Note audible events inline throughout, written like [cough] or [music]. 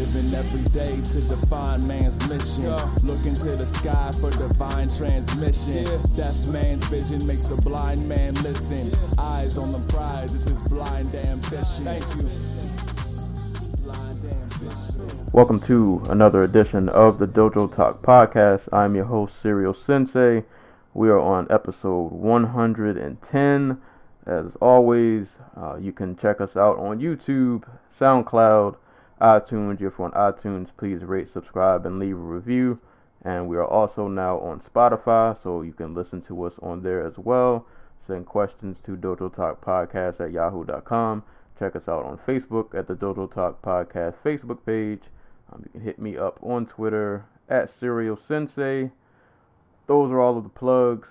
Living every day to define man's mission. Look into the sky for divine transmission. Deaf man's vision makes the blind man listen. Eyes on the prize, this is blind ambition. Thank you. Blind ambition. Welcome to another edition of the Dojo Talk Podcast. I'm your host, Serial Sensei. We are on episode 110. As always, uh, you can check us out on YouTube, SoundCloud, iTunes. If you're on iTunes, please rate, subscribe, and leave a review. And we are also now on Spotify, so you can listen to us on there as well. Send questions to Dojo Talk Podcast at yahoo.com. Check us out on Facebook at the Dojo Talk Podcast Facebook page. Um, you can hit me up on Twitter at Serial Sensei. Those are all of the plugs.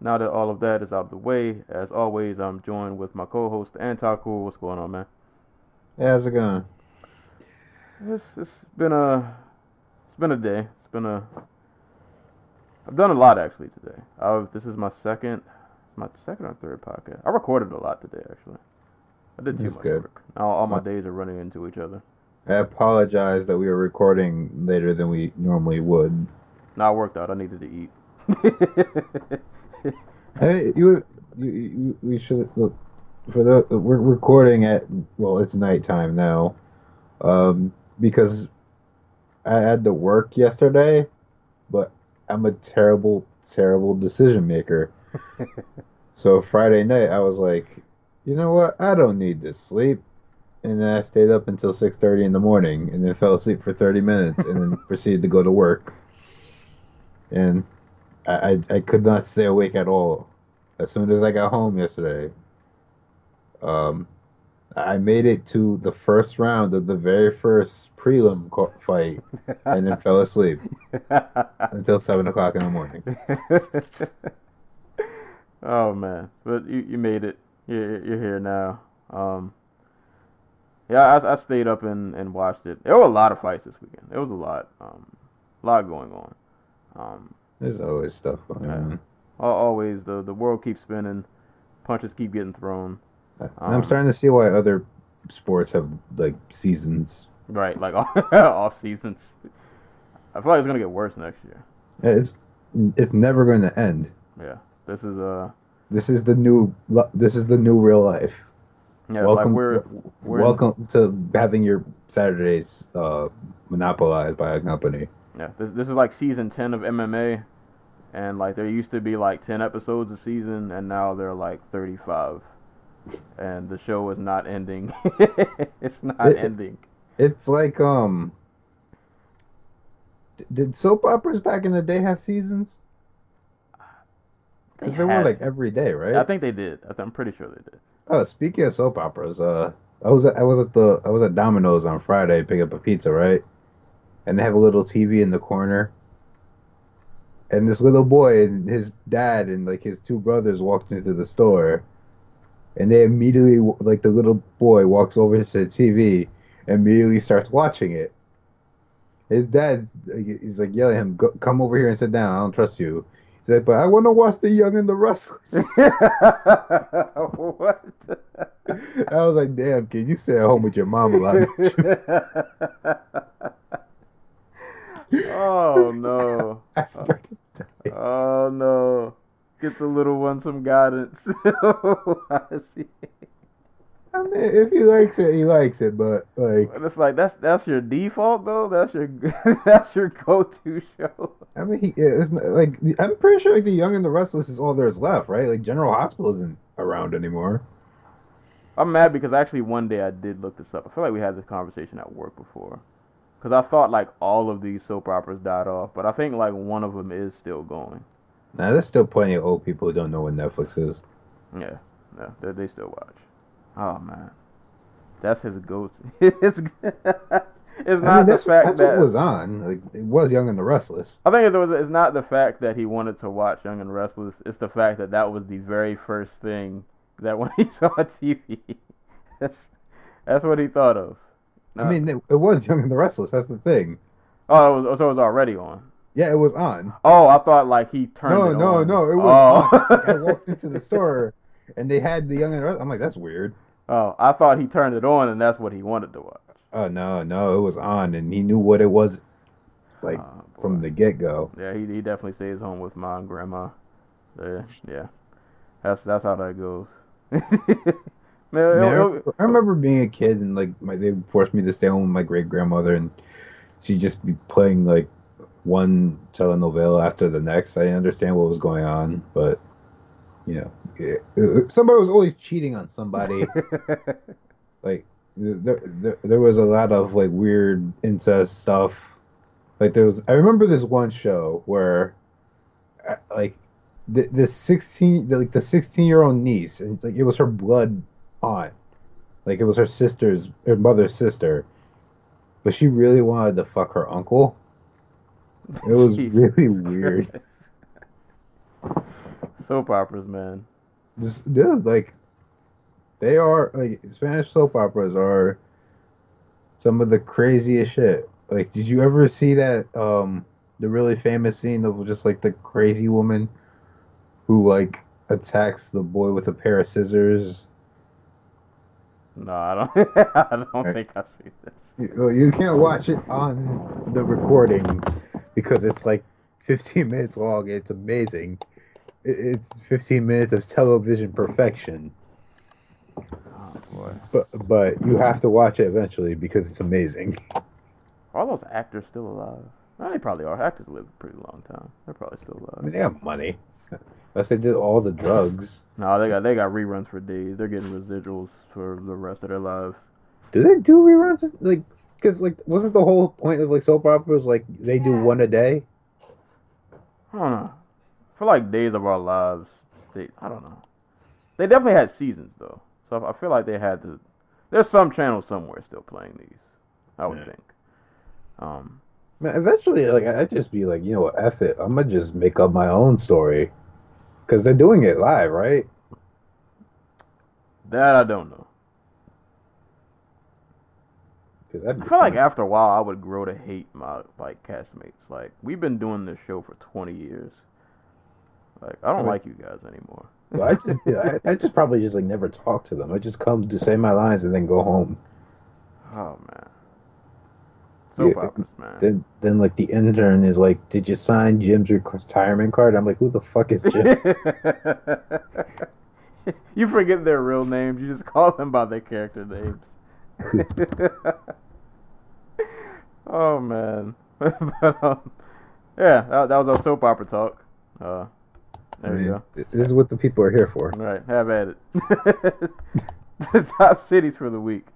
Now that all of that is out of the way, as always, I'm joined with my co-host Antaku. What's going on, man? Yeah, how's it going? It's, it's been a it's been a day. It's been a I've done a lot actually today. i this is my second my second or third podcast. I recorded a lot today actually. I did too That's much good. work. Now all my days are running into each other. I apologize that we were recording later than we normally would. Now I worked out. I needed to eat. [laughs] Hey, you, you, you we should look for the we're recording at well, it's nighttime now, um, because I had to work yesterday, but I'm a terrible, terrible decision maker. [laughs] so Friday night, I was like, you know what? I don't need this sleep. And then I stayed up until six thirty in the morning, and then fell asleep for thirty minutes, and then [laughs] proceeded to go to work. And I, I I could not stay awake at all. As soon as I got home yesterday, um, I made it to the first round of the very first prelim fight, and then fell asleep [laughs] until seven o'clock in the morning. [laughs] oh man, but you, you made it. You're, you're here now. Um, yeah, I, I stayed up and, and watched it. There were a lot of fights this weekend. There was a lot, um, a lot going on. Um, There's always stuff going Yeah. on. always the the world keeps spinning, punches keep getting thrown. Um, I'm starting to see why other sports have like seasons. Right, like [laughs] off seasons. I feel like it's gonna get worse next year. It's it's never going to end. Yeah, this is uh, This is the new this is the new real life. yeah, Welcome- like we're we're in- Welcome to having your Saturdays uh, monopolized by a company. Yeah, this, this is like season 10 of MMA. And like there used to be like 10 episodes a season, and now they're like 35. And the show is not ending. [laughs] it's not It- ending. It's like um. Did soap operas back in the day have seasons? Because they, were like every day, right? I think they did. I th- I'm pretty sure they did. Oh, speaking of soap operas, uh, I was at, I was at the I was at Domino's on Friday pick up a pizza, right? And they have a little TV in the corner. And this little boy and his dad and like his two brothers walked into the store, and they immediately like the little boy walks over to the TV, and immediately starts watching it. His dad, he's like yelling at him, Go, "Come over here and sit down. I don't trust you." He's like, "But I want to watch The Young and the Restless." [laughs] what? I was like, "Damn, kid, you stay at home with your mom a lot." don't you?" [laughs] oh no. [laughs] I. Oh no. Get the little one some guidance. [laughs] I see. I mean, if he likes it, he likes it. But like, And it's like that's that's your default though. That's your [laughs] that's your go-to show. I mean, he it's not, like I'm pretty sure like the Young and the Restless is all there's left, right? Like General Hospital isn't around anymore. I'm mad because actually one day I did look this up. I feel like we had this conversation at work before. Because I thought like all of these soap operas died off, but I think like one of them is still going. Now there's still plenty of old people who don't know what Netflix is. Yeah, no, they, they still watch. Oh man, that's his ghost. [laughs] it's it's not I mean, the fact that's that what was on. Like it was Young and the Restless. I think it was, it's not the fact that he wanted to watch Young and the Restless. It's the fact that that was the very first thing that [laughs] when he saw TV, that's that's what he thought of. I mean, it, it was Young and the Restless. That's the thing. oh, it was, so it was already on. Yeah, it was on. Oh, I thought like he turned No, it no, on. no, it was oh. on. I [laughs] walked into the store and they had the Young and the. I'm like, that's weird. oh, I thought he turned it on and that's what he wanted to watch. Oh no, no, it was on, and he knew what it was, like Oh, from the get go. Yeah, he he definitely stays home with mom and grandma. Yeah, yeah. That's that's how that goes. [laughs] Man, I, I, remember, I remember being a kid and like my they forced me to stay home with my great grandmother, and she'd just be playing like one telenovela after the next. I didn't understand what was going on, but you know, it- it- somebody was always cheating on somebody. [laughs] like there, there, there was a lot of like weird incest stuff. Like there was, I remember this one show where, uh, like, the the sixteen, the, like the sixteen year old niece, and like it was her blood aunt, like it was her sister's, her mother's sister, but she really wanted to fuck her uncle. It was [laughs] really weird. Soap operas, man. Just, yeah, like they are like Spanish soap operas are some of the craziest shit. Like, did you ever see that um the really famous scene of just like the crazy woman who like attacks the boy with a pair of scissors? No, I don't. [laughs] I don't Right. think I see this. You, you can't watch it on the recording because it's like 15 minutes long. It's amazing. It's 15 minutes of television perfection. Oh boy. But but you have to watch it eventually because it's amazing. Are those actors still alive? They probably are. Actors live a pretty long time. They're probably still alive. I mean, they have money. [laughs] Unless they did all the drugs. No, they got they got reruns for days. They're getting residuals for the rest of their lives. Do they do reruns? Like, because like, wasn't the whole point of like soap operas like they do one a day? I don't know. For like Days of Our Lives, they I don't know. They definitely had seasons though, so I feel like they had to. There's some channel somewhere still playing these. I would Yeah. think. Um, Man, eventually, like, I'd just be like, you know what, F it. I'm gonna just make up my own story. Because they're doing it live, right? that I don't know. 'Cause I feel like after a while I would grow to hate my like castmates. Like we've been doing this show for 20 years. Like I don't Right. like you guys anymore. [laughs] Well, I just, yeah, I, I just probably just like never talk to them. I just come to say my lines and then go home. Oh man. Soap Yeah, operas, man. Then, then like the intern is like, "Did you sign Jim's retirement card?" I'm like, "Who the fuck is Jim?" [laughs] you forget their real names. You just call them by their character names. [laughs] oh man. [laughs] but, um, yeah, that, that was our soap opera talk. Uh, I there you go. This is what the people are here for. All right, have at it. [laughs] the top cities for the week.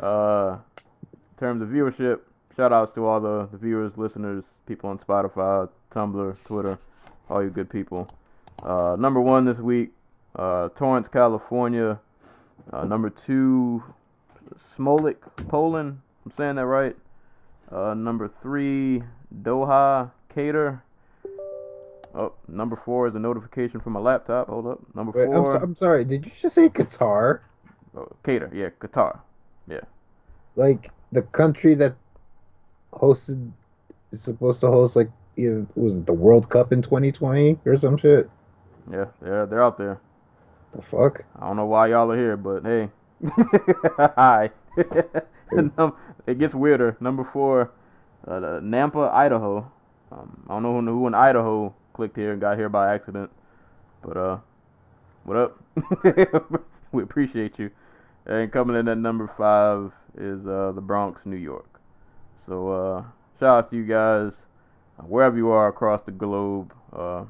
Uh, in terms of viewership, shout outs to all the, the viewers, listeners, people on Spotify, Tumblr, Twitter, all you good people. Uh, number one this week, uh, Torrance, California. Uh, number two, Smolik, Poland. I'm saying that right. Uh, number three, Doha, Cater. Oh, number four is a notification from my laptop. Hold up. Number Wait, I'm, four. so, I'm sorry. Did you just say Qatar? Oh, Qatar, yeah, Qatar. Yeah. Like the country that hosted is supposed to host like either was it the World Cup in 2020 or some shit? Yeah, they're they're out there. The fuck? I don't know why y'all are here, but hey, [laughs] hi. [laughs] It gets weirder. Number four, uh, Nampa, Idaho. Um, I don't know who, who in Idaho clicked here and got here by accident, but uh, what up? [laughs] we appreciate you. And coming in at number five is uh, the Bronx, New York. So uh, shout out to you guys, uh, wherever you are across the globe. Uh,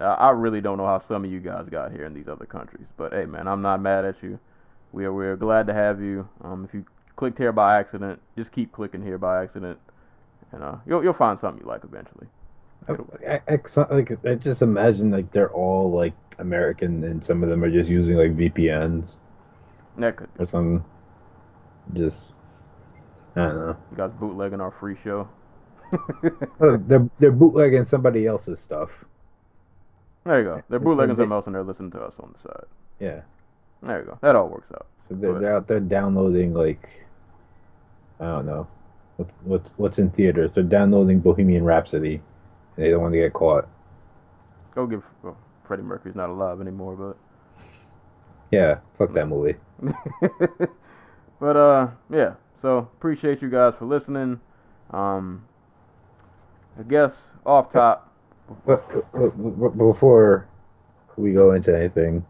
I I really don't know how some of you guys got here in these other countries, but hey, man, I'm not mad at you. We are we're glad to have you. Um, if you clicked here by accident, just keep clicking here by accident, and uh, you'll you'll find something you like eventually. I, I, like I just imagine like they're all like American and some of them are just using like VPNs That could or something. Just I don't know. you guys bootlegging our free show. [laughs] Oh, they're they're bootlegging somebody else's stuff. There you go. They're bootlegging something else and they're listening to us on the side. Yeah. There you go. That all works out. So they're, they're out there downloading like I don't know what what's what's in theaters. They're downloading Bohemian Rhapsody. And they don't want to get caught. Go give. Well, Freddie Mercury's not alive anymore, but. Yeah, fuck that movie. [laughs] but uh, yeah. So appreciate you guys for listening. Um, I guess off top. But, but- but before we go into anything,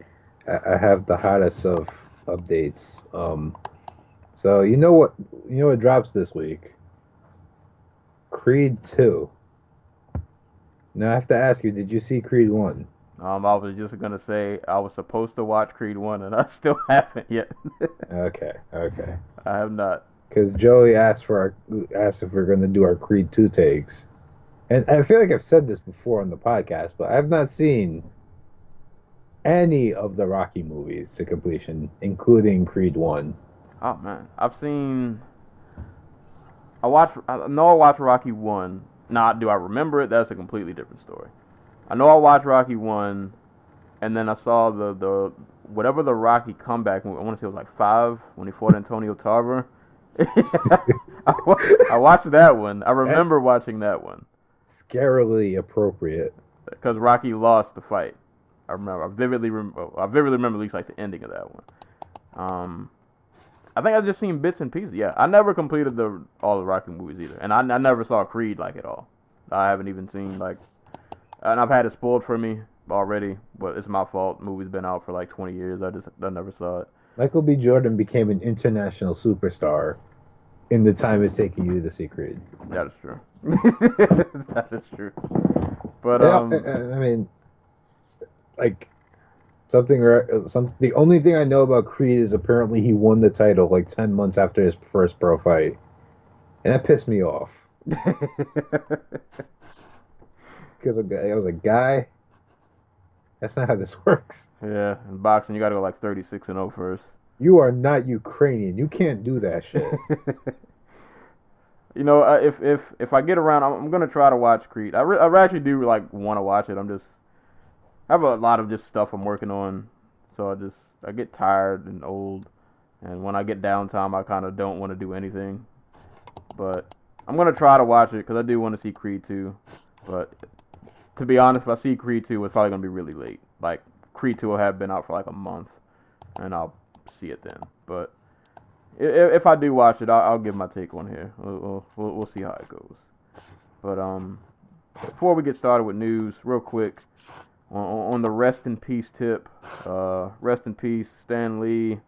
I, have the hottest of updates. Um, so you know what you know what drops this week? Creed two. Now I have to ask you, did you see Creed one? Um, I was just gonna say I was supposed to watch Creed one, and [laughs] I still haven't yet. [laughs] Okay, okay. I have not. Because Joey asked for our, asked if we going to do our Creed two takes, and I feel like I've said this before on the podcast, but I've not seen any of the Rocky movies to completion, including Creed one. Oh man, I've seen. I watched. I know I watched Rocky one. Not do I remember it? That's a completely different story. I know I watched Rocky one, and then I saw the the whatever the Rocky comeback. I want to say it was like five when he fought Antonio Tarver. [laughs] I, I watched that one. I remember watching that one Scarily appropriate. because Rocky lost the fight. I remember. I vividly remember. I vividly remember at least like the ending of that one. Um, I think I've just seen bits and pieces. Yeah, I never completed the all the Rocky movies either, and I, I never saw Creed like at all. I haven't even seen like, and I've had it spoiled for me already, but it's my fault. The movie's been out for like 20 years. I just I never saw it. Michael B. Jordan became an international superstar in the time it's taking you to see Creed. That is true. [laughs] that is true. But um, I mean, like something or some. The only thing I know about Creed is apparently he won the title like ten months after his first pro fight, and that pissed me off [laughs] because I was a guy. That's not how this [laughs] works. yeah, in boxing you got to go like 36 and 0 first. You are not Ukrainian. You can't do that [laughs] shit. You know, uh, if if if I get around, I'm, I'm gonna try to watch Creed. I, re- I actually do like want to watch it. I'm just I have a lot of just stuff I'm working on, so I just I get tired and old, and when I get downtime, I kind of don't want to do anything. But I'm gonna try to watch it because I do want to see Creed 2. But to be honest, if I see Creed 2, it's probably gonna be really late. Like Creed 2 will have been out for like a month, and I'll see it then. But if I do watch it, I'll, give my take on here. We'll, we'll we'll see how it goes. But um, before we get started with news, real quick, on, the rest in peace tip, uh, rest in peace Stan Lee,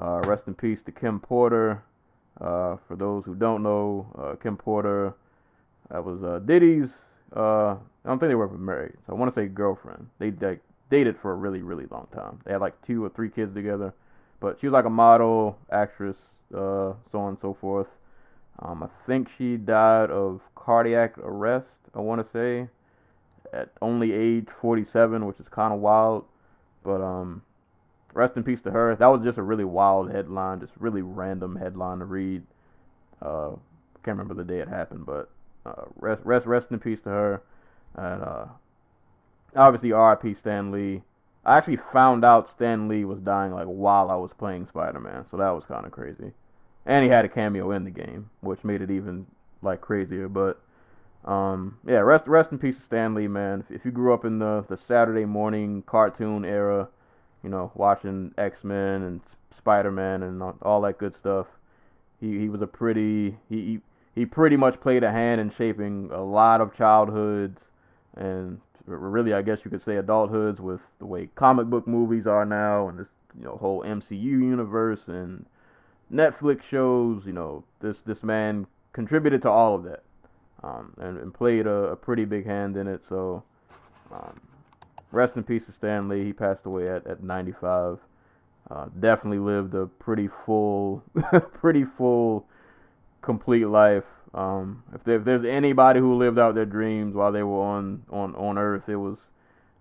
uh, rest in peace to Kim Porter. Uh, for those who don't know, uh, Kim Porter, that was uh, Diddy's. Uh, I don't think they were ever married, so I want to say girlfriend. They, they dated for a really really long time. They had like two or three kids together. But she was like a model, actress, so on and so forth. Um, I think she died of cardiac arrest, I want to say, at only age 47, which is kind of wild. But um, rest in peace to her. That was just a really wild headline, just really random headline to read. Uh, can't remember the day it happened, but uh, rest, rest, rest in peace to her. And uh, obviously, R.I.P. Stan Lee. I actually found out Stan Lee was dying like while I was playing Spider Man, so that was kind of crazy. And he had a cameo in the game, which made it even like crazier. But um, yeah, rest rest in peace to Stan Lee, man. If, if you grew up in the the Saturday morning cartoon era, you know, watching X Men and Spider Man and all- that good stuff, he he was a pretty he. he he pretty much played a hand in shaping a lot of childhoods and really I guess you could say adulthoods with the way comic book movies are now and this you know whole MCU universe and Netflix shows you know this this man contributed to all of that um, and, and played a, a pretty big hand in it so um, rest in peace to Stan Lee he passed away at, at 95 uh, definitely lived a pretty full [laughs] pretty full complete life. Um, if, there, if there's anybody who lived out their dreams while they were on on, on Earth, it was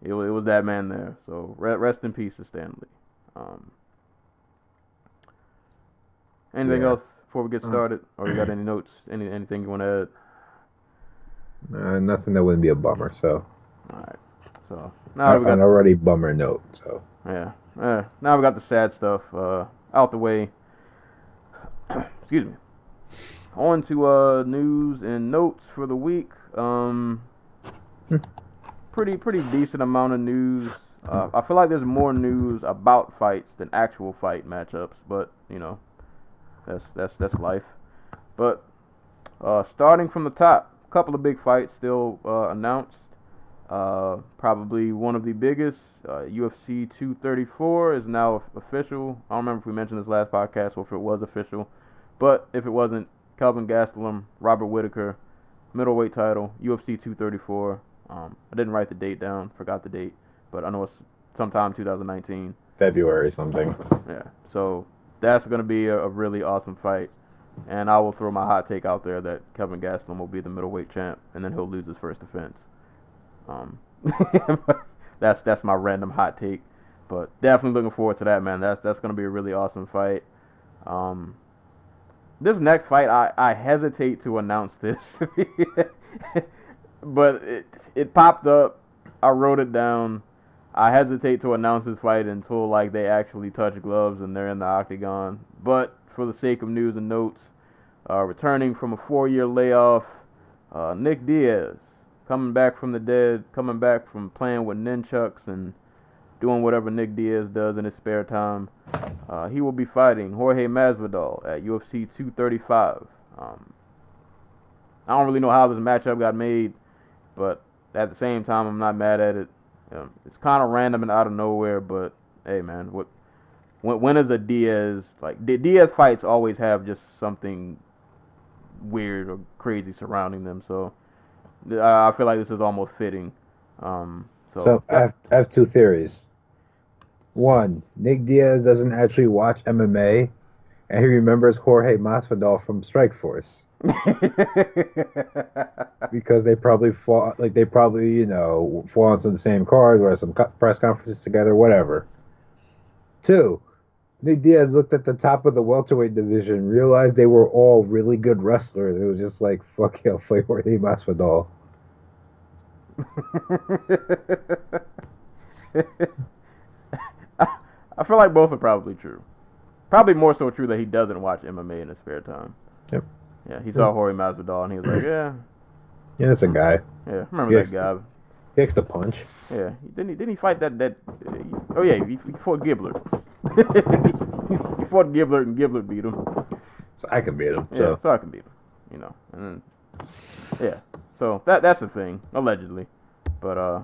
it, it was that man there. So re- rest in peace to Stan Lee. Um, anything Yeah. else before we get started, or you got [clears throat] any notes? Any anything you want to add? Uh, nothing that wouldn't be a bummer. So All right. So now we got an already bummer note. So yeah, yeah. Now we got the sad stuff uh, out the way. [coughs] Excuse me. On to uh, news and notes for the week. Um, pretty pretty decent amount of news. Uh, I feel like there's more news about fights than actual fight matchups, but you know, that's that's that's life. But uh, starting from the top, a couple of big fights still uh, announced. Uh, probably one of the biggest. Uh, UFC 234 is now official. I don't remember if we mentioned this last podcast or if it was official, but if it wasn't, Kelvin Gastelum, Robert Whitaker, middleweight title, UFC 234. Um, I didn't write the date down, forgot the date, but I know it's sometime 2019. February something. Yeah, so that's going to be a, a really awesome fight. And I will throw my hot take out there that Kelvin Gastelum will be the middleweight champ, and then he'll lose his first defense. Um, [laughs] that's that's my random hot take, but definitely looking forward to that, man. That's that's gonna be a really awesome fight. Um, this next fight, I, I hesitate to announce this, [laughs] but it it popped up. I wrote it down. I hesitate to announce this fight until like they actually touch gloves and they're in the octagon. But for the sake of news and notes, uh, returning from a four-year layoff, uh, Nick Diaz coming back from the dead, coming back from playing with nunchucks and doing whatever Nick Diaz does in his spare time. Uh, he will be fighting Jorge Masvidal at UFC 235. Um, I don't really know how this matchup got made, but at the same time, I'm not mad at it. Um, it's kind of random and out of nowhere, but hey, man, what when when is a Diaz like the Diaz fights always have just something weird or crazy surrounding them, so I I feel like this is almost fitting. Um, so, So I have, I have two theories. One, Nick Diaz doesn't actually watch MMA, and he remembers Jorge Masvidal from Strikeforce [laughs] because they probably fought, like they probably you know fought on some of the same cards, or some co- press conferences together, whatever. Two, Nick Diaz looked at the top of the welterweight division, realized they were all really good wrestlers. It was just like, fuck yeah, fight Jorge Masvidal. I feel like both are probably true. Probably more so true that he doesn't watch MMA in his spare time. Yep. Yeah, he saw Jorge Masvidal and he was like, [clears throat] yeah, Yeah, that's a guy. yeah, remember Yes. that guy. He likes to punch. Yeah, didn't he? Didn't he fight that that? Uh, oh yeah, he, he fought Gibbler. [laughs] he fought Gibbler and Gibbler beat him. So I can beat him. Yeah, So so I can beat him. You know, and then yeah, so that that's the thing allegedly, but uh,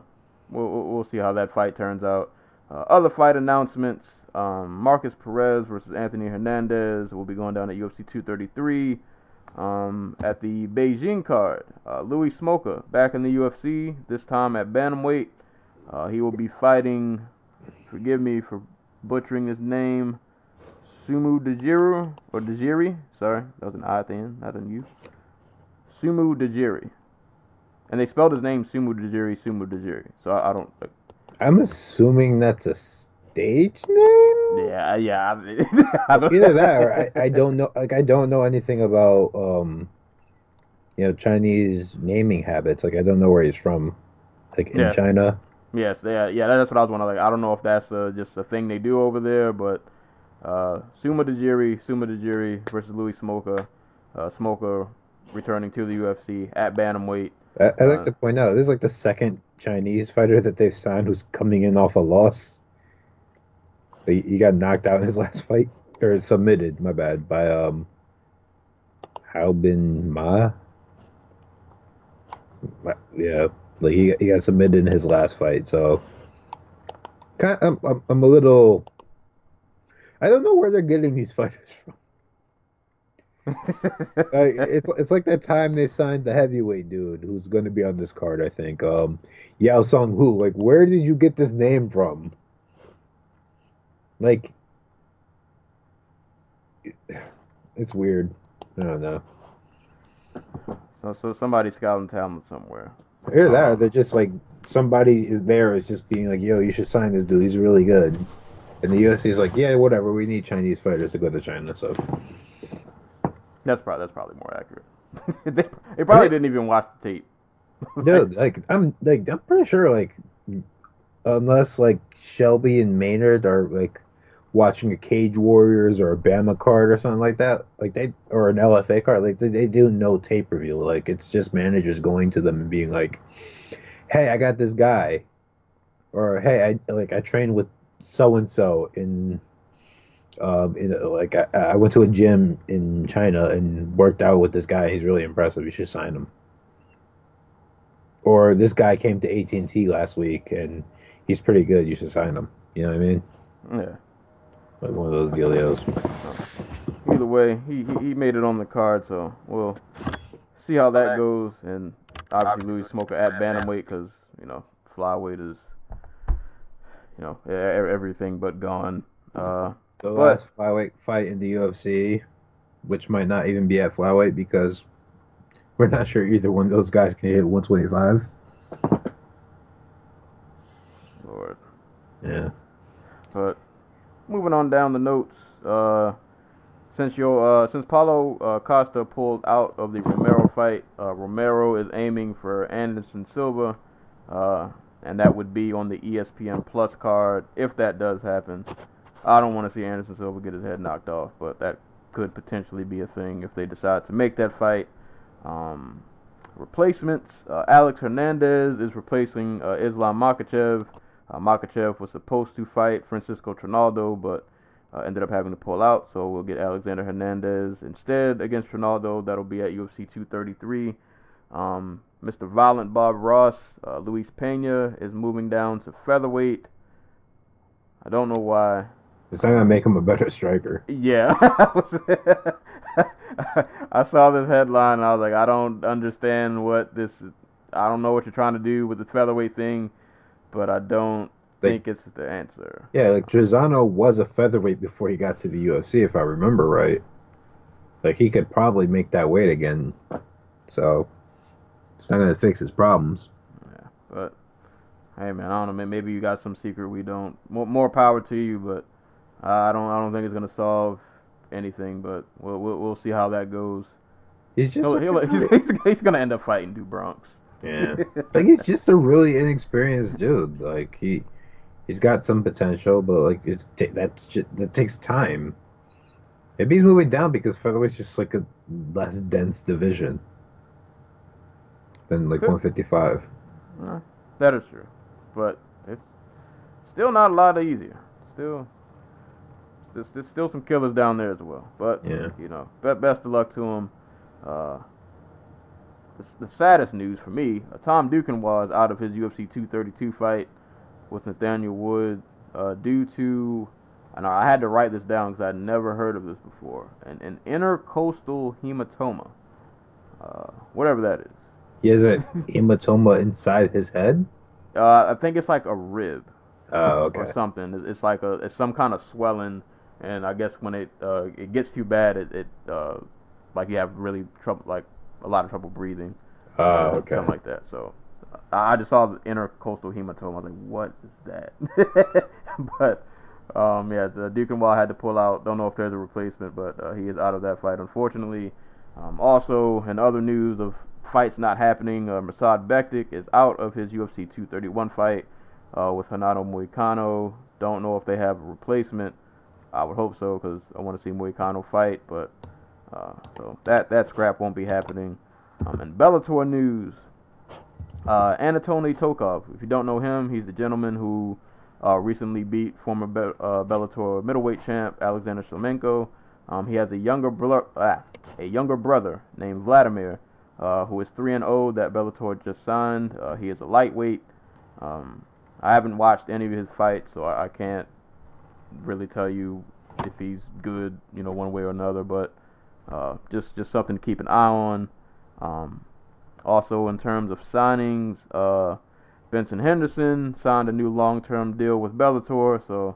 we'll we'll we'll see how that fight turns out. Uh, other fight announcements: um, Markus Perez versus Anthony Hernandez will be going down at UFC 233. Um, at the Beijing card, uh, Louis Smolka back in the UFC, this time at bantamweight. Uh, he will be fighting. Forgive me for butchering his name. Sumu Dejiro or Dejiri. Sorry, that was an I at the end, not an U. Sumu Dejiri. And they spelled his name Sumu Dejiri, Sumu Dejiri. So I, I don't. I'm assuming that's a stage name. Yeah, yeah. I, [laughs] I don't, Either that, or I, I don't know. Like I don't know anything about um, you know, Chinese naming habits. Like I don't know where he's from. Like in Yeah. China. Yes, yeah, yeah. That's what I was wondering. Like, I don't know if that's uh, just a thing they do over there, but uh, Suma Dejiri, Suma Dejiri versus Louis Smolka. Uh, Smolka returning to the UFC at bantamweight. I, I like Uh, to point out this is like the second Chinese fighter that they've signed who's coming in off a loss. He, he got knocked out in his [laughs] last fight or submitted. My bad by um, Hao Bin Ma. Yeah, like he he got submitted in his last fight. So, kind I'm, I'm I'm a little. I don't know where they're getting these [laughs] fighters from. [laughs] It's it's like that time they signed the heavyweight dude who's going to be on this card. I think um, Yao Song Hu. Like, where did you get this name from? Like, it's weird. I don't know. So, so somebody scouting talent somewhere. Either that, or they're just like somebody is there is just being like, "Yo, you should sign this dude. He's really good." And the UFC is like, "Yeah, whatever. We need Chinese fighters to go to China." So That's probably that's probably more accurate. [laughs] they, they probably didn't even watch the tape. [laughs] no, like I'm like I'm pretty sure like unless like Shelby and Maynard are like watching a Cage Warriors or a Bama card or something like that, like they or an LFA card, like they, they do no tape review. Like it's just managers going to them and being like, "Hey, I got this guy," or "Hey, I like I trained with so and so in." Um, in like I, I went to a gym in China and worked out with this guy. He's really impressive. You should sign him. Or this guy came to AT and T last week and he's pretty good. You should sign him. You know what I mean? Yeah. Like one of those dealios. Either way, he, he he made it on the card, so we'll see how that goes. And obviously, Louis Smolka at bantamweight because you know flyweight is you know everything but gone. Uh, The But- last flyweight fight in the UFC, which might not even be at flyweight because we're not sure either one of those guys can hit 125. Lord. Yeah. But moving on down the notes, uh, since your uh, since Paulo uh, Costa pulled out of the Romero fight, uh, Romero is aiming for Anderson Silva, uh, and that would be on the ESPN Plus card if that does happen. I don't want to see Anderson Silva get his head knocked off, but that could potentially be a thing if they decide to make that fight. Um, replacements: uh, Alex Hernandez is replacing Islam Makhachev. Uh, Makhachev was supposed to fight Francisco Trinaldo, but uh, ended up having to pull out. So we'll get Alexander Hernandez instead against Trinaldo. That'll be at UFC 233. Um, Mr. Violent Bob Ross, uh, Luis Pena is moving down to featherweight. I don't know why. It's not gonna make him a better striker. Yeah. [laughs] I saw this headline and I was like, I don't understand what this. I don't know what you're trying to do with the featherweight thing, but I don't They- think it's the answer. Yeah, like Trizano was a featherweight before he got to the UFC, if I remember right. Like he could probably make that weight again. So it's not gonna fix his problems. Yeah, but hey, man, I don't know. man, Maybe you got some secret we don't. More, more power to you, but I don't. I don't think it's gonna solve anything. But we'll we'll, we'll see how that goes. He's just he'll, he'll, [laughs] he's, he's, he's gonna end up fighting Du Bronx. Yeah. [laughs] like he's just a really inexperienced dude. Like he he's got some potential, but like it's ta- that's just, that takes time. Maybe he's moving down because featherweight's just like a less dense division than like Could- 155. Uh, that is true, but it's still not a lot easier. Still, there's, there's still some killers down there as well. But Yeah. you know, be, best of luck to him. Uh, the, the saddest news for me: uh, Tom Duquesnoy was out of his UFC 232 fight with Nathaniel Wood uh, due to. I know I had to write this down because I'd never heard of this before. An, an intercostal hematoma, uh, whatever that is. He has a hematoma inside his head. Uh, I think it's like a rib. Oh, okay. or something. It's, it's like a it's some kind of swelling, and I guess when it uh, it gets too bad, it, it uh, like you have really trouble, like a lot of trouble breathing. Oh, uh, okay. Something like that. So I just saw the intercostal hematoma. I was like, what is that? [laughs] but um, yeah, the Duquesnoy had to pull out. Don't know if there's a replacement, but uh, he is out of that fight, unfortunately. Um, also, in other news of fights not happening, uh, Mirsad Bektic is out of his UFC 231 fight uh, with Renato Moicano. Don't know if they have a replacement. I would hope so because I want to see Moicano fight, but uh, so that that scrap won't be happening. Um, in Bellator news, uh, Anatoly Tokov. If you don't know him, he's the gentleman who uh, recently beat former Be- uh, Bellator middleweight champ Alexander Shlemenko. Um, he has a younger bro- ah, a younger brother named Vladimir, uh, who is three and zero that Bellator just signed. Uh, he is a lightweight. Um, I haven't watched any of his fights, so I, I can't really tell you if he's good, you know, one way or another. But uh, just just something to keep an eye on. Um, also, in terms of signings, uh, Benson Henderson signed a new long-term deal with Bellator, so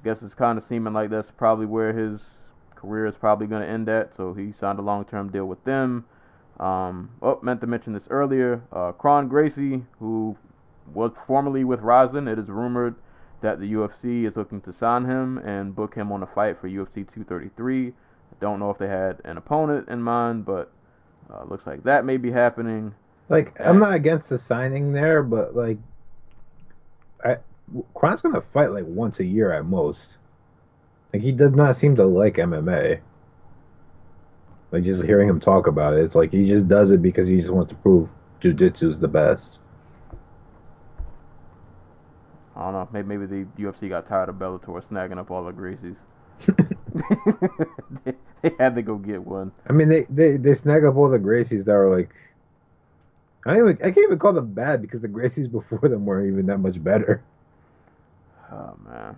I guess it's kind of seeming like that's probably where his career is probably going to end at. So he signed a long-term deal with them. Um, oh, meant to mention this earlier. Uh, Kron Gracie, who was formerly with Rizin, it is rumored that the UFC is looking to sign him and book him on a fight for UFC 233. Don't know if they had an opponent in mind, but uh, looks like that may be happening. Like I'm not against the signing there, but like I Kron's gonna fight like once a year at most. Like he does not seem to like MMA. Like just hearing him talk about it, it's like he just does it because he just wants to prove jujitsu's the best. I don't know. Maybe, maybe the UFC got tired of Bellator snagging up all the Gracies. [laughs] [laughs] they, had to go get one. I mean, they, they, they snag up all the Gracies that are like. I even, I can't even call them bad because the Gracies [laughs] before them weren't even that much better. Oh man.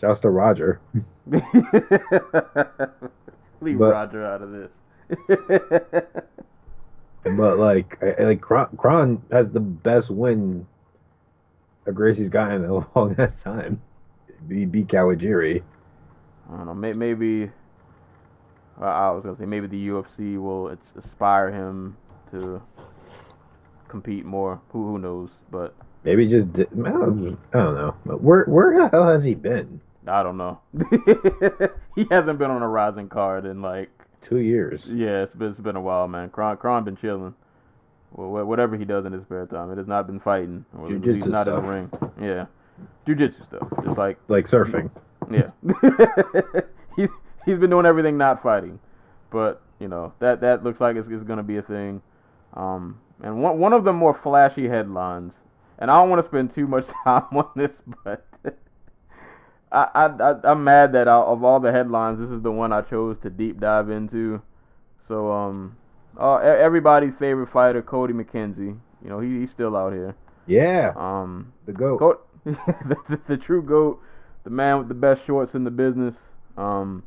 Shouts to Roger. [laughs] Leave But- Roger out of this. But like, I, I- like Kron, Kron has the best win a Gracie's gotten in a long ass time. He beat Kawajiri. I don't know. May, maybe I- I was gonna say maybe the UFC will it's, aspire him to compete more. Who who knows? But Maybe just di- I don't know. But where where the hell has he been? I don't know. [laughs] he hasn't been on a Rizin card in like Two years. yeah, it's been it's been a while, man. Kron Kron been chilling. Well, whatever he does in his spare time, it has not been fighting. Or he's not in stuff. the ring. Yeah, jujitsu stuff. Just like Like surfing. Yeah. [laughs] he's he's been doing everything not fighting. But, you know, that that looks like it's, it's going to be a thing. Um and one one of the more flashy headlines, and I don't want to spend too much [laughs] time on this, but [laughs] I, I, I I'm mad that out of all the headlines, this is the one I chose to deep dive into. So um, uh, e- everybody's favorite fighter, Cody McKenzie. You know he, he's still out here. Yeah, Um, the goat. Goat, the, the, the true goat, the man with the best shorts in the business. Um,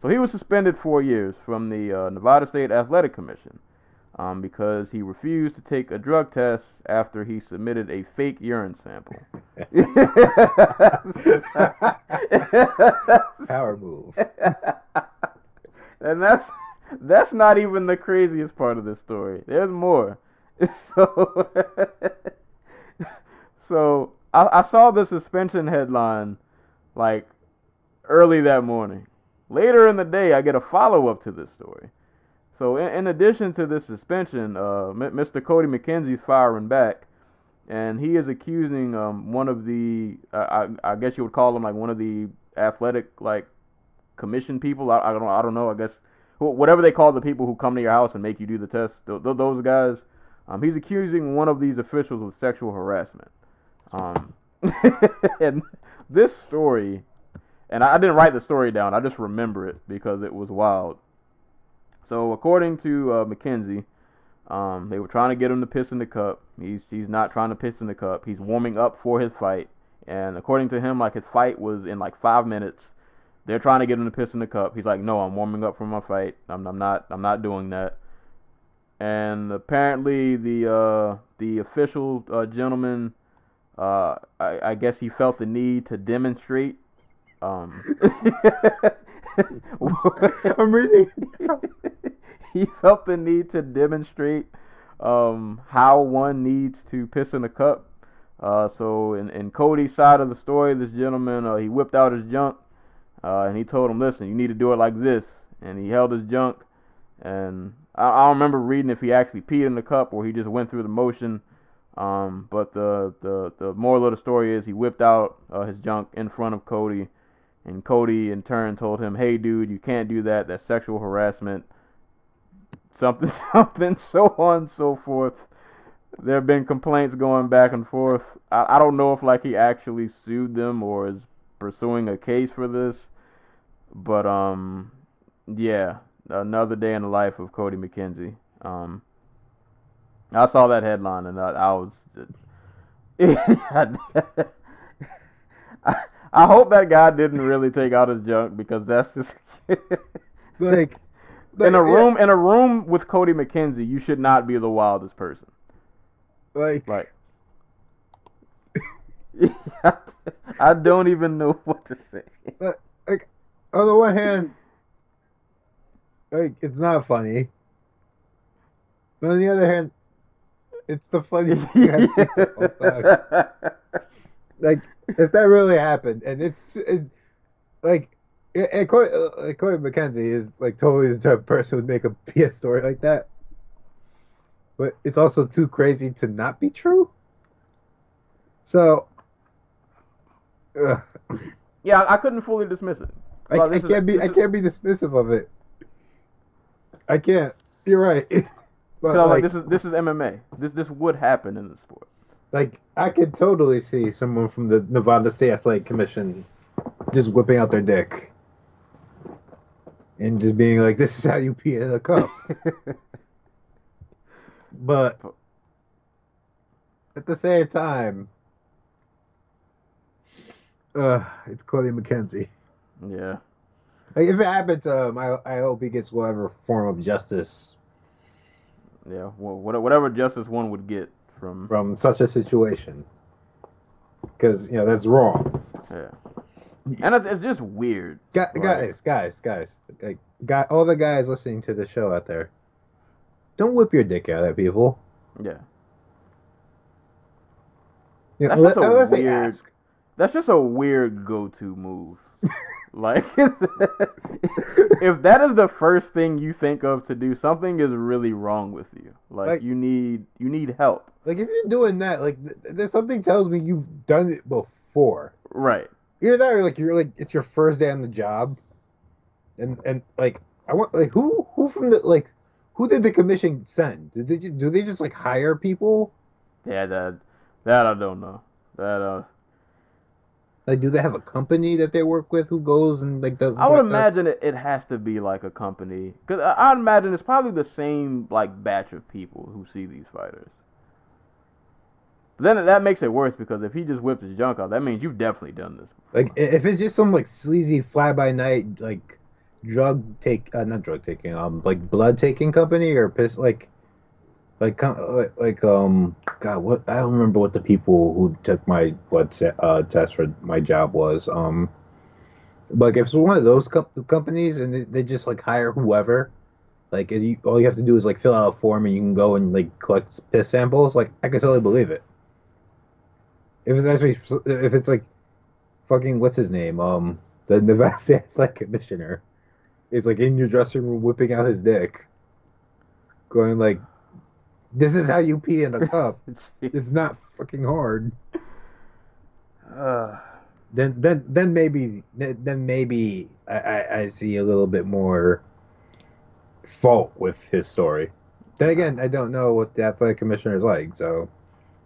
so he was suspended four years from the uh, Nevada State Athletic Commission um, because he refused to take a drug test after he submitted a fake urine sample. [laughs] Power move. [laughs] and that's that's not even the craziest part of this story. There's more. [laughs] So so I, I saw the suspension headline like early that morning. Later in the day, I get a follow up to this story. So in, in addition to this suspension, uh, Mr. Cody McKenzie's firing back, and he is accusing um, one of the uh, I, I guess you would call him like one of the athletic like commission people. I, I don't I don't know. I guess whatever they call the people who come to your house and make you do the test. Th- th- those guys. Um, he's accusing one of these officials of sexual harassment. Um, [laughs] and this story, and I didn't write the story down. I just remember it because it was wild. So according to uh, McKenzie, um, they were trying to get him to piss in the cup. He's he's not trying to piss in the cup. He's warming up for his fight. And according to him, like his fight was in like five minutes. They're trying to get him to piss in the cup. He's like, no, I'm warming up for my fight. I'm, I'm not I'm not doing that. And apparently the uh, the official uh, gentleman, uh, I, I guess he felt the need to demonstrate. Um, [laughs] I'm reading. [laughs] he felt the need to demonstrate um, how one needs to piss in a cup. Uh, so in, in Cody's side of the story, this gentleman uh, he whipped out his junk uh, and he told him, "Listen, you need to do it like this." And he held his junk, and I, I don't remember reading if he actually peed in the cup or he just went through the motion. Um, but the, the the moral of the story is he whipped out uh, his junk in front of Cody, and Cody in turn told him, "Hey, dude, you can't do that. That's sexual harassment." Something, [laughs] something, so on and so forth. There have been complaints going back and forth. I, I don't know if like he actually sued them or is pursuing a case for this, but um, yeah, another day in the life of Cody McKenzie. Um, I saw that headline and I, I was. I, [laughs] I hope that guy didn't really take out his junk because that's just [laughs] Like, in a like, room in a room with Cody McKenzie. You should not be the wildest person. Like, Like, [laughs] I don't even know what to say. like on the one hand, like it's not funny. But on the other hand, it's the funniest thing I've seen in a long time. Like if that really happened, and it's it, like, and Corey, like Corey McKenzie is like totally the type of person who would make a [laughs] PS story like that. But it's also too crazy to not be true. So, Ugh. Yeah, I, couldn't fully dismiss it. I, I can't be. I is- can't be dismissive of it. I can't. You're right. [laughs] but 'cause I was like, like, this is this is MMA. This this would happen in the sport. like, I could totally see someone from the Nevada State Athletic Commission just whipping out their dick and just being like, "This is how you pee in a cup." [laughs] but at the same time, uh, it's Cody McKenzie. yeah. Like, if it happens to him, I, I hope he gets whatever form of justice Yeah, well, whatever justice one would get from from such a situation. Because, you know, that's wrong. yeah, and it's, it's just weird. Gu- Right. Guys, guys, guys. Like, guy, all the guys listening to the show out there, don't whip your dick out at people. Yeah, You know, That's just a weird- that's just a weird go-to move. [laughs] like, [laughs] if that is the first thing you think of to do, something is really wrong with you. Like, Like- you need you need help. Like, if you're doing that, like, th- there's something tells me you've done it before. Right. Either that or, like, you're, like, it's your first day on the job. And, and like, I want, like, who, who from the, like, who did the commission send? Did they do they just, like, hire people? Yeah, that that I don't know. That uh, Like, do they have a company that they work with who goes and like does? I would imagine it, it has to be like a company because I, I'd imagine it's probably the same like batch of people who see these fighters. But then that makes it worse because if he just whips his junk out, that means you've definitely done this. Like, if it's just some like sleazy fly by night like drug take, uh, not drug taking, um, like blood taking company or piss like, like, like, like, um, God, what I don't remember what the people who took my blood uh, test for my job was. Um, but like if it's one of those co- companies and they, they just like hire whoever. Like you, all you have to do is like fill out a form and you can go and like collect piss samples. Like I can totally believe it. If it's actually, if it's like, fucking what's his name? Um, the Nevada State [laughs] Athletic Commissioner is like in your dressing room whipping out his dick, going like, "This is how you pee in a [laughs] cup. it's not fucking hard." Uh, Then, then, then maybe, then maybe I, I, I see a little bit more fault with his story. Then again, I don't know what the athletic commissioner is like, so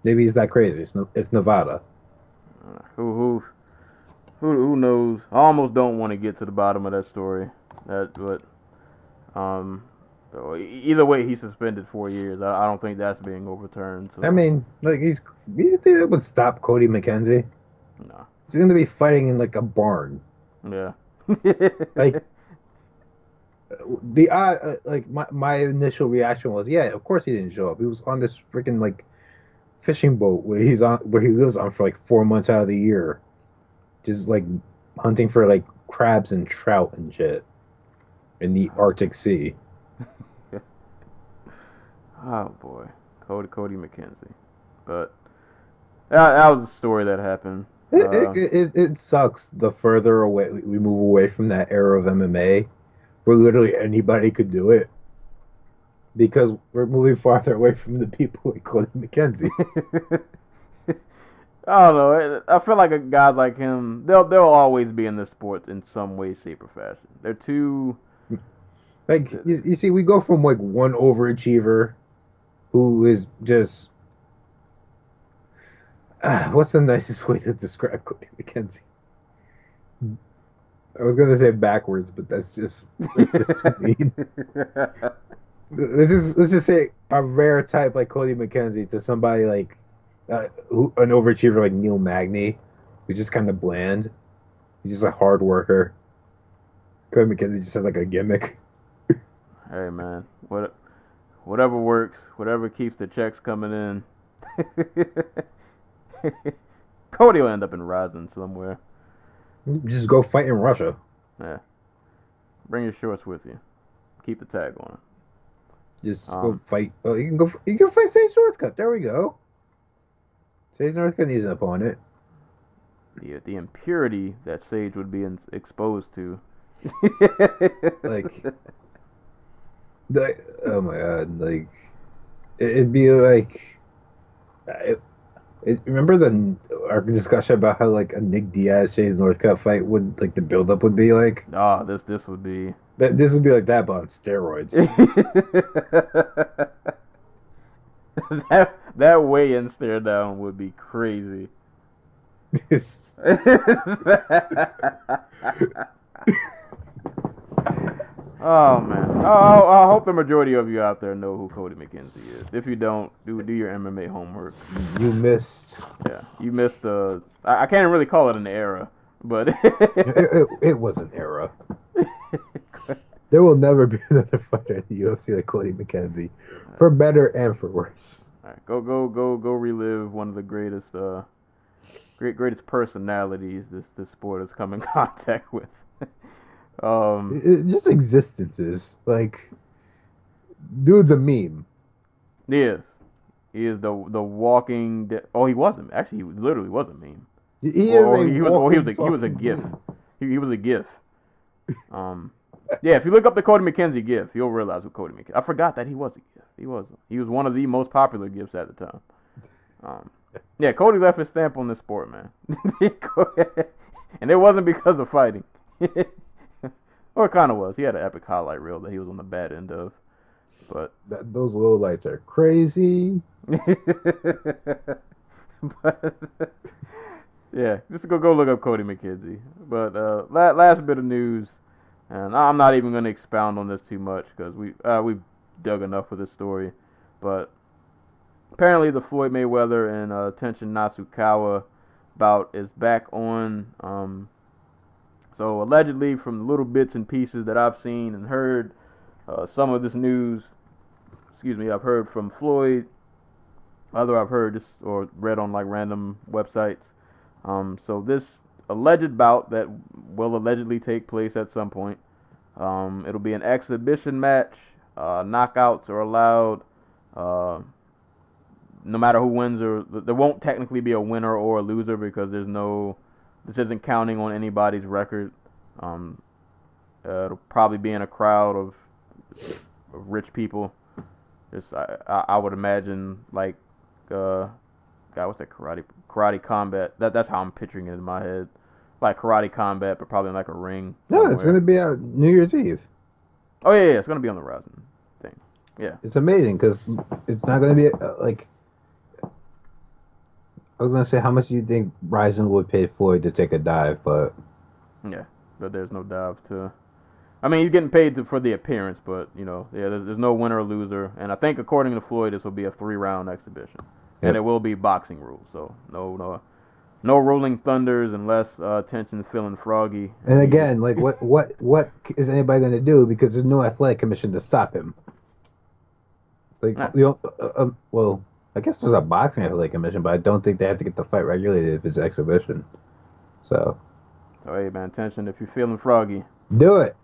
maybe he's that crazy. It's, it's Nevada. who who who who knows? I almost don't want to get to the bottom of that story. That but um. So Either way, he's suspended four years. I, I don't think that's being overturned. So, I mean, like he's. You think that would stop Cody McKenzie? no. He's going to be fighting in like a barn. Yeah. [laughs] Like the uh, uh, like my my initial reaction was, yeah, of course he didn't show up. He was on this freaking like fishing boat where he's on where he lives on for like four months out of the year, just like hunting for like crabs and trout and shit in the Arctic Sea. [laughs] Oh boy, Cody Cody McKenzie. But that, that was a story that happened. It, Uh, it, it, it sucks the further away we move away from that era of MMA where literally anybody could do it because we're moving farther away from the people like Cody McKenzie. [laughs] I don't know. I feel like a guys like him, they'll they'll always be in the sports in some way, shape, or fashion. They're too. Like you, you see, we go from like one overachiever who is just Ah, what's the [laughs] nicest way to describe Cody McKenzie? I was gonna say backwards, but that's just that's just too [laughs] mean. Let's just let's just say a rare type like Cody McKenzie to somebody like uh, who, an overachiever like Neil Magny, who's just kind of bland. He's just a hard worker. Cody McKenzie just has like a gimmick. Hey man, what whatever works, whatever keeps the checks coming in. [laughs] Cody will end up in Rizin somewhere. Just go fight in Russia. Yeah. Bring your shorts with you. Keep the tag on. Just Um, go fight. Oh, you can go. You can fight Sage Northcutt. There we go. Sage Northcutt needs an opponent. The the impurity that Sage would be in, exposed to. Like- [laughs] Like, oh my god! Like, it- it'd be like, it, It, remember the our discussion about how like a Nick Diaz Sage Northcutt fight would like the buildup would be like Ah, this this would be. that. This would be like that, but on steroids. [laughs] that that weigh-in stare down would be crazy. [laughs] [laughs] oh man. Oh, I hope the majority of you out there know who Cody McKenzie is. If you don't, do do your MMA homework. you missed. Yeah, you missed the. I, I can't really call it an era, but [laughs] It, it, it was an era. [laughs] There will never be [laughs] another fighter in the UFC like Cody McKenzie, for better and for worse. Go go go go relive one of the greatest uh great greatest personalities this this sport has come in contact with. Um It, it- just existences like, dude's a meme. he is. He is the the walking de- oh he wasn't actually he literally was a meme. He he Or- is a he was he was a, he was a gif. He, he was a gif. Um yeah, if you look up the Cody McKenzie gif, you'll realize what Cody McKenzie. I forgot that he was a gif. He was. He was one of the most popular gifs at the time. Um, yeah, Cody left his stamp on this sport, man. [laughs] and it wasn't because of fighting. [laughs] or it kind of was. He had an epic highlight reel that he was on the bad end of. But [laughs] That, those low lights are crazy. [laughs] but [laughs] yeah, just go go look up Cody McKenzie. But uh, la- last bit of news, and I'm not even going to expound on this too much because we uh, we've dug enough with this story. But apparently, the Floyd Mayweather and uh, Tenshin Nasukawa bout is back on. Um, so allegedly, from the little bits and pieces that I've seen and heard, uh, some of this news, excuse me, I've heard from Floyd other I've heard just or read on like random websites. Um, so this alleged bout that will allegedly take place at some point. Um, it'll be an exhibition match. Uh, knockouts are allowed. Uh, no matter who wins or there won't technically be a winner or a loser because there's no. This isn't counting on anybody's record. Um, uh, it'll probably be in a crowd of, of rich people. Just I, I I would imagine like uh God, what's that karate karate combat? That that's how I'm picturing it in my head. Like karate combat, but probably in like a ring. No, it's gonna be out New Year's Eve. Oh yeah, yeah, it's gonna be on the Rizin thing. Yeah. It's amazing because it's not gonna be uh, like. I was gonna say how much do you think Rizin would pay Floyd to take a dive, but Yeah, but there's no dive to. I mean, he's getting paid to, for the appearance, but you know, yeah, there's, there's no winner or loser, and I think according to Floyd, this will be a three-round exhibition, and it will be boxing rules, so no, no, no rolling thunders unless uh, Tenshin's feeling froggy. and again, like what what what is anybody gonna do because there's no athletic commission to stop him. Like Nah. you know, uh, uh, well, I guess there's a boxing athletic commission, but I don't think they have to get the fight regulated if it's exhibition. So So hey, man, Tenshin. If you're feeling froggy, do it.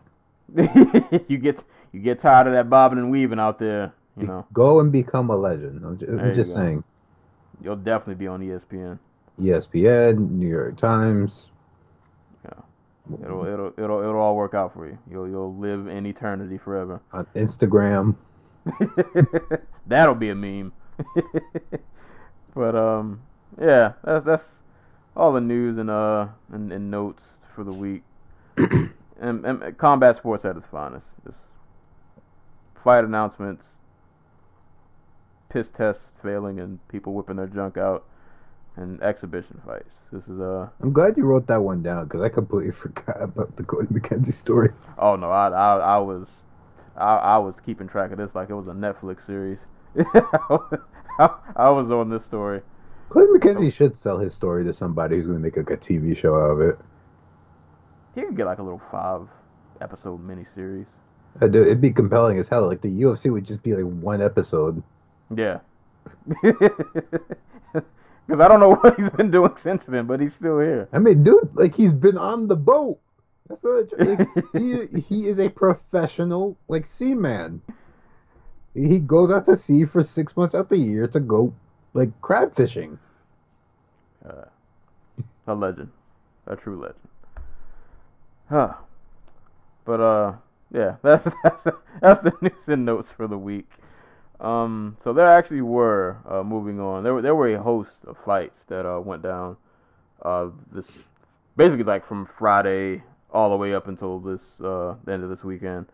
[laughs] you get you get tired of that bobbing and weaving out there. You know, Go and become a legend. I'm just, I'm just saying. you'll definitely be on ESPN. ESPN, New York Times. Yeah. It'll it'll it'll it'll all work out for you. You'll you'll live in eternity forever. on Instagram. [laughs] That'll be a meme. [laughs] but um, yeah, that's that's all the news and uh and, and notes for the week. [clears throat] and, and combat sports at its finest. Just fight announcements, piss tests failing, and people whipping their junk out, and exhibition fights. This is uh I'm glad you wrote that one down because I completely [laughs] forgot about the Cody McKenzie story. oh no, I I, I was I, I was keeping track of this like it was a Netflix series. [laughs] I, I was on this story. Cody McKenzie should sell his story to somebody who's going to make like a TV show out of it. You could get like a little five episode miniseries. Uh, dude, It'd be compelling as hell. Like the UFC would just be like one episode. Yeah. [laughs] Because I don't know [laughs] what he's been doing since then, but he's still here. I mean, dude, like he's been on the boat. That's not a, like, [laughs] he he is a professional like seaman. He goes out to sea for six months out the year to go like crab fishing. Uh, a legend. A true legend. Huh. But, uh, yeah, [laughs] that's, that's, that's the news and notes for the week. Um, so there actually were uh, moving on. There were there were a host of fights that uh, went down. Uh, this basically like from Friday all the way up until this uh, the end of this weekend.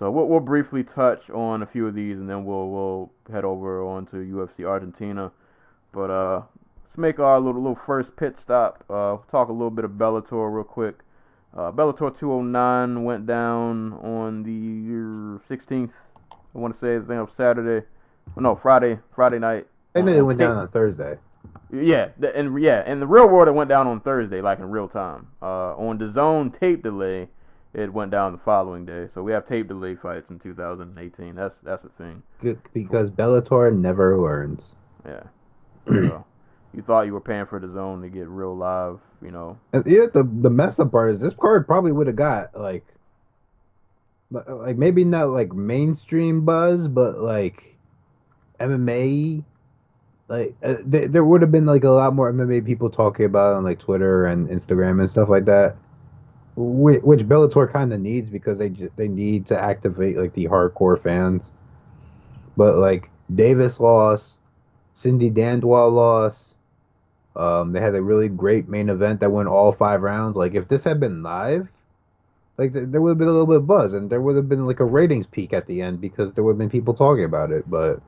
So we'll, we'll briefly touch on a few of these, and then we'll we'll head over on to UFC Argentina. But uh, let's make our little little first pit stop. Uh, talk a little bit of Bellator real quick. Uh, Bellator 209 went down on the 16th. I want to say the thing of Saturday. Oh, no, Friday. Friday night. I know Uh, it went down on Thursday. yeah, the, and yeah, in the real world, it went down on Thursday, like in real time. Uh, on the zone tape delay, it went down the following day. So we have tape delay fights in 2018. That's that's a thing. Because Bellator never learns. Yeah. [clears throat] so, you thought you were paying for the zone to get real live, you know? And yeah, the the messed up part is this card probably would have got like, like maybe not like mainstream buzz, but like MMA. Like uh, th- there would have been like a lot more MMA people talking about it on like Twitter and Instagram and stuff like that, which, which Bellator kind of needs because they they need to activate like the hardcore fans. But like Davis lost, Cindy Dandois lost. Um, they had a really great main event that went all five rounds. Like if this had been live, like th- there would have been a little bit of buzz, and there would have been like a ratings peak at the end because there would have been people talking about it. But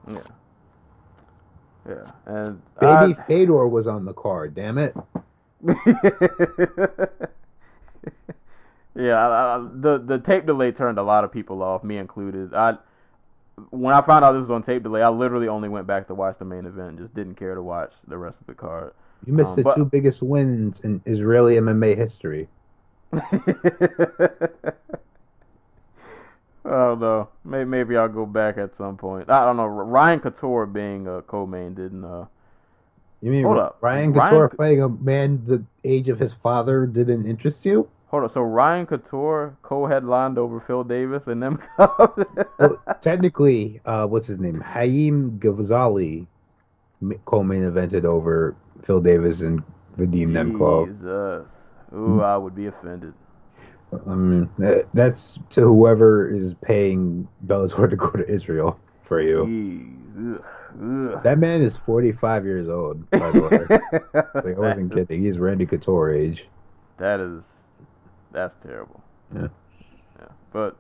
Yeah. And Baby Fedor was on the card. Damn it! [laughs] yeah, I, I, the the tape delay turned a lot of people off, me included. I when I found out this was on tape delay, I literally only went back to watch the main event, and just didn't care to watch the rest of the card. You missed Um, the but- two biggest wins in Israeli MMA history. oh no, maybe maybe I'll go back at some point. I don't know. Ryan Couture being a co-main didn't. Uh, You mean Hold up. Ryan Ryan Couture C- fighting a man the age of his father didn't interest you? hold on. So Ryan Couture co-headlined over Phil Davis and them. [laughs] Well, technically, uh, what's his name? Haim Gozali co-main evented over Phil Davis and Vadim Nemkov. Jesus. Ooh, I would be offended. I mean, that- that's to whoever is paying Bellator to go to Israel for you. Jeez. Ugh. That man is 45 years old, by the way. [laughs] Like, I wasn't kidding. He's Randy Couture age. That is, that's terrible. Yeah. Yeah. But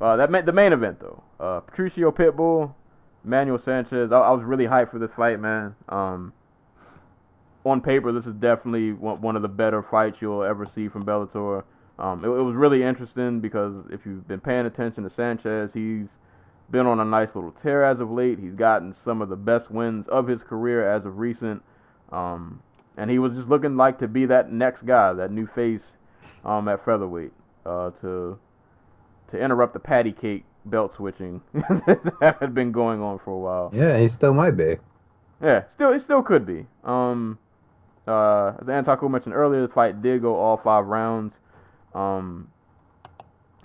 uh, that meant the main event though, uh, Patricio Pitbull, Manuel Sanchez. I, I was really hyped for this fight, man. Um, on paper, this is definitely one, one of the better fights you'll ever see from Bellator. Um, it, it was really interesting because if you've been paying attention to Sanchez, he's been on a nice little tear as of late. He's gotten some of the best wins of his career as of recent. Um, and he was just looking like to be that next guy, that new face um, at featherweight, uh, to to interrupt the patty cake belt switching [laughs] that had been going on for a while. Yeah, he still might be. Yeah, still it still could be. Um, uh, as Antaku mentioned earlier, the fight did go all five rounds. Um,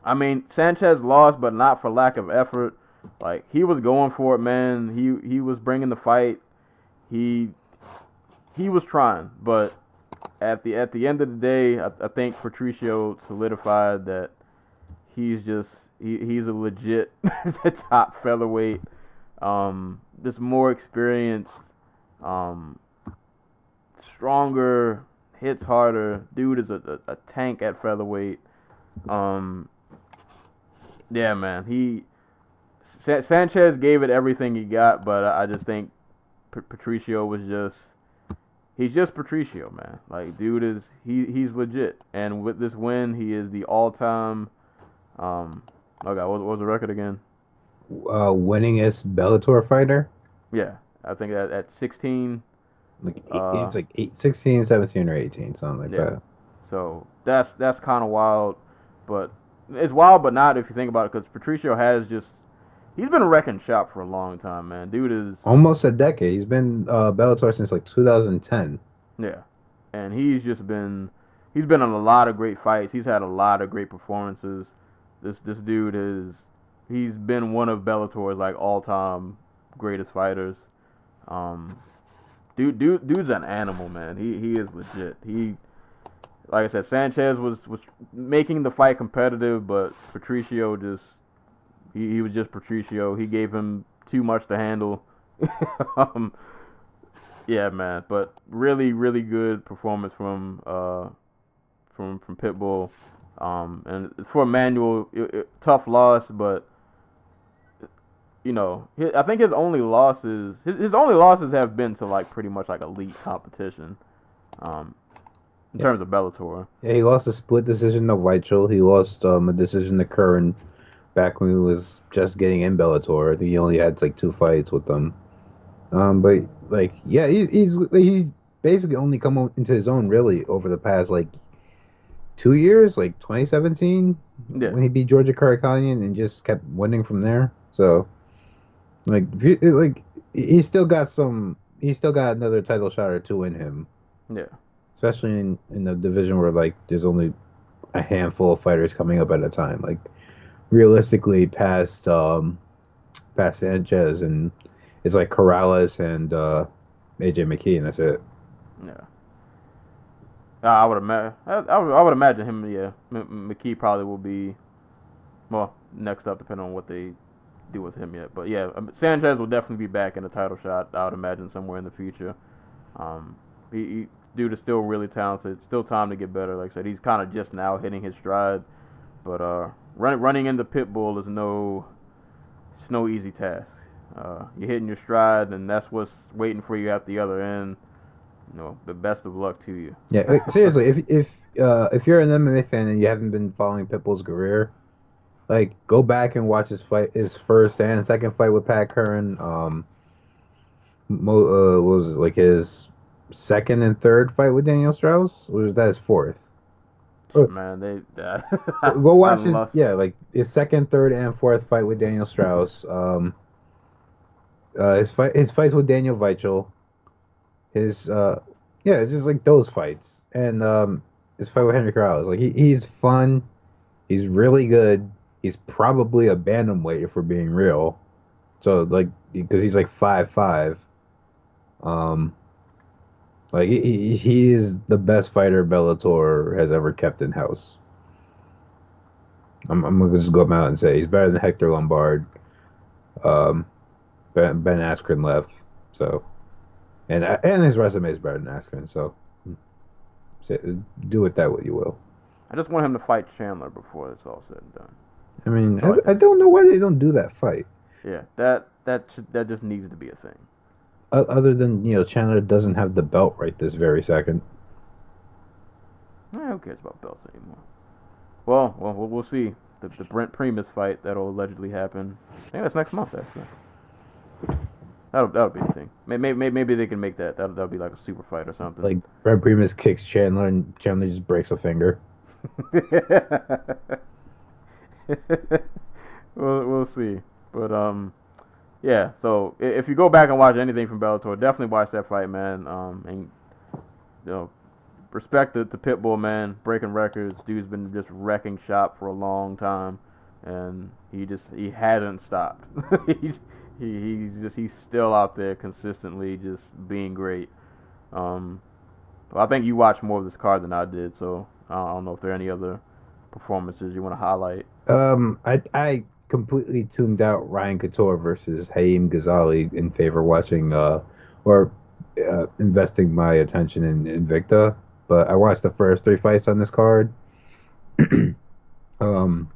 I mean Sanchez lost, but not for lack of effort. Like he was going for it, man. He he was bringing the fight. He he was trying, but at the at the end of the day, I, I think Patricio solidified that he's just he, he's a legit [laughs] top featherweight. Um, just more experienced, um, stronger, hits harder. Dude is a, a, a tank at featherweight. Um, yeah, man. He Sa- Sanchez gave it everything he got, but I, just think P- Patricio was just he's just Patricio, man. Like, dude is he he's legit, and with this win, he is the all-time. Um, oh god, what, what was the record again? Uh, winningest Bellator fighter. Yeah, I think at, at 16. Like eight, Uh, it's like eight, 16, 17, or 18, something like Yeah. that. So that's that's kind of wild, but it's wild, but not if you think about it, because Patricio has just he's been a wrecking shop for a long time, man. Dude is Almost a decade. He's been uh, Bellator since like 2010. yeah, and he's just been he's been in a lot of great fights. He's had a lot of great performances. This this dude is he's been one of Bellator's like all time greatest fighters. Um, dude, dude, dude's an animal, man. He he is legit. He, like I said, Sanchez was was making the fight competitive, but Patricio just he, he was just Patricio. He gave him too much to handle. [laughs] um, yeah, man. But really, really good performance from uh, from from Pitbull. Um, and for Emmanuel, it, it, tough loss, but you know, his, I think his only losses, his, his only losses have been to like pretty much like elite competition. Um, in Yeah. terms of Bellator. Yeah, he lost a split decision to Weichel. He lost um, a decision to Curran back when he was just getting in Bellator. I think he only had like two fights with them. Um, but like, yeah, he, he's he's basically only come into his own really over the past like two years, like 2017 Yeah. when he beat Georgi Karakhanyan and just kept winning from there. So, like, like he's still got some. He's still got another title shot or two in him Yeah. especially in in the division where like there's only a handful of fighters coming up at a time. Like realistically, past um past Sanchez and it's like Corrales and uh, AJ McKee, and that's it. Yeah. I would imagine. I. I would imagine him. Yeah, M- McKee probably will be. Well, next up, depending on what they do with him yet. But yeah, um, Sanchez will definitely be back in the title shot. I would imagine somewhere in the future. Um, he, he dude is still really talented. Still time to get better. Like I said, he's kind of just now hitting his stride. But uh, running running into Pitbull is no. It's no easy task. Uh, you're hitting your stride, and that's what's waiting for you at the other end. You know, the best of luck to you. Yeah, seriously, if if uh, if you're an MMA fan and you haven't been following Pitbull's career, like go back and watch his fight, his first and second fight with Pat Curran. Um, mo- uh, was it, like his second and third fight with Daniel Strauss, or was that his fourth? Oh. Man, they Go [laughs] watch his lost- yeah, like his second, third, and fourth fight with Daniel Strauss. Um, uh, his fight, his fights with Daniel Weichel, his uh, yeah, just like those fights, and um, his fight with Henry Corrales. Like he, he's fun, he's really good. He's probably a bantamweight if we're being real. So like because he's like five five. Um, like he, he he is the best fighter Bellator has ever kept in house. I'm, I'm gonna just go out and say he's better than Hector Lombard. Um, Ben, ben Askren left, so and and his resume is better than Askren. So say, do with that what you will. I just want him to fight Chandler before it's all said and done. I mean, I I, I don't know why they don't do that fight. Yeah, that that should, that just needs to be a thing. Other than you know, Chandler doesn't have the belt right this very second. Eh, who cares about belts anymore? Well, well, we'll, we'll see. The, the Brent Primus fight that'll allegedly happen. I think that's next month, actually. That'll that'll be the thing. Maybe maybe, maybe they can make that. That'll, that'll be like a super fight or something. Like Brent Primus kicks Chandler, and Chandler just breaks a finger. [laughs] we'll we'll see. But um, yeah. So if you go back and watch anything from Bellator, definitely watch that fight, man. Um, and you know, respect to, Pitbull, man. Breaking records. Dude's been just wrecking shop for a long time, and he just he hasn't stopped. [laughs] he's he, he's just he's still out there consistently, just being great. Um, I think you watched more of this card than I did, so I don't know if there are any other performances you want to highlight. Um, I I completely tuned out Ryan Couture versus Haim Gozali in favor watching uh or uh, investing my attention in Invicta. But I watched the first three fights on this card. [clears throat] um,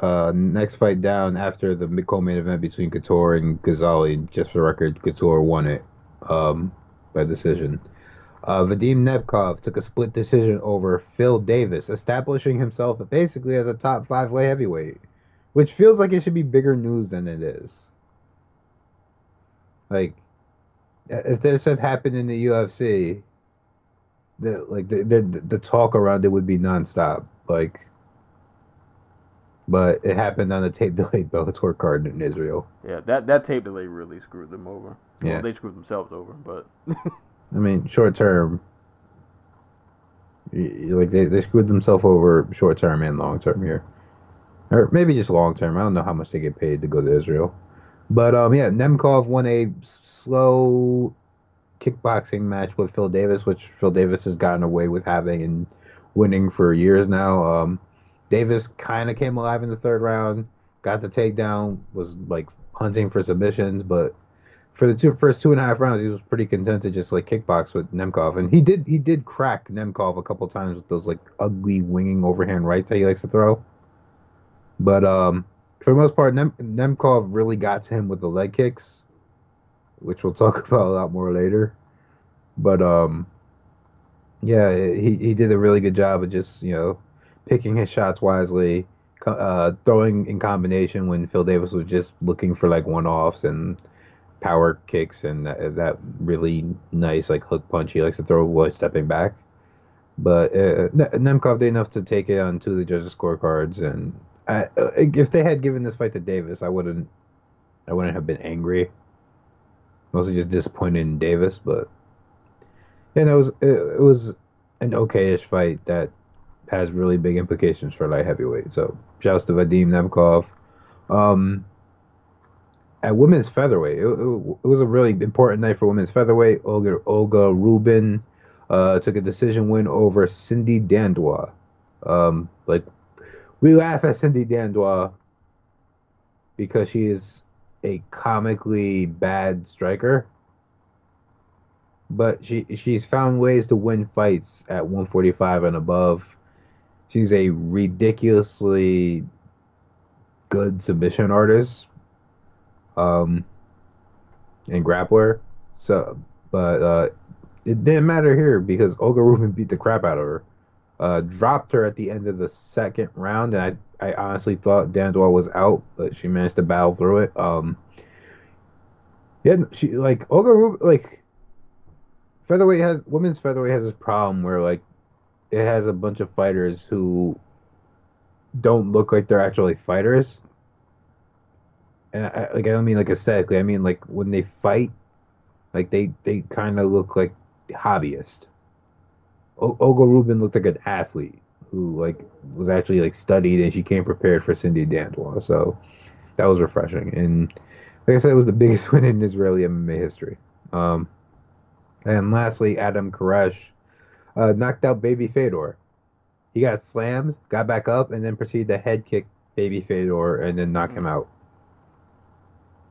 uh, next fight down after the co-main event between Couture and Gozali. Just for record, Couture won it um by decision. Uh, Vadim Nemkov took a split decision over Phil Davis, establishing himself basically as a top five light heavyweight, which feels like it should be bigger news than it is. Like, if this had happened in the UFC, the like the the, the talk around it would be nonstop. Like, but it happened on the tape [laughs] delayed Bellator card in Israel. Yeah, that that tape delay really screwed them over. Yeah. Well, they screwed themselves over, but [laughs] I mean, short term, like they, they screwed themselves over short term and long term here, or maybe just long term. I don't know how much they get paid to go to Israel, but um, yeah, Nemkov won a slow kickboxing match with Phil Davis, which Phil Davis has gotten away with having and winning for years now. Um, Davis kind of came alive in the third round, got the takedown, was like hunting for submissions, but for the two first two and a half rounds, he was pretty content to just like kickbox with Nemkov, and he did he did crack Nemkov a couple times with those like ugly winging overhand rights that he likes to throw. But um, for the most part, Nem- Nemkov really got to him with the leg kicks, which we'll [laughs] talk about a lot more later. But um, yeah, he he did a really good job of just you know picking his shots wisely, uh, throwing in combination when Phil Davis was just looking for like one offs and power kicks and that, that really nice like hook punch he likes to throw while stepping back. But uh, Nemkov did enough to take it on two of the judges' scorecards, and I, uh, if they had given this fight to Davis, I wouldn't, I wouldn't have been angry. Mostly just disappointed in Davis, but yeah, it was it, it was an okayish fight that has really big implications for light heavyweight. So shouts to Vadim Nemkov. Um, at women's featherweight, it, it, it, was a really important night for women's featherweight. Olga Olga Rubin uh, took a decision win over Cindy Dandois. Um, like we laugh at Cindy Dandois because she is a comically bad striker, but she she's found ways to win fights at 145 and above. She's a ridiculously good submission artist um, and grappler. So, but uh, it didn't matter here because Olga Rubin beat the crap out of her. Uh, dropped her at the end of the second round, and I, I honestly thought Dandois was out, but she managed to battle through it. Um, yeah, she like Olga Rubin, like featherweight has women's featherweight has this problem where like it has a bunch of fighters who don't look like they're actually fighters and I, like I don't mean like aesthetically. I mean like when they fight, like they they kind of look like hobbyists. O- Olga Rubin looked like an athlete who like was actually like studied and she came prepared for Cindy Dandois. So that was refreshing. And like I said, it was the [laughs] biggest win in Israeli MMA history. Um, and lastly, Adam Koresh uh, knocked out Baby Fedor. He got slammed, got back up, and then proceeded to head kick Baby Fedor and then knock him out.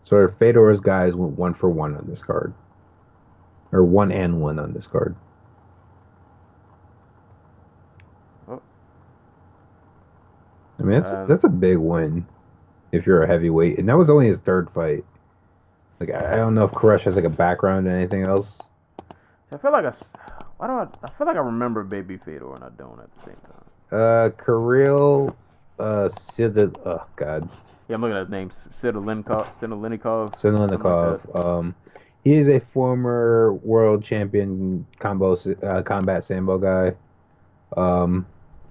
So Fedor's guys went one for one on this card, or one and one on this card. I mean, that's Um, that's a big win if you're a heavyweight, and that was only his third fight. Like I I don't know if Koresh has like a background in anything else. I feel like I, s- why do I? I feel like I remember Baby Fedor and I don't at the same time. Uh, Kirill, uh, Sid, oh god, Yeah, I'm looking at his name, Sidolinikov. Sidolinikov. Sinolinikov. Um, he is a former world champion combo uh, combat sambo guy. Um,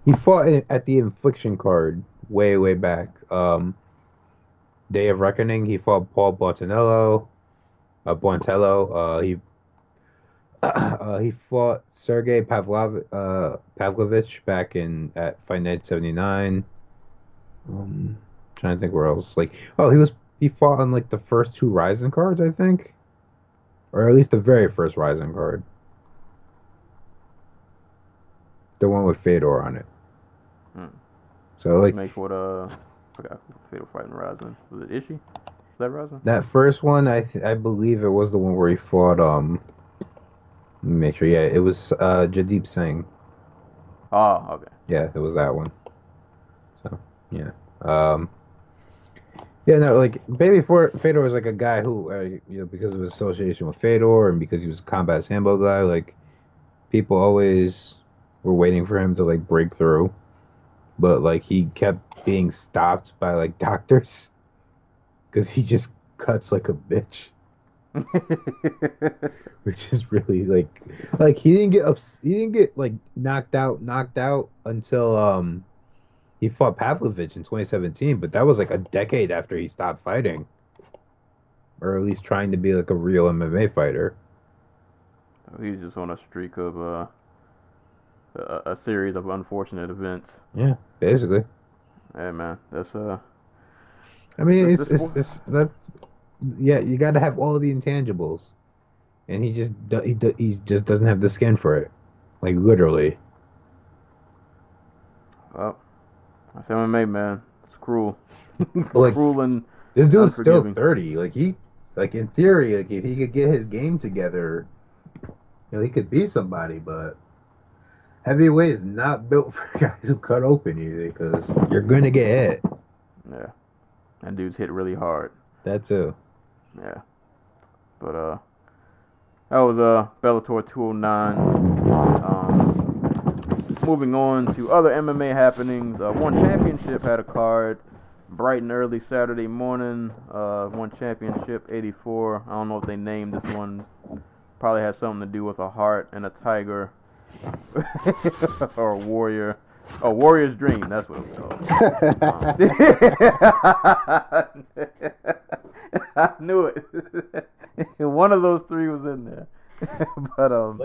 he fought at the Affliction card way way back. Um, Day of Reckoning. He fought Paul Buentello. Uh, Buentello. Uh, he [clears throat] uh, he fought Sergey Pavlov, uh, Pavlovich back in at Fight Night '79. Um, trying to think where else. Like, oh, he was he fought on like the first two Rizin cards, I think, or at least the very first Rizin card, the one with Fedor on it. So like Make what uh, forgot Fedor fighting Rizin. Was it Ishii? Is that Rizin? that first one, I th- I believe it was the one where he fought. Um, make sure. Yeah, it was uh Jaideep Singh. Oh, okay. Yeah, it was that one. So yeah, um, yeah, no, like Baby For- Fedor was like a guy who, uh, you know, because of his association with Fedor and because he was a combat sambo guy, like people always were waiting for him to like break through, but like he kept being stopped by like doctors [laughs] because he just cuts like a bitch. [laughs] Which is really like like he didn't get ups- he didn't get like knocked out knocked out until um he fought Pavlovich in 2017 but that was like a decade after he stopped fighting. Or at least trying to be like a real MMA fighter. He's just on a streak of uh, a, a series of unfortunate events. yeah basically Hey man, that's uh, I mean it's it's, it's that's yeah you got to have all the intangibles and he just he, he just doesn't have the skin for it like literally well, that's MMA man. It's cruel, [laughs] Like- cruel and This dude's still thirty. Like he, like in theory, like if he could get his game together, you know, he could be somebody. But heavyweight is not built [laughs] for guys who cut open easy because you're gonna get hit. Yeah, and dudes hit really hard. That too. Yeah, but uh, that was uh Bellator 209. Um, moving on to other MMA happenings. Uh, One Championship had a card bright and early Saturday morning. Uh, One Championship 84. I don't know if they named this one. Probably has something to do with a heart and a tiger, [laughs] or a warrior. Oh, Warrior's Dream. That's what it was called. [laughs] I knew it. [laughs] One of those three was in there. but um,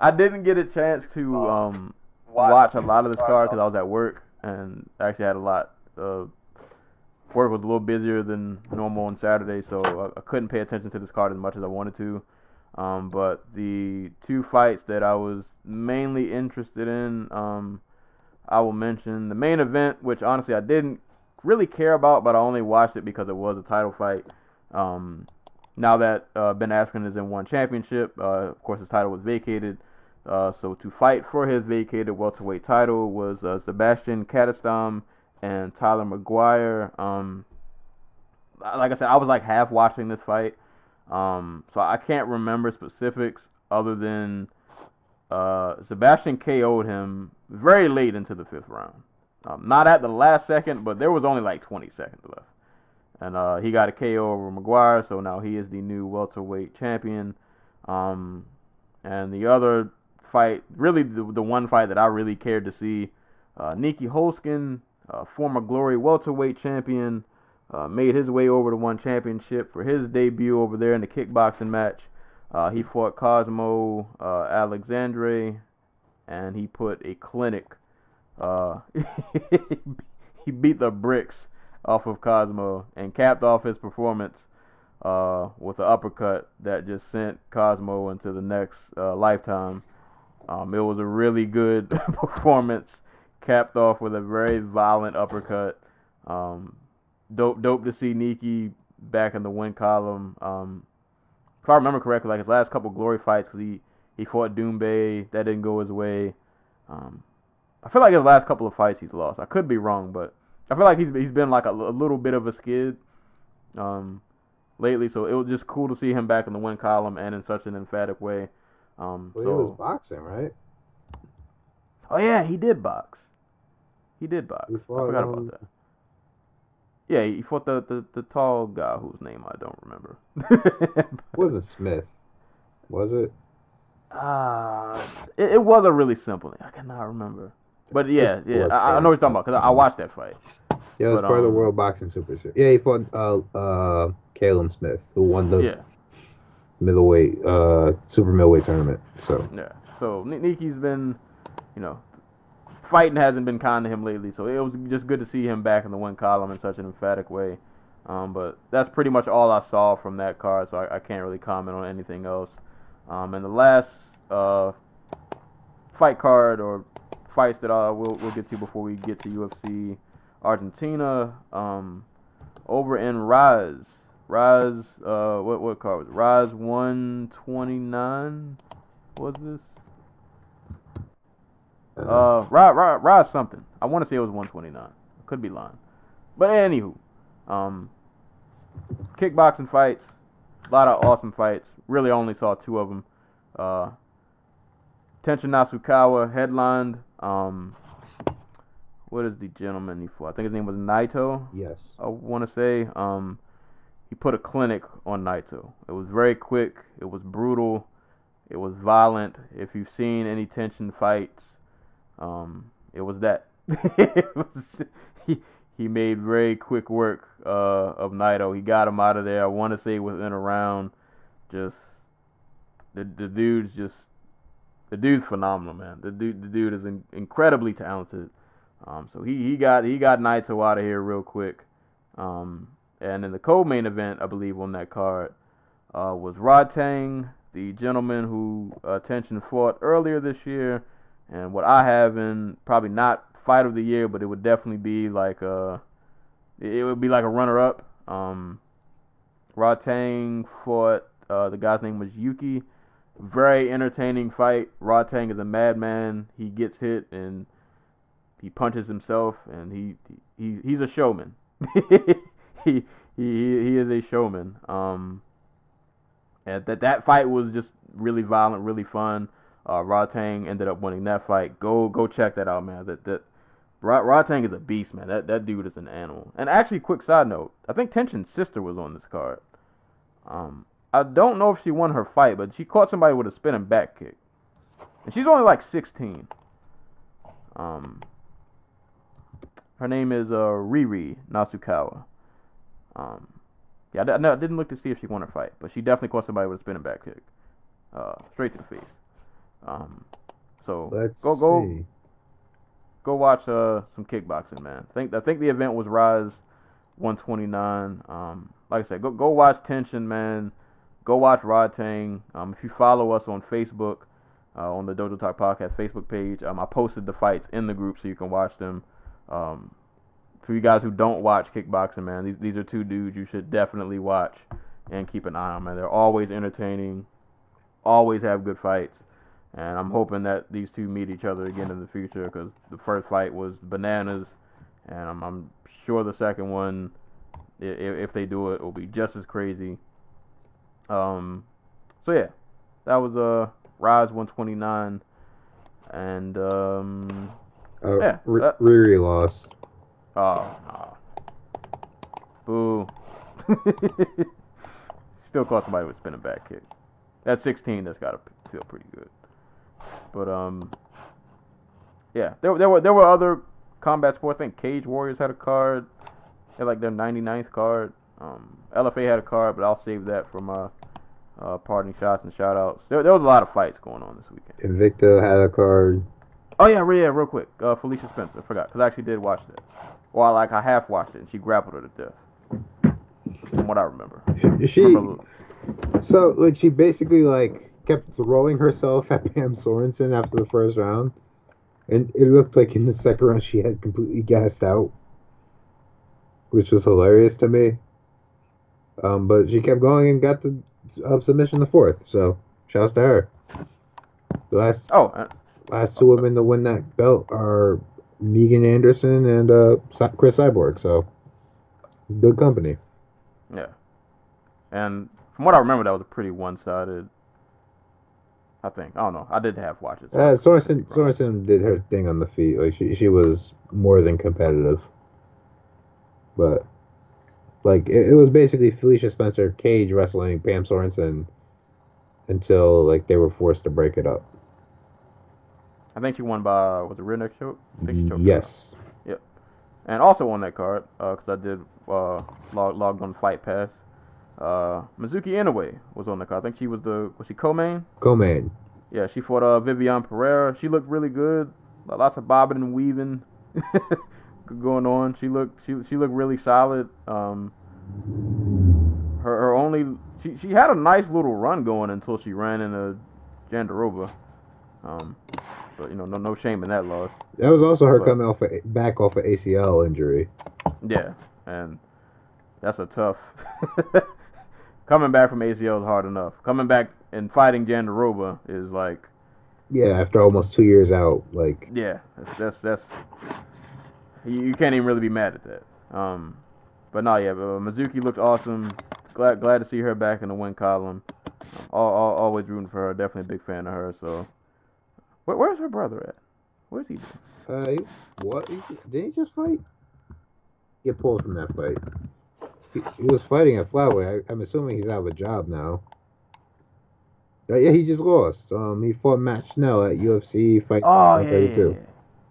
I didn't get a chance to um watch a lot of this card because I was at work and actually had a lot. of work was a little busier than normal on Saturday, so I, I couldn't pay attention to this card as much as I wanted to. Um, but the two fights that I was mainly interested in, um, I will mention the main event, which honestly I didn't really care about, but I only watched it because it was a title fight. Um, now that uh, Ben Askren is in one championship, uh, of course his title was vacated. Uh, so to fight for his vacated welterweight title was uh, Sebastian Cadestam and Tyler McGuire. Um, like I said, I was like half watching this fight, um, so I can't remember specifics other than uh, Sebastian KO'd him very late into the fifth round. Um, not at the last second, but there was only like 20 seconds left. And uh, he got a KO over McGuire, so now he is the new welterweight champion. Um, and the other fight, really the, the one fight that I really cared to see, uh, Nieky Holzken, uh, former Glory welterweight champion, uh, made his way over to one championship for his debut over there in the kickboxing match. Uh, he fought Cosmo uh, Alexandre, and he put a clinic. Uh, [laughs] he beat the bricks off of Cosmo and capped off his performance uh, with an uppercut that just sent Cosmo into the next uh, lifetime. Um, it was a really good [laughs] performance, capped off with a very violent uppercut. Um, dope, dope to see Nikki back in the win column. Um, if I remember correctly, like his last couple glory fights, because he he fought Doumbé, that didn't go his way. Um, I feel like his last couple of fights he's lost. I could be wrong, but I feel like he's he's been like a, a little bit of a skid um, lately. So it was just cool to see him back in the win column and in such an emphatic way. Um, Well, so, he was boxing, right? oh yeah, he did box. He did box. He I forgot um, about that. Yeah, he fought the, the, the tall guy whose name I don't remember. It [laughs] wasn't [laughs] Smith, was it? Uh, it, it was a really simple name. I cannot remember. But yeah, It yeah, I, I know what you're talking about because I, I watched that fight. Yeah, it was But, part of the um, World Boxing Super Series. Yeah, he fought uh uh Callum Smith, who won the Yeah, middleweight uh super middleweight tournament. So yeah. So Ni- Niki's been, you know, fighting hasn't been kind to him lately. So it was just good to see him back in the win column in such an emphatic way. Um, but that's pretty much all I saw from that card, so I, I can't really comment on anything else. Um, and the last uh, fight card or fights that uh, we'll, we'll get to before we get to UFC Argentina, um, over in Rise. Rise, uh, what, what card was it? Rise 129 was this? Uh, Rise, Rise, Rise something. I want to say it was 129. Could be lying. But anywho, um, kickboxing fights, a lot of awesome fights. Really only saw two of them. Uh, Tenshin Nasukawa headlined. Um, what is the gentleman he fought? I think his name was Naito. yes, I want to say. Um, he put a clinic on Naito. It was very quick. It was brutal. It was violent. If you've seen any Tenshin fights, um, it was that. it was, [laughs] he he made very quick work uh, of Naito. He got him out of there. I want to say within a round. Just the the dude's just the dude's phenomenal, man. The dude the dude is in, incredibly talented. Um, so he, he got he got Naito out of here real quick. Um, and in the co-main event, I believe on that card uh, was Rodtang, the gentleman who uh, Tenshin fought earlier this year, and what I have in probably not fight of the year, but it would definitely be like a it, would be like a runner up. Um, Rodtang fought uh, the guy's name was Yuki. Very entertaining fight. Rodtang is a madman. He gets hit and he punches himself, and he he he's a showman. [laughs] he, he he is a showman. Um, and that that fight was just really violent, really fun. Uh, Rodtang ended up winning that fight. Go go check that out, man. That that Rod, Rodtang is a beast, man. That that dude is an animal. And actually, quick side note, I think Tenshin's sister was on this card. Um, I don't know if she won her fight, but she caught somebody with a spinning back kick, and she's only like 16. Um, her name is uh, Riri Nasukawa. Um, yeah, I, no, I didn't look to see if she won her fight, but she definitely caught somebody with a spinning back kick, uh, straight to the face. Um, so Let's go go see. go watch uh some kickboxing, man. I think I think the event was Rise 129. Um, like I said, go go watch Tenshin, man. Go watch Rodtang. Um, if you follow us on Facebook, uh, on the Dojo Talk Podcast Facebook page, um, I posted the fights in the group so you can watch them. Um, for you guys who don't watch kickboxing, man, these these are two dudes you should definitely watch and keep an eye on, man. They're always entertaining, always have good fights. And I'm hoping that these two meet each other again in the future because the first fight was bananas, and I'm, I'm sure the second one, if, if they do it, will be just as crazy. Um, so yeah, that was uh Rise 129, and um, Uh, Yeah, that- Riri lost. oh, nah. boo. [laughs] Still caught somebody with a spinning back kick. That's 16. That's gotta feel pretty good. But um, yeah, there there were there were other combat sports. I think Cage Warriors had a card. They had like their 99th card. Um, LFA had a card, but I'll save that for my uh, parting shots and shout outs. There, there was a lot of fights going on this weekend. Invicta had a card. Oh yeah, yeah, real quick. Uh, Felicia Spencer, I forgot, because I actually did watch that. Well, like I half watched it, and she grappled her to death. From what I remember. She Remember- so like she basically like kept throwing herself [laughs] at Pam Sorenson after the first round, and it looked like in the second round she had completely gassed out, which was hilarious to me. Um, but she kept going and got the uh, submission the fourth. So shouts to her. The last oh, uh, last two women to win that belt are Megan Anderson and uh, Cris Cyborg. So good company. yeah. And from what I remember, that was a pretty one-sided. I think I don't know. I did half watch it. so Uh, Sorenson. Sorenson did her thing on the feet. Like she, she was more than competitive. But like it, it was basically Felicia Spencer cage wrestling Pam Sorenson until like they were forced to break it up. I think she won by was it rear neck choke? I think she choked her out. Yes. And also on that card, because I did uh, log, logged on Fight Pass, uh, Mizuki Inoue was on the card. I think she was the was she co-main? Co-main. Yeah, she fought uh, Vivian Pereira. She looked really good. Lots of bobbing and weaving [laughs] going on. She looked she she looked really solid. Um, her her only she she had a nice little run going until she ran into Jandiroba. Um, but you know no no shame in that loss. That was also her But- coming off a, back off an ACL injury. Yeah, and that's a tough. [laughs] Coming back from ACL is hard enough. Coming back and fighting Jandiroba is like, Yeah, after almost two years out, like yeah, that's that's, that's you, you can't even really be mad at that. Um, but no, yeah, uh, Mizuki looked awesome. Glad glad to see her back in the win column. All, all, always rooting for her. Definitely a big fan of her. So, where, where's her brother at? Where's he? Been? Uh, what? Did he just fight? Get pulled from that fight. He, he was fighting at Flatway. I, I'm assuming he's out of a job now. Uh, yeah, he just lost. Um, he fought Matt Schnell at UFC Fight Oh yeah, yeah, yeah,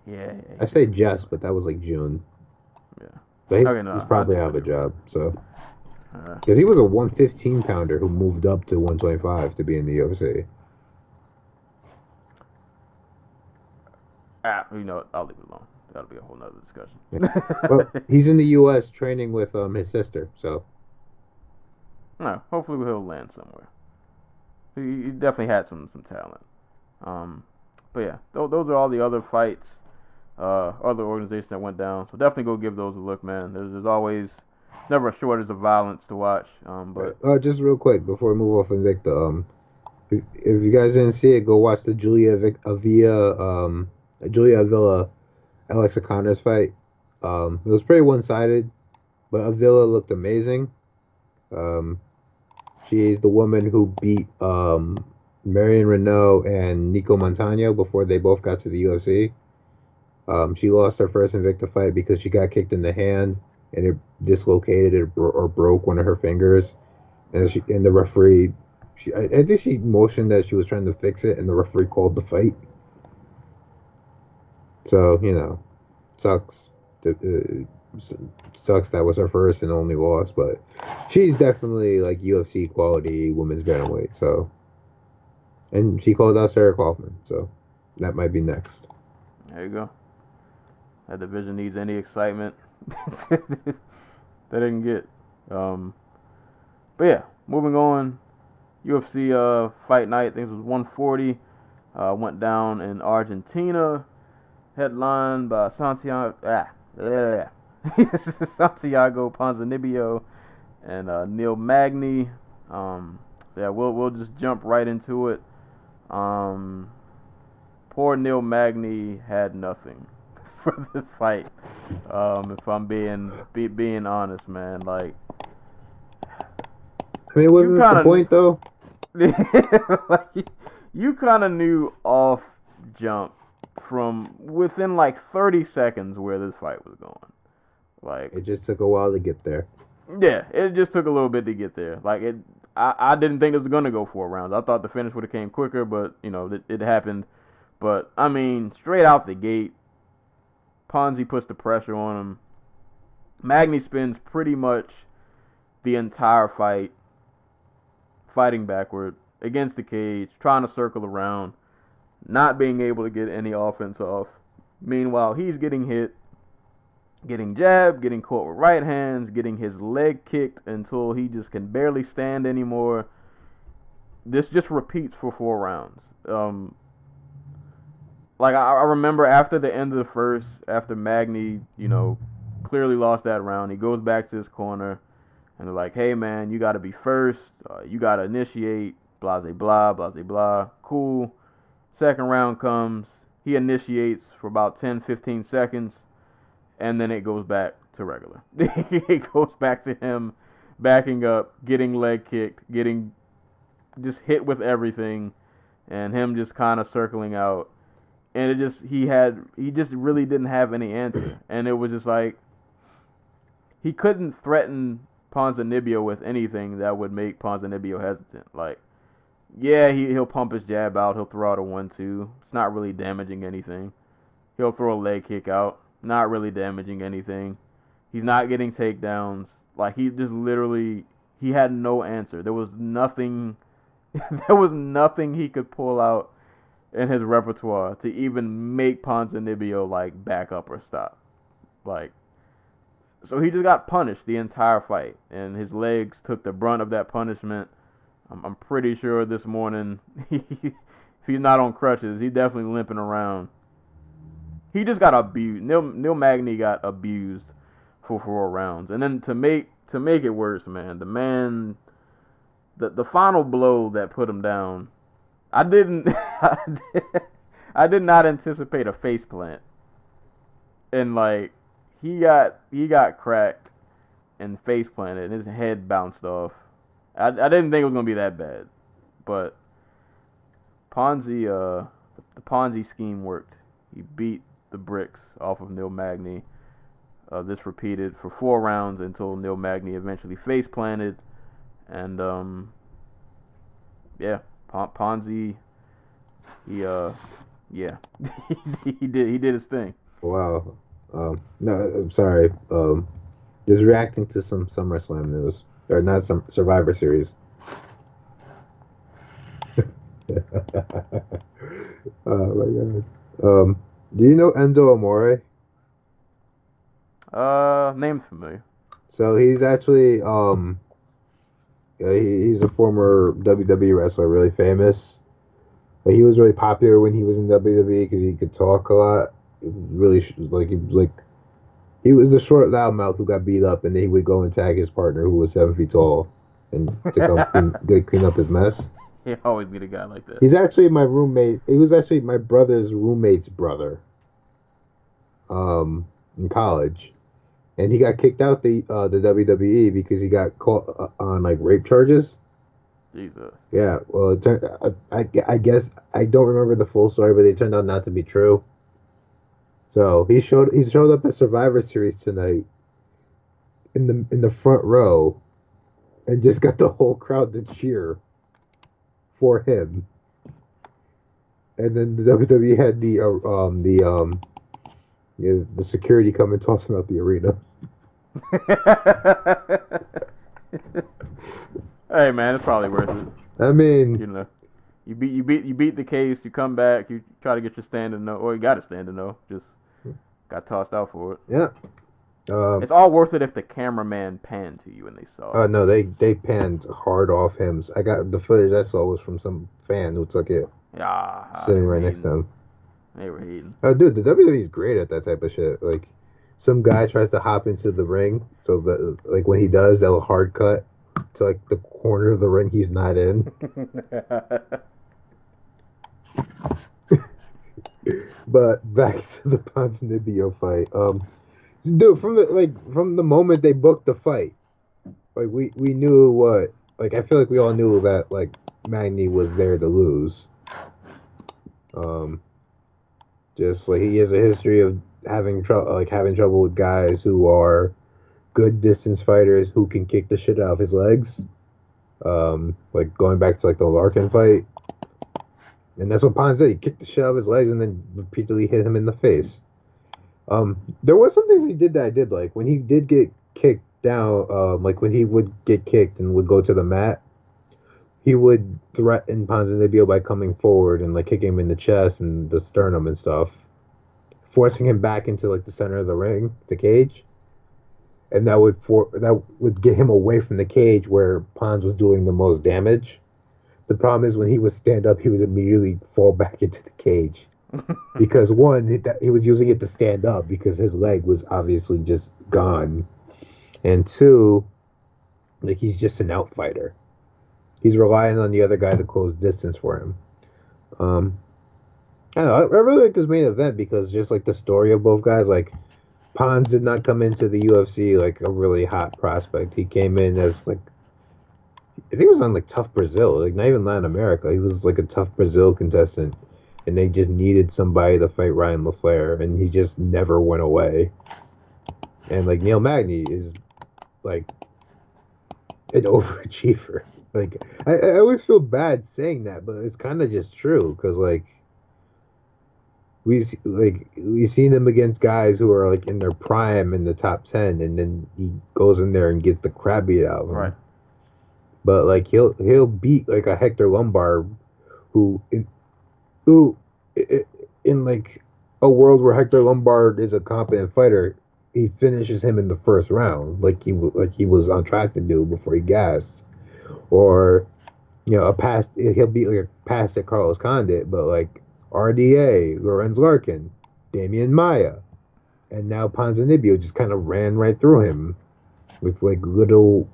yeah, yeah, I say just, but that was like June. Yeah. But he's, Okay, no, he's probably out of a job. So, Uh, because he was a 115 pounder who moved up to 125 to be in the UFC. ah, you know, what, I'll leave it alone. That'll be a whole nother discussion. Well, [laughs] he's in the U.S. training with um his sister. So, No, hopefully he'll land somewhere. He, he definitely had some some talent. Um, but yeah, th- those are all the other fights uh, other organizations that went down. So definitely go give those a look, man. There's, there's always never a shortage of violence to watch. Um, but Uh, just real quick before we move off Invicta, um, if, if you guys didn't see it, go watch the Julia Vic- Avila, um, Julia Avila, Alexa Conners fight. Um, it was pretty one sided, but Avila looked amazing. Um, she's the woman who beat um, Marion Reneau and Nicco Montaño before they both got to the UFC. Um, she lost her first Invicta fight because she got kicked in the hand and it dislocated or, bro- or broke one of her fingers, and she and the referee, she I, I think she motioned that she was trying to fix it, and the referee called the fight. So you know, sucks. Uh, sucks that was her first and only loss, but she's definitely like UFC quality women's bantamweight. So, and she called out Sarah Kaufman, so that might be next. there you go. That division needs any excitement [laughs] they didn't get. Um, but yeah, moving on. UFC uh, fight night, I think it was 140. Uh, went down in Argentina, headlined by Santiago, ah, yeah, [laughs] Santiago Ponzinibbio and uh, Neil Magny. Um, yeah, we'll we'll just jump right into it. Um, poor Neil Magny had nothing [laughs] for this fight. Um, if I'm being be, being honest, man, like I mean, wasn't kinda- the point though? [laughs] like you kind of knew off jump from within like 30 seconds where this fight was going. Like, It just took a while to get there. yeah, it just took a little bit to get there. Like it, I, I didn't think it was gonna go four rounds. I thought the finish would have came quicker, but you know it, it happened. But I mean, straight out the gate, Ponzi puts the pressure on him. Magny spends pretty much the entire fight fighting backward against the cage, trying to circle around, not being able to get any offense off. Meanwhile, he's getting hit, getting jabbed, getting caught with right hands, getting his leg kicked until he just can barely stand anymore. This just repeats for four rounds. Um, like I, I remember after the end of the first, after Magny, you know, clearly lost that round, he goes back to his corner, and they're like, "Hey man, you got to be first. Uh, you got to initiate." Blah blah blah blah blah. Cool. Second round comes. He initiates for about 10, 15 seconds, and then it goes back to regular. [laughs] it goes back to him backing up, getting leg kicked, getting just hit with everything, and him just kind of circling out. And it just he had he just really didn't have any answer, [clears throat] and it was just like he couldn't threaten Ponzinibbio with anything that would make Ponzinibbio hesitant. Like, yeah, he he'll pump his jab out, he'll throw out a one-two. It's not really damaging anything. He'll throw a leg kick out, not really damaging anything. He's not getting takedowns. Like he just literally he had no answer. There was nothing [laughs] there was nothing he could pull out in his repertoire to even make Ponzinibbio like back up or stop. Like so he just got punished the entire fight and his legs took the brunt of that punishment. I'm, I'm pretty sure this morning [laughs] if he's not on crutches, he's definitely limping around. He just got abused. Neil, Neil Magny got abused for four rounds, and then to make to make it worse, man, the man, the the final blow that put him down, I didn't, [laughs] I, did, I did not anticipate a face plant, and like he got he got cracked and face planted, and his head bounced off. I, I didn't think it was gonna be that bad, but Ponzi uh the Ponzi scheme worked. He beat the bricks off of Neil Magny. Uh, this repeated for four rounds until Neil Magny eventually face planted, and um, yeah, Pon- Ponzi, he uh, yeah, [laughs] he did he did his thing. Wow. Um, no, I'm sorry. Um, just reacting to some SummerSlam news, or not some Survivor Series. [laughs] oh my god. Um, do you know Enzo Amore? Uh, name's familiar. So he's actually um, he, he's a former WWE wrestler, really famous. Like, he was really popular when he was in WWE because he could talk a lot. really like he was like he was the short loudmouth who got beat up, and then he would go and tag his partner who was seven feet tall, and to come [laughs] clean, clean up his mess. He'll always be the guy like that. He's actually my roommate. He was actually my brother's roommate's brother. Um, in college, and he got kicked out the uh, the WWE because he got caught uh, on like rape charges. Jesus. Yeah, well, it turned. I, I, I guess I don't remember the full story, but it turned out not to be true. So he showed he showed up at Survivor Series tonight, in the in the front row, and just got the whole crowd to cheer for him. And then the WWE had the uh, um the um yeah, the security come and toss him out the arena. [laughs] hey man, it's probably worth it. I mean, You know, you beat you beat you beat the case. You come back. You try to get your stand to know, or you got to stand to know. Just got tossed out for it. yeah. Um, It's all worth it if the cameraman panned to you and they saw. Oh it. no, they they panned hard off him. I got the footage I saw was from some fan who took it Yeah, sitting right next to him. They were hating. Oh, dude, the WWE's great at that type of shit. Like, some guy tries to hop into the ring, so that like when he does, they'll hard cut to like the corner of the ring he's not in. [laughs] But back [laughs] to the Ponzinibbio fight. Um, dude, from the like from the moment they booked the fight, like we we knew what. Like I feel like we all knew that like Magny was there to lose. Um, just like he has a history of having trouble, like having trouble with guys who are good distance fighters who can kick the shit out of his legs. Um, like going back to like the Larkin fight, and that's what Pons did. He kicked the shit out of his legs and then repeatedly hit him in the face. Um, there was some things he did that I did like when he did get kicked down. Um, like when he would get kicked and would go to the mat, he would threaten Ponzinibbio by coming forward and like kicking him in the chest and the sternum and stuff, forcing him back into like the center of the ring, the cage, and that would for that would get him away from the cage where Pons was doing the most damage. The problem is when he would stand up, he would immediately fall back into the cage [laughs] because one, he, was using it to stand up because his leg was obviously just gone, and two, like he's just an outfighter. He's relying on the other guy to close distance for him. Um, I know. I really like this main event because just like the story of both guys, like Pons did not come into the UFC like a really hot prospect. He came in as like I think he was on like TUF Brazil, like not even Latin America. He was like a TUF Brazil contestant, and they just needed somebody to fight Ryan LaFlare, and he just never went away. And like Neil Magny is like an [laughs] overachiever. Like I, I always feel bad saying that, but it's kind of just true because like we like we've seen him against guys who are like in their prime in the top ten, and then he goes in there and gets the crap beat out of him. Right. But like he'll he'll beat like a Hector Lombard, who in, who in like a world where Hector Lombard is a competent fighter, he finishes him in the first round, like he like he was on track to do before he gassed, or you know a past he'll beat like a past at Carlos Condit, but like RDA, Lorenz Larkin, Demian Maia, and now Ponzinibbio just kind of ran right through him with like little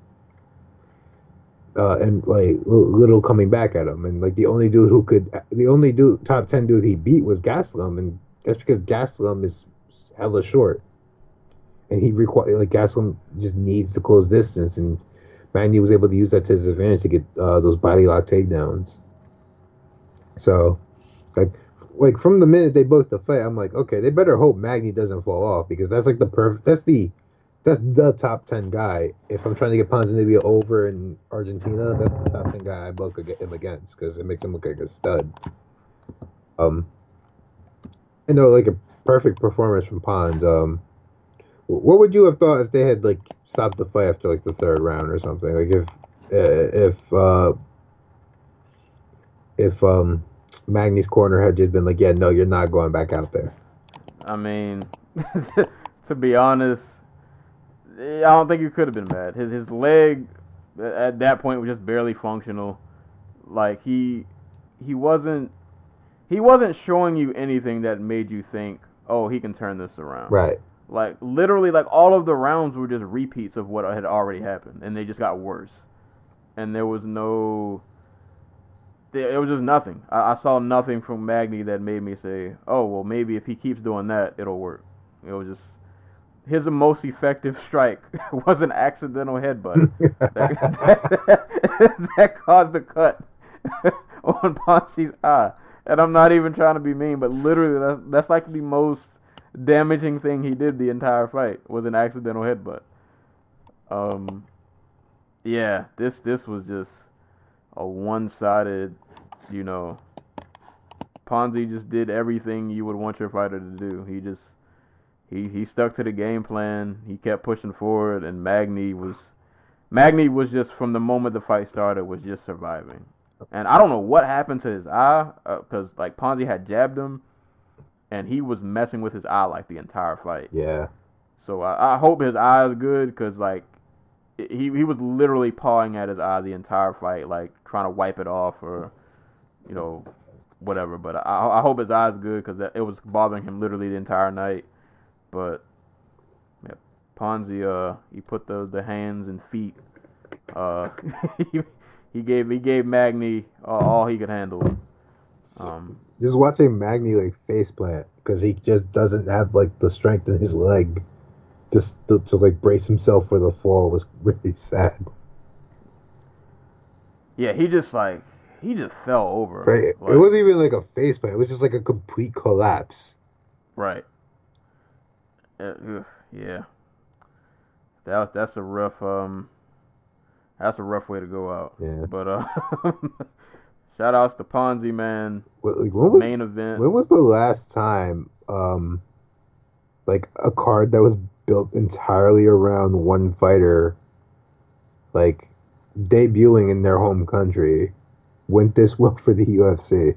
uh, and like little coming back at him, and like the only dude who could, the only dude top ten dude he beat was Gastelum, and that's because Gastelum is hella short, and he require like Gastelum just needs to close distance, and Magny was able to use that to his advantage to get uh, those body lock takedowns. So, like, like from the minute they booked the fight, I'm like, okay, they better hope Magny doesn't fall off because that's like the perfect, that's the that's the top ten guy. If I'm trying to get Ponzinibbio over in Argentina, that's the top ten guy I book him against because it makes him look like a stud. Um, I know like a perfect performance from Pons. Um, what would you have thought if they had like stopped the fight after like the third round or something? Like if uh, if uh, if um Magny's corner had just been like, yeah, no, you're not going back out there. I mean, [laughs] to be honest, I don't think he could have been mad. His his leg at that point was just barely functional. Like he he wasn't he wasn't showing you anything that made you think, oh, he can turn this around. Right. Like literally, like all of the rounds were just repeats of what had already happened, and they just got worse. And there was no, it was just nothing. I, I saw nothing from Magny that made me say, oh well, maybe if he keeps doing that, it'll work. It was just his most effective strike [laughs] was an accidental headbutt [laughs] that, that, [laughs] that caused the cut on Ponzi's eye. And I'm not even trying to be mean, but literally, that's, that's like the most damaging thing he did the entire fight was an accidental headbutt. Um, yeah, this this was just a one-sided, you know. Ponzi just did everything you would want your fighter to do. He just he he stuck to the game plan. He kept pushing forward, and Magny was Magny was just from the moment the fight started was just surviving. And I don't know what happened to his eye because uh, like Ponzi had jabbed him, and he was messing with his eye like the entire fight. Yeah. So I, I hope his eye is good because like he he was literally pawing at his eye the entire fight, like trying to wipe it off or you know whatever. But I I hope his eye is good because it was bothering him literally the entire night. But yeah, Ponzi uh he put the the hands and feet uh [laughs] he, he gave he gave Magny uh, all he could handle. Um, just watching Magny like face plant because he just doesn't have like the strength in his leg just to, to like brace himself for the fall was [laughs] really sad. Yeah, he just like he just fell over. Right. Like, it wasn't even like a face plant. It was just like a complete collapse. Right. Uh, yeah. That that's a rough um. That's a rough way to go out. Yeah. But uh, [laughs] shout outs to Ponzi man. What, like, when was, main event. When was the last time um, like a card that was built entirely around one fighter, like debuting in their home country, went this [laughs] well for the UFC?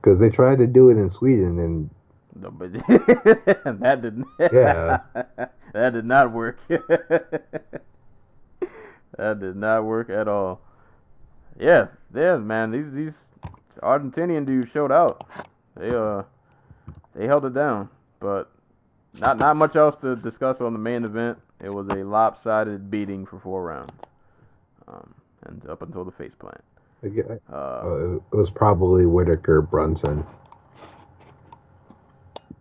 Because they tried to do it in Sweden and no, but [laughs] that didn't. [laughs] Yeah, that did not work. [laughs] that did not work at all. Yeah, yeah, man. These these Argentinian dudes showed out. They uh they held it down, but not not much else to discuss on the main event. It was a lopsided beating for four rounds, um, and up until the face plant. Uh, uh, it was probably Whittaker Brunson.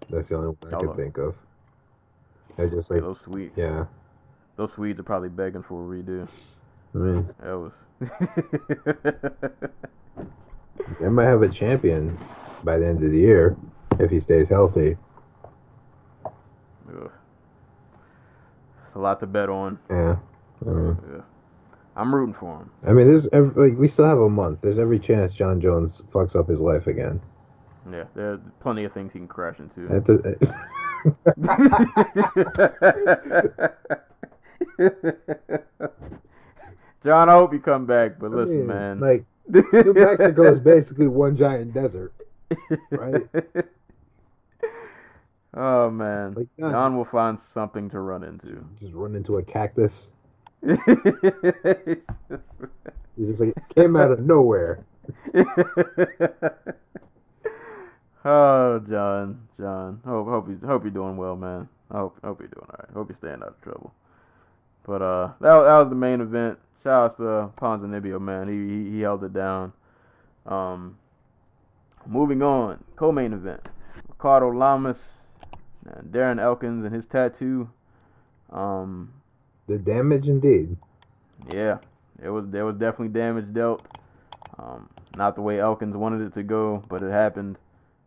That's the only one I can think of. I just like those Swedes. Yeah, those Swedes are probably begging for a redo. I mean, that was. [laughs] they might have a champion by the end of the year if he stays healthy. Ugh. It's a lot to bet on. Yeah. I mean, yeah. I'm rooting for him. I mean, there's every, like we still have a month. There's every chance Jon Jones fucks up his life again. Yeah, there are plenty of things he can crash into. [laughs] Jon, I hope you come back, but listen, mean, man. Like New Mexico is basically one giant desert, right? [laughs] Oh man, like, Jon, Jon will find something to run into. Just run into a cactus. [laughs] He's just like came out of nowhere. Oh, Jon, Jon. Hope hope you hope you're doing well, man. I hope hope you're doing all right. Hope you're staying out of trouble. But uh, that that was the main event. Shout out to Ponzinibbio, man. He, he he held it down. Um, moving on, co-main event. Ricardo Lamas, and Darren Elkins and his tattoo. Um, the damage indeed. Yeah, it was there was definitely damage dealt. Um, not the way Elkins wanted it to go, but it happened.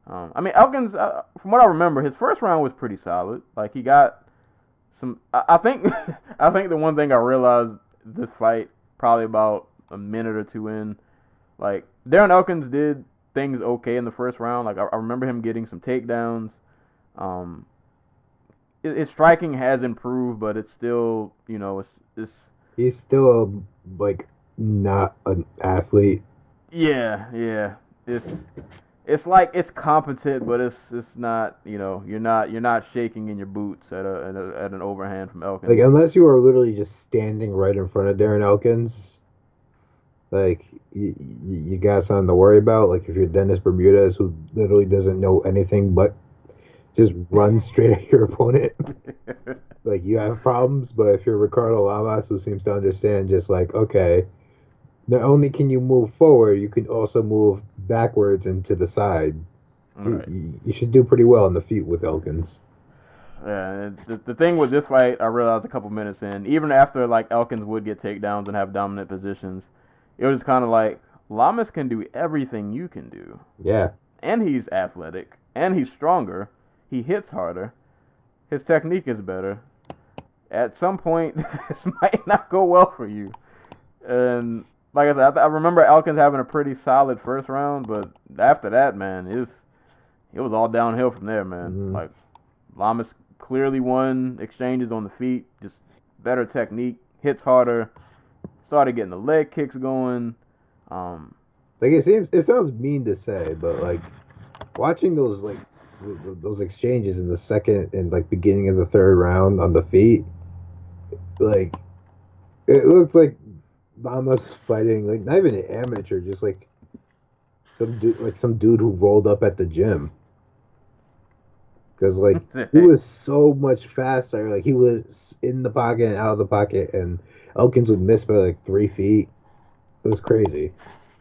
Um, I mean, Elkins, uh, from what I remember, his first round was pretty solid. Like he got some. I, I think, [laughs] I think the one thing I realized this fight, probably about a minute or two in, like Darren Elkins did things okay in the first round. Like I, I remember him getting some takedowns. Um, his striking has improved, but it's still, you know, it's it's. He's still a, like not an athlete. Yeah, yeah. It's it's like it's competent, but it's it's not. You know, you're not you're not shaking in your boots at a at, a, at an overhand from Elkins. Like unless you are literally just standing right in front of Darren Elkins, like you, you got something to worry about. Like if you're Dennis Bermudez, who literally doesn't know anything but just run [laughs] straight at your opponent, [laughs] like you have problems. But if you're Ricardo Lamas, who seems to understand, just like okay, not only can you move forward, you can also move backwards and to the side. You- Right. You, should do pretty well on the feet with Elkins. Yeah, the, the thing with this fight, I realized a couple minutes in, even after like Elkins would get takedowns and have dominant positions, it was kind of like Lamas can do everything you can do, Yeah, and he's athletic, and he's stronger, he hits harder, his technique is better. At some point, [laughs] this might not go well for you, and like I said, I, th- I remember Elkins having a pretty solid first round, but after that, man, it was it was all downhill from there, man. Mhm. Like Lamas clearly won exchanges on the feet, just better technique, hits harder, started getting the leg kicks going. Um, like it seems it sounds mean to say, but like watching those like th- th- those exchanges in the second and like beginning of the third round on the feet, like it looked like Lamas was fighting like not even an amateur, just like some dude like some dude who rolled up at the gym. Because like he was so much faster. Like he was in the pocket and out of the pocket, and Elkins would miss by like three feet. It was crazy.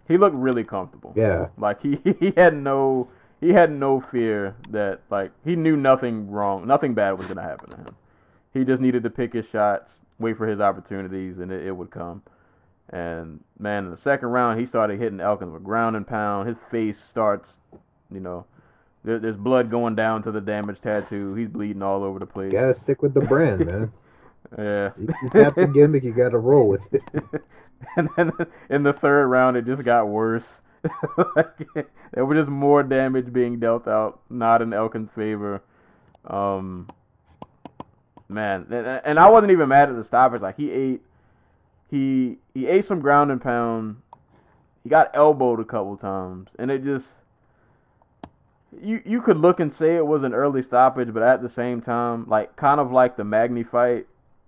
he looked really comfortable. Yeah. Like he, [laughs] he had no he had no fear that like he knew nothing wrong, nothing bad was gonna happen to him. He just needed to pick his shots, wait for his opportunities, and it, it would come. And man, in the second round, he started hitting Elkins with ground and pound. His face starts, you know, there, there's blood going down to the damaged tattoo. He's bleeding all over the place. Gotta stick with the brand, [laughs] man. Yeah. You, you got the gimmick, you gotta roll with it. [laughs] and then in the third round, it just got worse. [laughs] like, there was just more damage being dealt out, not in Elkin's favor. Um, man, and, and I wasn't even mad at the stoppage. Like he ate, he he ate some ground and pound. He got elbowed a couple times, and it just you you could look and say it was an early stoppage, but at the same time, like kind of like the Magny fight,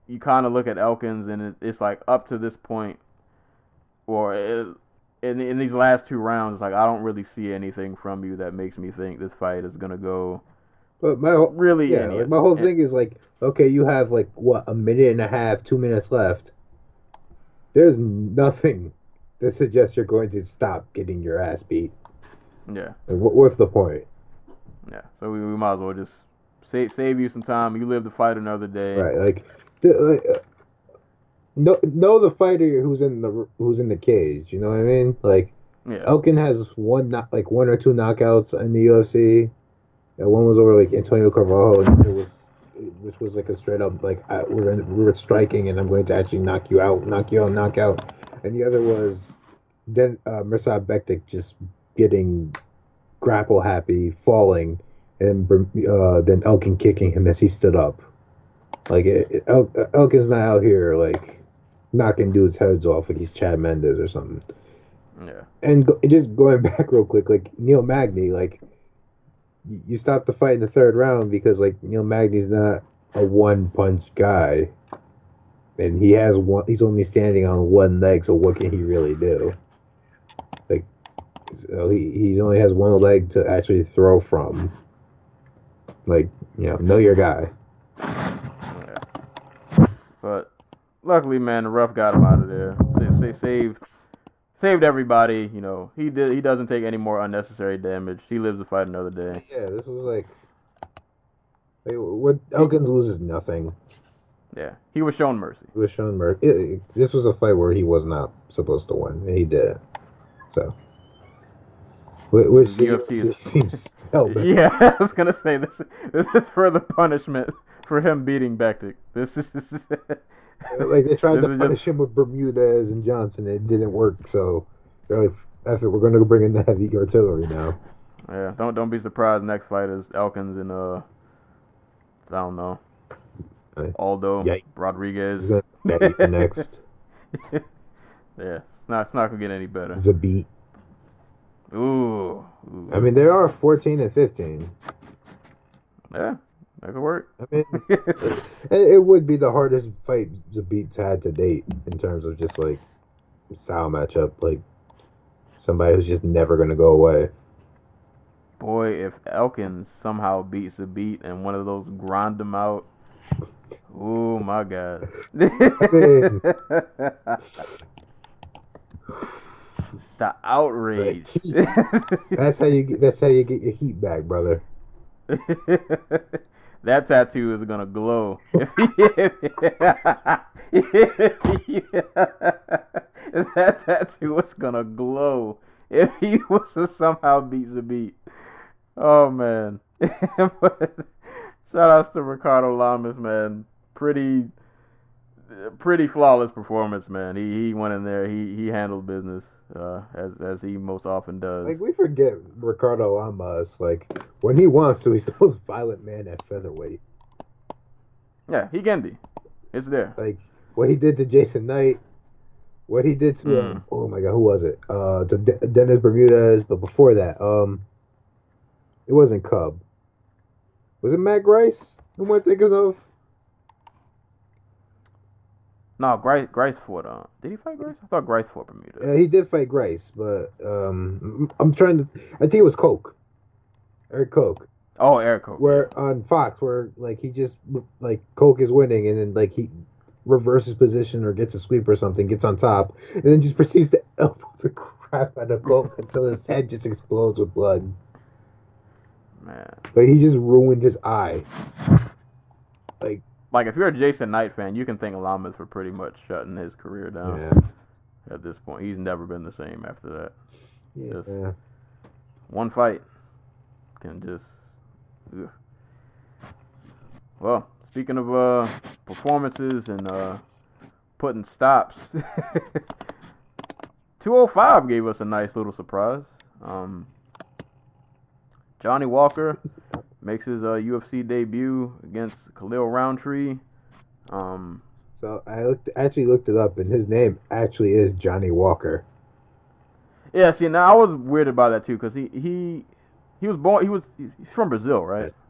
you kind of look at Elkins and it, it's like up to this point, or it, in in these last two rounds, it's like I don't really see anything from you that makes me think this fight is gonna go But my whole, really. yeah, like my whole and- thing is like, okay, you have like what a minute and a half, two minutes left. There's nothing that suggests you're going to stop getting your ass beat. Yeah, Like, what, what's the point? yeah. So we, we might as well just save save you some time. You live to fight another day. Right, like, like uh, know know the fighter who's in the who's in the cage. You know what I mean? Like Yeah. Elkin has one like one or two knockouts in the UFC. And one was over like Antonio Carvalho, and it was which was like a straight up like I, we're in, we were striking, and I'm going to actually knock you out, knock you out, knock out. And the other was then uh, Mirsad Bektic just getting grapple happy, falling, and uh, then Elkin kicking him as he stood up. Like it, it, El, Elkin's not out here like knocking dudes' heads off like he's Chad Mendes or something. Yeah. And go, just going [laughs] back real quick, like Neil Magny, like you, stop the fight in the third round because like Neil Magny's not a one punch guy, and he has one. He's only standing on one leg, so what can he really do? Like, so he he only has one leg to actually throw from. Like you know, know your guy. Yeah. But luckily, man, the rough got him out of there. Sa- sa- saved, saved everybody. You know, he did. He doesn't take any more unnecessary damage. He lives to fight another day. Yeah, this was like. like what Elkins loses nothing. Yeah, he was shown mercy. He was shown mercy. This was a fight where he was not supposed to win, and he did it. So, which The seems, is- seems hell. Yeah, [laughs] I was gonna say this. This is further punishment for him beating Bektic. This is. [laughs] like they tried to punish just- him with Bermudez and Johnson, it didn't work. So they're like, "F it, we're going to bring in the heavy artillery now." Yeah, don't don't be surprised. Next fight is Elkins and uh, I don't know, Aldo. Rodriguez. He's going to next. [laughs] yeah, it's not it's not gonna get any better. Zabit. Ooh, ooh. I mean, they are 14 and 15. yeah, that could work. I mean, [laughs] it, it would be the hardest fight Zabit's had to date in terms of just like style matchup. Like somebody who's just never gonna go away. Boy, if Elkins somehow beats a beat and one of those grind them out. Oh my god. [laughs] the outrage. That's how you get. That's how you get your heat back, brother. [laughs] that tattoo is gonna glow. [laughs] That tattoo is gonna glow if he was to somehow beat the beat. Oh man. [laughs] But shout outs to Ricardo Lamas, man. Pretty pretty flawless performance, man. He he went in there, he he handled business, uh, as as he most often does. Like we forget Ricardo Lamas. Like when he wants to, he's the [laughs] most violent man at featherweight. Yeah, he can be. It's there. Like what he did to Jason Knight, what he did to Mm. um, oh my god, who was it? Uh, to De- Dennis Bermudez. But before that, um, it wasn't Cub. Was it Matt Grice? Who am I thinking of? No, Grace Grice fought on. Did he fight Grace? I thought Grace fought Bermuda. Yeah, he did fight Grace, but um, I'm trying to. I think it was Koch, Eric Koch. Oh, Eric Koch. where on Fox, where like he just like Koch is winning, and then like he reverses position or gets a sweep or something, gets on top, and then just [laughs] proceeds to elbow the crap out of Koch [laughs] until his head just explodes with blood. Man. Like he just ruined his eye. Like if you're a Jason Knight fan, you can thank Lamas for pretty much shutting his career down yeah, at this point. He's never been the same after that. yeah. Yeah. One fight can just. ugh. Well, speaking of uh, performances and uh, putting stops, [laughs] 205 gave us a nice little surprise. Um, Johnny Walker makes his uh, UFC debut against Khalil Roundtree. Um, So I looked, actually looked it up, and his name actually is Johnny Walker. yeah, see, now I was weirded by that too because he, he he was born he was he's from Brazil, right? Yes.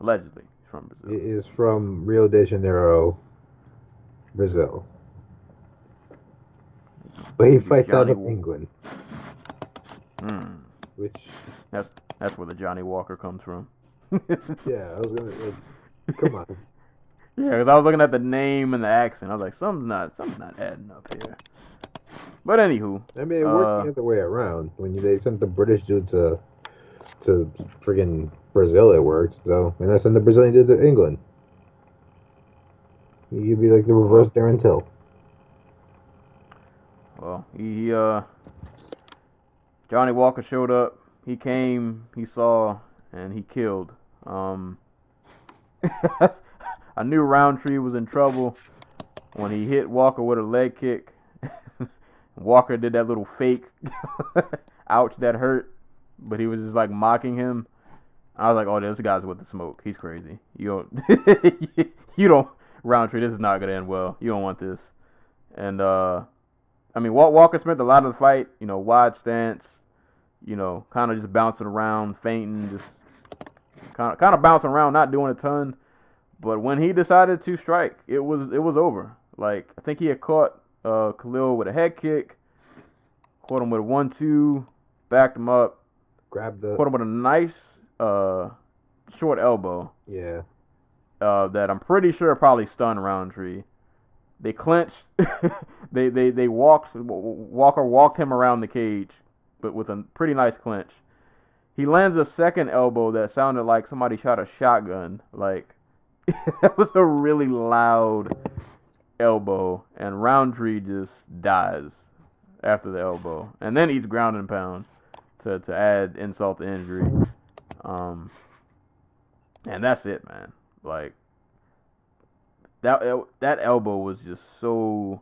Allegedly, he's from Brazil. He is from Rio de Janeiro, Brazil. But he fights out of England, Hmm. which That's that's where the Johnny Walker comes from. [laughs] yeah, I was gonna like, come on. Yeah, because I was looking at the name and the accent. I was like, something's not something's not adding up here. But anywho, I mean, it worked Uh, the other way around. When you, they sent the British dude to to friggin' Brazil, it worked. So, and I sent the Brazilian dude to England. You'd be like the reverse Darren Till. well, he, he uh, Johnny Walker showed up. He came, he saw, and he killed. Um, [laughs] I knew Roundtree was in trouble when he hit Walker with a leg kick. [laughs] Walker did that little fake, [laughs] ouch, that hurt, but he was just like mocking him. I was like, oh, this guy's with the smoke. He's crazy. You don't, you don't, Roundtree. This is not gonna end well. You don't want this. And uh, I mean, Walt Walker spent a lot of the fight, you know, wide stance, you know, kind of just bouncing around, fainting, just kind of kind of bouncing around, not doing a ton. But when he decided to strike, it was it was over. Like I think he had caught uh, Khalil with a head kick, caught him with a one-two, backed him up, grabbed the caught him with a nice uh, short elbow yeah. uh, that I'm pretty sure probably stunned Roundtree. They clinched. [laughs] they they they walked. Walker walked him around the cage, but with a pretty nice clinch. He lands a second elbow that sounded like somebody shot a shotgun. Like [laughs] that was a really loud elbow, and Roundtree just dies after the elbow, and then eats ground and pound to to add insult to injury. Um, and that's it, man. Like that that elbow was just so.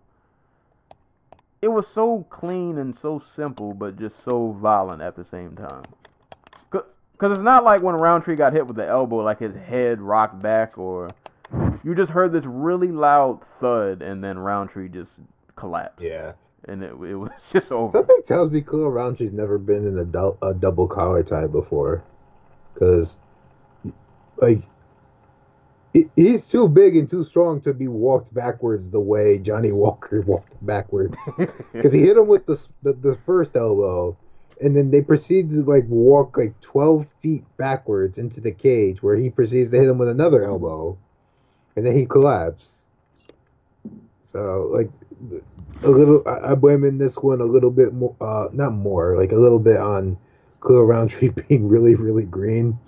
It was so clean and so simple, but just so violent at the same time. Because it's not like when Roundtree got hit with the elbow, like his head rocked back, or you just heard this really loud thud, and then Roundtree just collapsed, Yeah. and it, it was [laughs] just over. Something tells me Khalil Roundtree's never been in a, a double collar tie before. Because, like, he's too big and too strong to be walked backwards the way Johnny [laughs] Walker walked backwards. [laughs] Because he hit him with the, the the first elbow, and then they proceed to like walk like twelve feet backwards into the cage, where he proceeds to hit him with another elbow, and then he collapsed. So like a little, I, I blame in this one a little bit more, uh, not more, like a little bit on Khalil Roundtree [laughs] being really really green.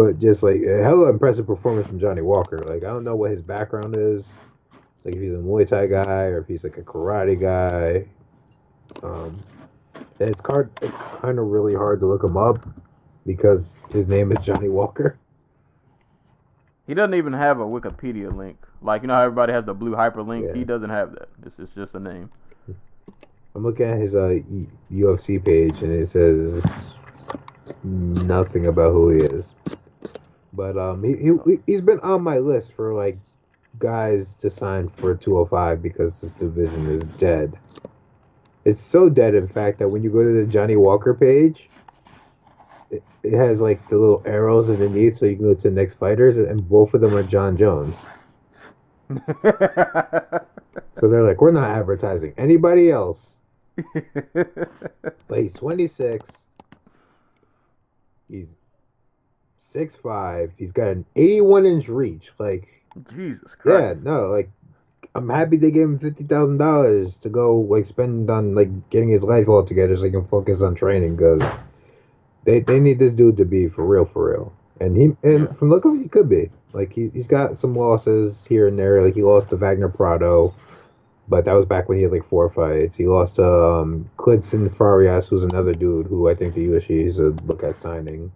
But just like a hella impressive performance from Johnny Walker. Like I don't know what his background is, like if he's a Muay Thai guy or if he's like a karate guy. Um, and it's hard. It's kind of really hard to look him up because his name is Johnny Walker. He doesn't even have a Wikipedia link. Like you know how everybody has the blue hyperlink. Yeah. He doesn't have that. It's, it's just a name. I'm looking at his uh, UFC page and it says nothing about who he is. But um, he, he he's been on my list for like guys to sign for 205 because this division is dead. It's so dead, in fact, that when you go to the Johnny Walker page, it, it has like the little arrows underneath, so you can go to the next fighters, and both of them are Jon Jones. [laughs] So they're like, we're not advertising anybody else. [laughs] But he's 26. He's 6'5. He's got an 81 inch reach. Like, Jesus Christ. yeah, no, like, I'm happy they gave him $50,000 to go, like, spend on, like, getting his life all together so he can focus on training because they, they need this dude to be for real, for real. And he, and Yeah. from the look of it, he could be. Like, he, he's got some losses here and there. Like, he lost to Wagner Prado. But that was back when he had like four fights. He lost to um, Klidson Farias, who's another dude who I think the UFC is a look at signing,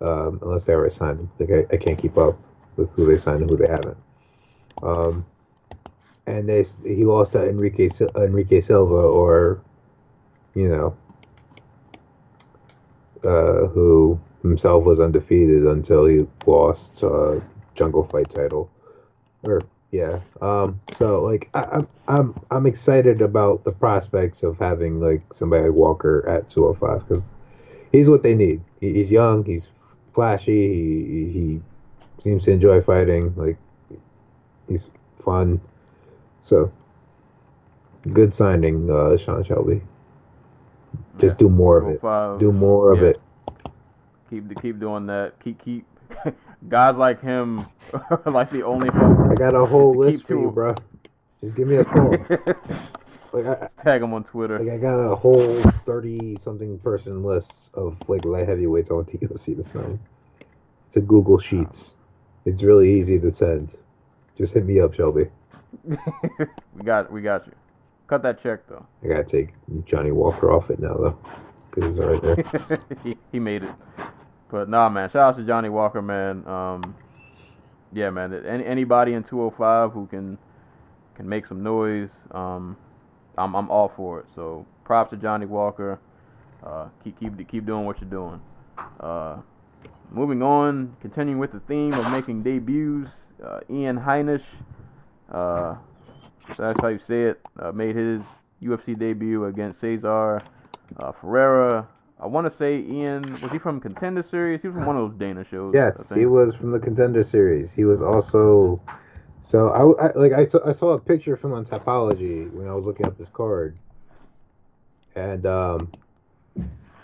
um, unless they already signed him. Like I, I can't keep up with who they signed and who they haven't. Um, and they he lost to Enrique Enrique Silva, or you know, uh, who himself was undefeated until he lost uh, Jungle Fight title, or yeah. Um. So like, I, I'm I'm I'm excited about the prospects of having like somebody like Walker at 205 because he's what they need. He, he's young. He's flashy. He he seems to enjoy fighting. Like he's fun. So good signing, uh, Sean Shelby. Just do more of it. 205. Do more of Yeah. it. Keep keep doing that. Keep keep [laughs] guys like him [laughs] are like the only hope. I got a whole list for you, bro. Just give me a call. [laughs] like I, Tag him on Twitter. Like I got a whole thirty something person list of like light heavyweights I want the UFC to [laughs] sign. It's a Google Sheets. It's really easy to send. Just hit me up, Shelby. [laughs] we got we got you. Cut that check though. I gotta take Johnny Walker off it now though, because he's right there. [laughs] he, he made it. But nah, man. Shout out to Johnny Walker, man. Um, yeah, man. Any, anybody in 205 who can can make some noise, um, I'm I'm all for it. So props to Johnny Walker. Uh, keep keep keep doing what you're doing. Uh, moving on, continuing with the theme of making debuts. Uh, Ian Heinisch, uh, that's how you say it, uh, made his UFC debut against Cezar uh, Ferreira. I want to say Ian was he from Contender Series? He was from one of those Dana shows. Yes, he was from the Contender Series. He was also, so I, I like I saw, I saw a picture from on Tapology when I was looking up this card, and um,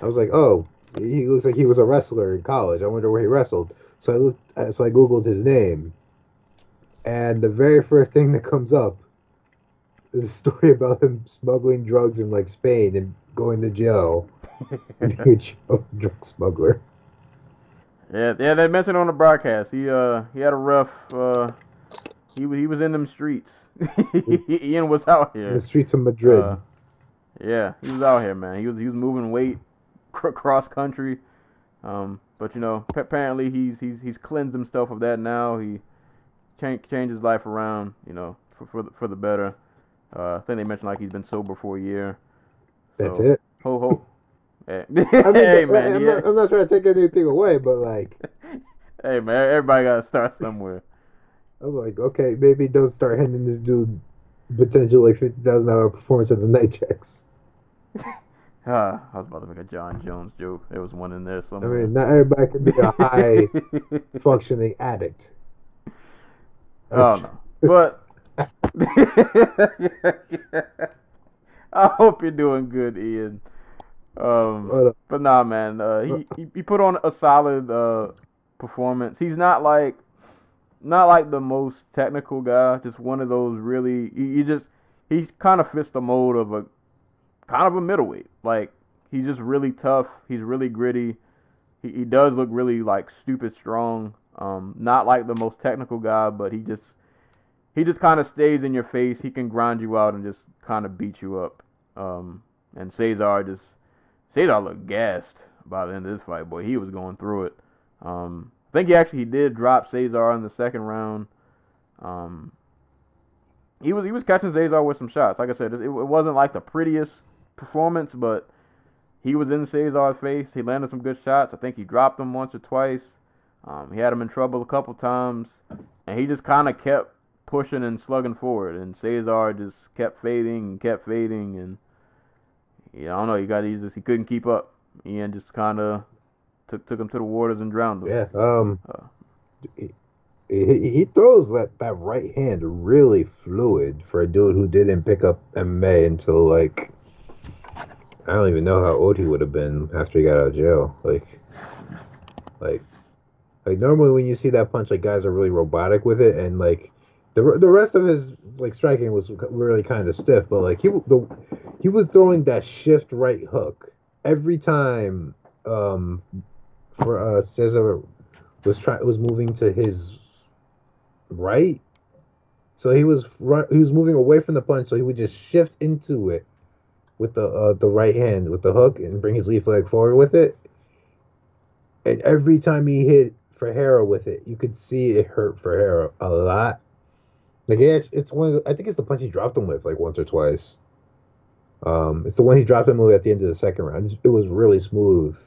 I was like, oh, he looks like he was a wrestler in college. I wonder where he wrestled. So I looked, uh, so I googled his name, and the very first thing that comes up is a story [laughs] about him smuggling drugs in like Spain and going to jail. and [laughs] being a drug smuggler. Yeah, yeah, they mentioned on the broadcast. He uh he had a rough uh he he was in them streets. [laughs] Ian was out here. the streets of Madrid. Uh, yeah, he was out here, man. He was he was moving weight cr- cross country. Um, but you know, pa- apparently he's he's he's cleansed himself of that now. He changed changed his life around, you know, for for the, for the better. Uh, I think they mentioned like he's been sober for a year. That's So, it. Ho ho. [laughs] Yeah. I mean, [laughs] hey I'm, man, yeah. not, I'm not trying to take anything away, but like, Hey man, everybody gotta start somewhere. I'm like, okay, maybe don't start handing this dude potential like fifty thousand dollar performance at the night checks. [laughs] Ah, I was about to make a Jon Jones joke. There was one in there I mean, not everybody can be a [laughs] high functioning addict. Oh no. But [laughs] I hope you're doing good, Ian. Um, but nah, man. Uh, he, he he put on a solid uh performance. He's not like not like the most technical guy. Just one of those really. He, he just he kind of fits the mold of a kind of a middleweight. Like he's just really tough. He's really gritty. He, he does look really like stupid strong. Um, not like the most technical guy, but he just he just kind of stays in your face. He can grind you out and just kind of beat you up. Um, and Cezar just Cezar looked gassed by the end of this fight. Boy, he was going through it. Um, I think he actually he did drop Cezar in the second round. Um, he was he was catching Cezar with some shots. Like I said, it, it wasn't like the prettiest performance, but he was in Cezar's face. He landed some good shots. I think he dropped him once or twice. Um, he had him in trouble a couple times, and he just kind of kept pushing and slugging forward. And Cezar just kept fading and kept fading, and yeah, I don't know. You got he just he couldn't keep up. Ian just kind of took took him to the waters and drowned him. Yeah. Um. Uh. He, he he throws that that right hand really fluid for a dude who didn't pick up MMA until like I don't even know how old he would have been after he got out of jail. Like, like, like normally when you see that punch, like guys are really robotic with it, and like the the rest of his like striking was really kind of stiff. But like he the he was throwing that shift right hook every time. Um, for uh Cezar was trying was moving to his right. So he was right, he was moving away from the punch, so he would just shift into it with the uh, the right hand with the hook and bring his leaf leg forward with it. And every time he hit Ferreira with it, you could see it hurt Ferreira a lot. Like it's one of the, I think it's the punch he dropped him with like once or twice. Um, it's the one he dropped him with at the end of the second round. It was really smooth,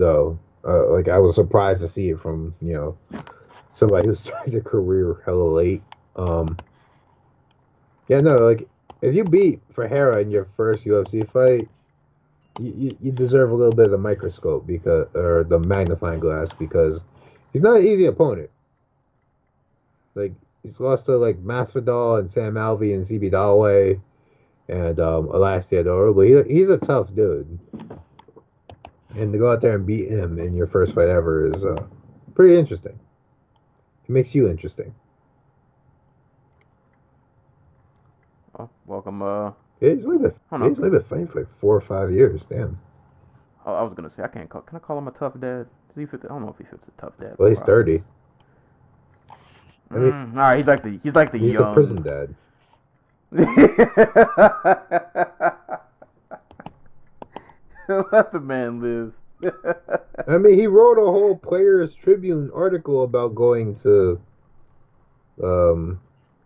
though. Uh, like I was surprised to see it from you know somebody who [laughs] started their career hella late. Um, yeah, no, like if you beat Ferreira in your first UFC fight, you, you, you deserve a little bit of the microscope because or the magnifying glass because he's not an easy opponent. Like he's lost to like Masvidal and Sam Alvey and CB Dollaway and um, Elias Theodorou, but he, he's a tough dude. And to go out there and beat him in your first fight ever is uh, pretty interesting. It makes you interesting. Oh, welcome. Uh, Yeah, he's only been, he's only been fighting for like four or five years. Damn. oh, I was gonna say I can't call. Can I call him a tough dad? Does he fit? The, I don't know if he fits a tough dad. Well, he's. 30. I mean- Mm, all right, he's like the he's like the He's young. the prison dad. [laughs] [laughs] Let the man live. I mean, he wrote a whole Players Tribune article about going to. Um.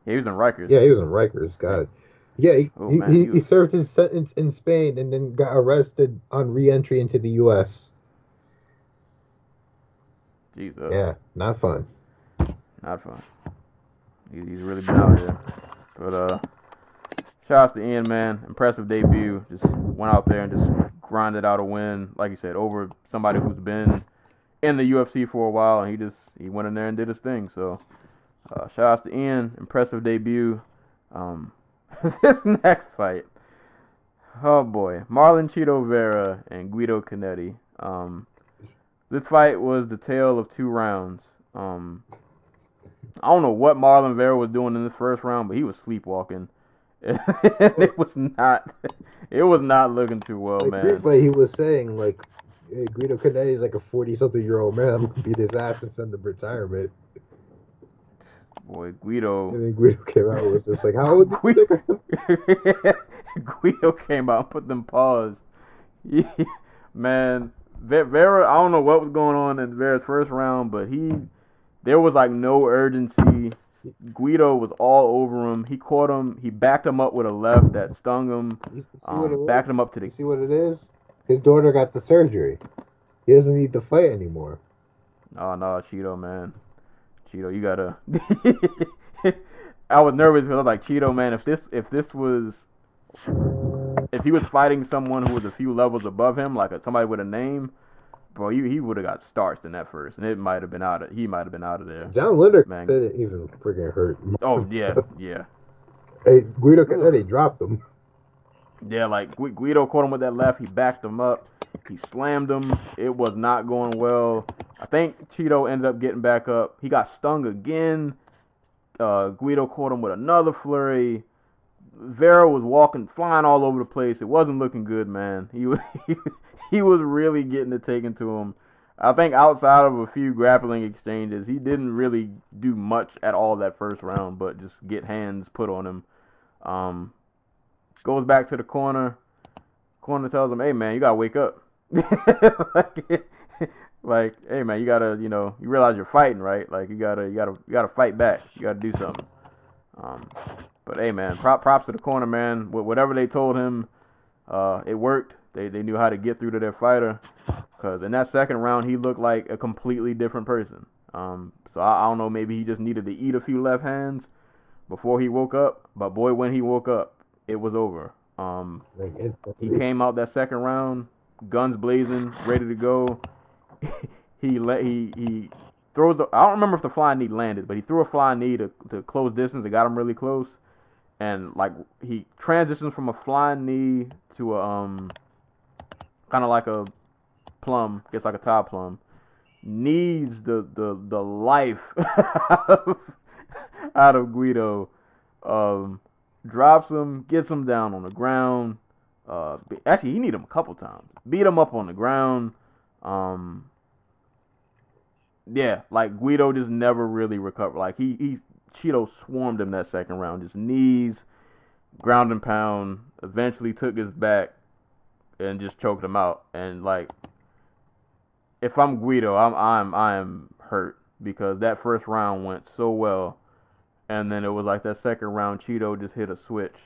Yeah, he was in Rikers. Yeah, he was in Rikers. God. Yeah, he, Oh, man, he, he he was- served his sentence in Spain and then got arrested on re-entry into the U.S. Jesus. Yeah, not fun. Not fun. He, he's really been out here. But uh, shout out to Ian, man. Impressive debut. Just went out there and just grinded out a win, like you said, over somebody who's been in the UFC for a while, and he just he went in there and did his thing. So uh, shout out to Ian. Impressive debut. Um, [laughs] this next fight. Oh boy, Marlon Chito Vera and Guido Cannetti. Um, this fight was the tale of two rounds. Um, I don't know what Marlon Vera was doing in this first round, but he was sleepwalking. [laughs] it was not. It was not looking too well, like, man. But he was saying, like hey, Guido Cannetti is like a forty-something-year-old man. I'm gonna beat his ass and send him retirement. Boy, Guido. And then Guido came out and was just like, "How old [laughs] do you think I am?" [laughs] Guido came out and put them paws. Yeah, man, Vera. I don't know what was going on in Vera's first round, but he there was like no urgency. Guido was all over him. He caught him. He backed him up with a left that stung him. You see what it Um, backed him up to You the. see what it is? His daughter got the surgery. He doesn't need to fight anymore. Oh no, Chito man, Chito, you gotta. [laughs] I was nervous because I was like, Chito man, if this if this was if he was fighting someone who was a few levels above him, like a, somebody with a name, bro, he, he would have got starched in that first, and it might have been out of he might have been out of there. John Linder Man. didn't even freaking hurt. Oh yeah, yeah, [laughs] Hey, Guido Cannetti dropped him. yeah. Like Guido caught him with that left. He backed him up. He slammed him. It was not going well. I think Chito ended up getting back up. He got stung again. Uh, Guido caught him with another flurry. Vera was walking, flying all over the place. It wasn't looking good, man. He was [laughs] he was really getting it taken to him. I think outside of a few grappling exchanges, he didn't really do much at all that first round, but just get hands put on him. Um, goes back to the corner. Corner tells him, "Hey man, you gotta wake up." like, [laughs] like, hey man, you gotta, you know, you realize you're fighting, right? Like, you gotta, you gotta, you gotta fight back. You gotta do something. Um, but hey man, prop, props to the corner man. Whatever they told him, uh, it worked. They they knew how to get through to their fighter. Cause in that second round, he looked like a completely different person. Um, so I, I don't know, maybe he just needed to eat a few left hands before he woke up. But boy, when he woke up, it was over. Um, Like he came out that second round, guns blazing, ready to go. [laughs] he let he he throws the. I don't remember if the flying knee landed, but he threw a flying knee to to close distance. It got him really close, and like he transitions from a flying knee to a um kind of like a plum, gets like a top plum. Needs the the the life [laughs] out of Guido. Um, drops him, gets him down on the ground. Uh, actually, he need him a couple times. Beat him up on the ground. Um, yeah, like Guido just never really recovered. Like he he Chito swarmed him that second round, just knees, ground and pound. Eventually took his back and just choked him out. And like, if I'm Guido, I'm I'm I'm hurt because that first round went so well, and then it was like that second round, Chito just hit a switch,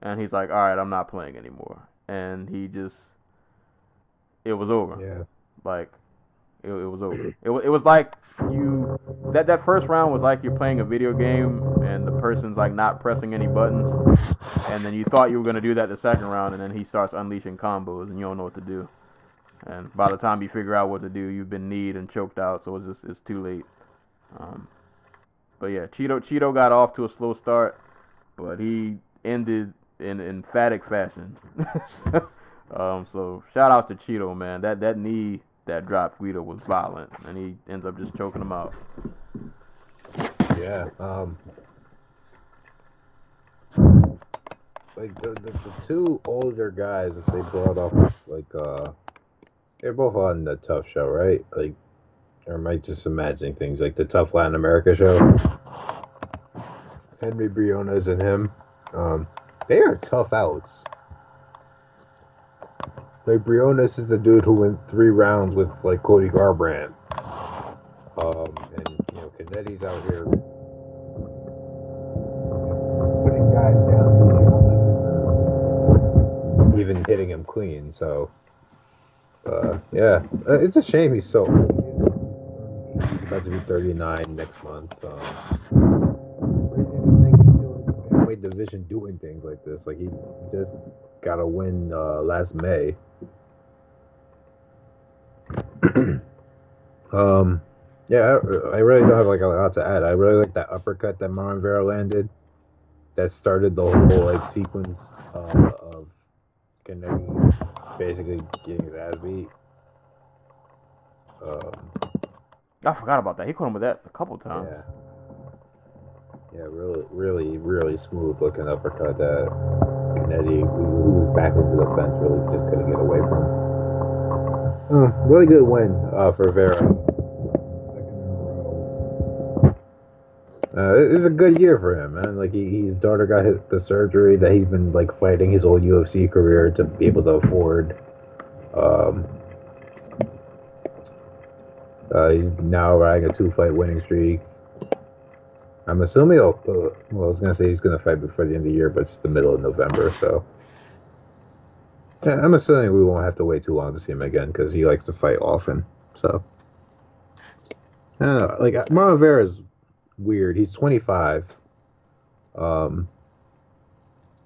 and he's like, all right, I'm not playing anymore, and he just, it was over. Yeah. Like, it, it was over. It, it was like you that that first round was like you're playing a video game and the person's like not pressing any buttons, and then you thought you were gonna do that the second round, and then he starts unleashing combos and you don't know what to do. And by the time you figure out what to do, you've been kneed and choked out, so it's just it's too late. Um, but yeah, Chito Chito got off to a slow start, but he ended in emphatic fashion. [laughs] um, so shout out to Chito, man. That that knee that dropped Guido was violent, and he ends up just choking him out. Yeah. Um. Like the, the, the two older guys that they brought up, like uh, they're both on the TUF Show, right? Like, or am I just imagining things like the TUF Latin America show? Henry Briones and him, um, they are tough outs. Like Briones is the dude who went three rounds with like Cody Garbrandt. Um, and you know, Cannetti's out here putting guys down, even hitting him clean. So, uh, yeah, Uh, it's a shame he's so. old. He's about to be 39 next month. Um, crazy to think he's still in the weight division doing things like this. Like he just got a win uh, last May. [clears throat] um, yeah, I, I really don't have like a lot to add. I really like that uppercut that Marlon Vera landed. That started the whole like sequence uh, of Kennedy basically getting his ass beat. Um, I forgot about that. He caught him with that a couple times. yeah. Yeah, really, really, really smooth looking uppercut that Kennedy, who, who was back into the fence, really just couldn't get away from. Uh, really good win uh, for Vera. Uh, it- a good year for him, man. Like he, his daughter got hit the surgery that he's been like fighting his whole UFC career to be able to afford. Um, uh, he's now riding a two-fight winning streak. I'm assuming. He'll, uh, well, I was gonna say he's gonna fight before the end of the year, but it's the middle of November, so. Yeah, I'm assuming we won't have to wait too long to see him again because he likes to fight often. So. I don't know. Like Marlon Vera is weird. He's 25. Um.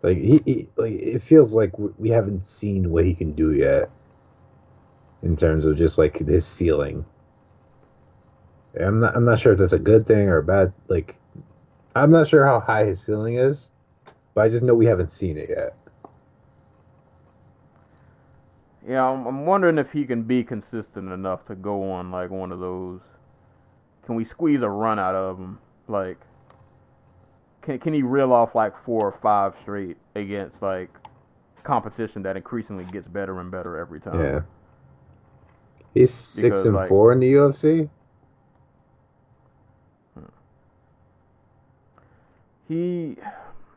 Like he, he like it feels like we we haven't seen what he can do yet. in terms of just like his ceiling. I'm not I'm not sure if that's a good thing or a bad like I'm not sure how high his ceiling is, but I just know we haven't seen it yet. Yeah, I'm, I'm wondering if he can be consistent enough to go on like one of those. Can we squeeze a run out of him? Like, can can he reel off like four or five straight against like competition that increasingly gets better and better every time? Yeah. He's six Because, and like- four in the UFC. Hmm. he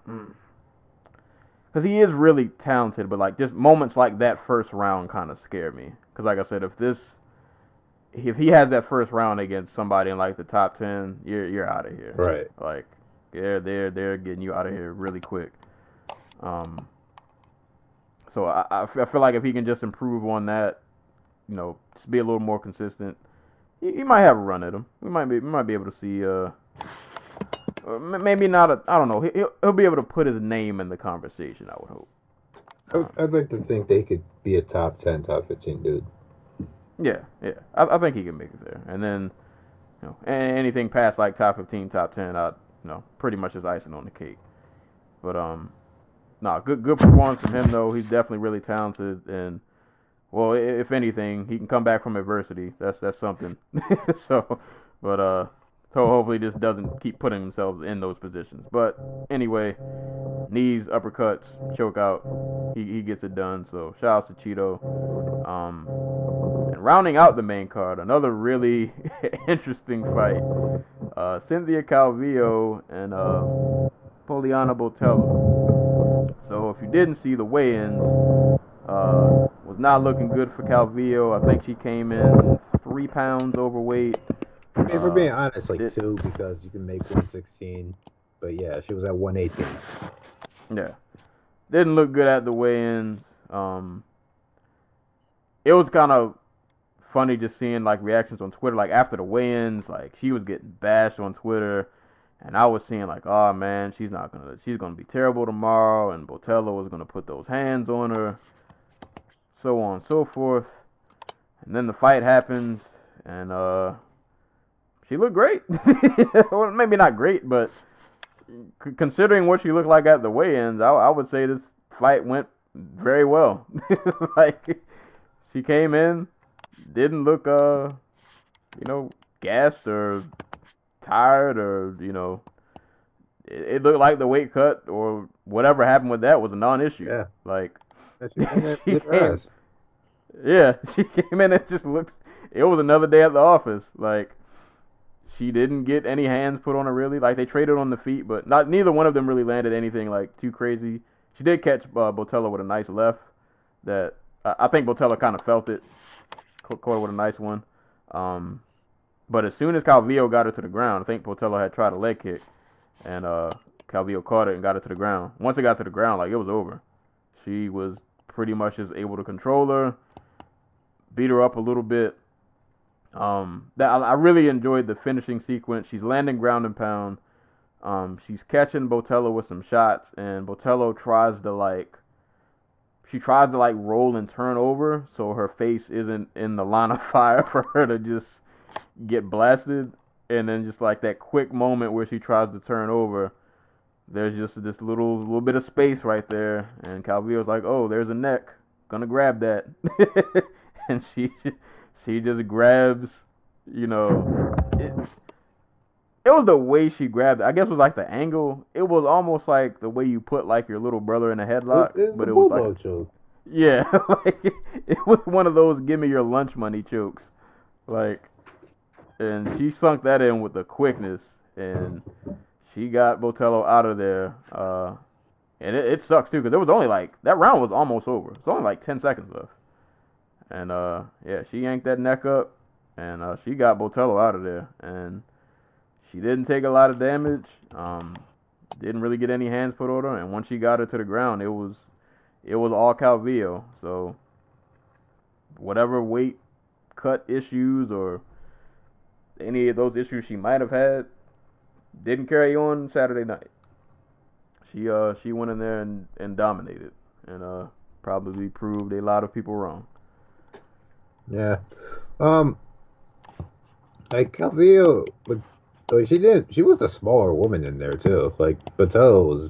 hmm. Because he is really talented but like just moments like that first round kind of scare me. Because like i said if this if he has that first round against somebody in like the top 10 you're you're out of here. Right. like they're they're they're getting you out of here really quick. Um so I I feel like if he can just improve on that you know just be a little more consistent he, he might have a run at him. We might be we might be able to see uh or maybe not a, I don't know. He- He'll, he'll be able to put his name in the conversation. I would hope. I would- I'd like to think they could be a top ten, top fifteen dude. Yeah, yeah. I, I think he can make it there. And then, you know, anything past like top fifteen, top ten, I, you know, pretty much is icing on the cake. But um, nah, good good performance from him though. He's definitely really talented, and well, if anything, he can come back from adversity. That's that's something. [laughs] so, but uh, so hopefully this doesn't keep putting themselves in those positions. But anyway, knees, uppercuts, choke out. He he gets it done. So shout out to Chito. Um, and rounding out the main card, another really [laughs] interesting fight. Uh, Cynthia Calvillo and uh, Poliana Botelho. So if you didn't see the weigh-ins, uh, was not looking good for Calvillo. I think she came in three pounds overweight. I mean, if we're Uh, being honest, like two because you can make one sixteen. But yeah, she was at one eighteen. Yeah. Didn't look good at the weigh-ins. Um, it was kind of funny just seeing like reactions on Twitter. Like after the weigh-ins, like she was getting bashed on Twitter, and I was seeing like, oh man, she's not gonna, she's gonna be terrible tomorrow, and Botelho was gonna put those hands on her, so on and so forth. And then the fight happens, and uh, she looked great. [laughs] well, maybe not great, but c- considering what she looked like at the weigh-ins, I, I would say this fight went very well. [laughs] like she came in, didn't look uh, you know, gassed or tired or you know, it, it looked like the weight cut or whatever happened with that was a non-issue. Yeah. Like She She came- [laughs] yeah, she came in and just looked. It was another day at the office. Like she didn't get any hands put on her really. Like they traded on the feet, but not neither one of them really landed anything like too crazy. She did catch uh, Botelho with a nice left. That I think Botelho kind of felt it. Caught her with a nice one. Um, but as soon as Calvillo got her to the ground, I think Botelho had tried a leg kick, and uh, Calvillo caught it and got her to the ground. Once it got to the ground, like it was over. She was pretty much just able to control her, beat her up a little bit. Um, that I, I really enjoyed the finishing sequence. She's landing ground and pound. Um, she's catching Botelho with some shots, and Botelho tries to like, she tries to like roll and turn over, so her face isn't in the line of [laughs] fire for her to just get blasted. And then just like that quick moment where she tries to turn over, there's just this little little bit of space right there, and Calvillo's like, "Oh, there's a neck, gonna grab that," [laughs] and she she just grabs, you know, it, it was the way she grabbed it. I guess it was like the angle. It was almost like the way you put like your little brother in a headlock, It was, but a it was like choke. yeah, [laughs] like it was one of those give me your lunch money chokes. Like and she sunk that in with the quickness and she got Botelho out of there. Uh and it, it sucks too because there was only like that round was almost over. It's only like ten seconds left. And uh yeah, she yanked that neck up and uh she got Botelho out of there and she didn't take a lot of damage. Um didn't really get any hands put on her and once she got her to the ground it was it was all Calvillo. So whatever weight cut issues or any of those issues she might have had didn't carry on Saturday night. She uh she went in there and, and dominated and uh probably proved a lot of people wrong. Yeah. Um. Like Calvillo, but like she did. She was the smaller woman in there too. Like Botelho was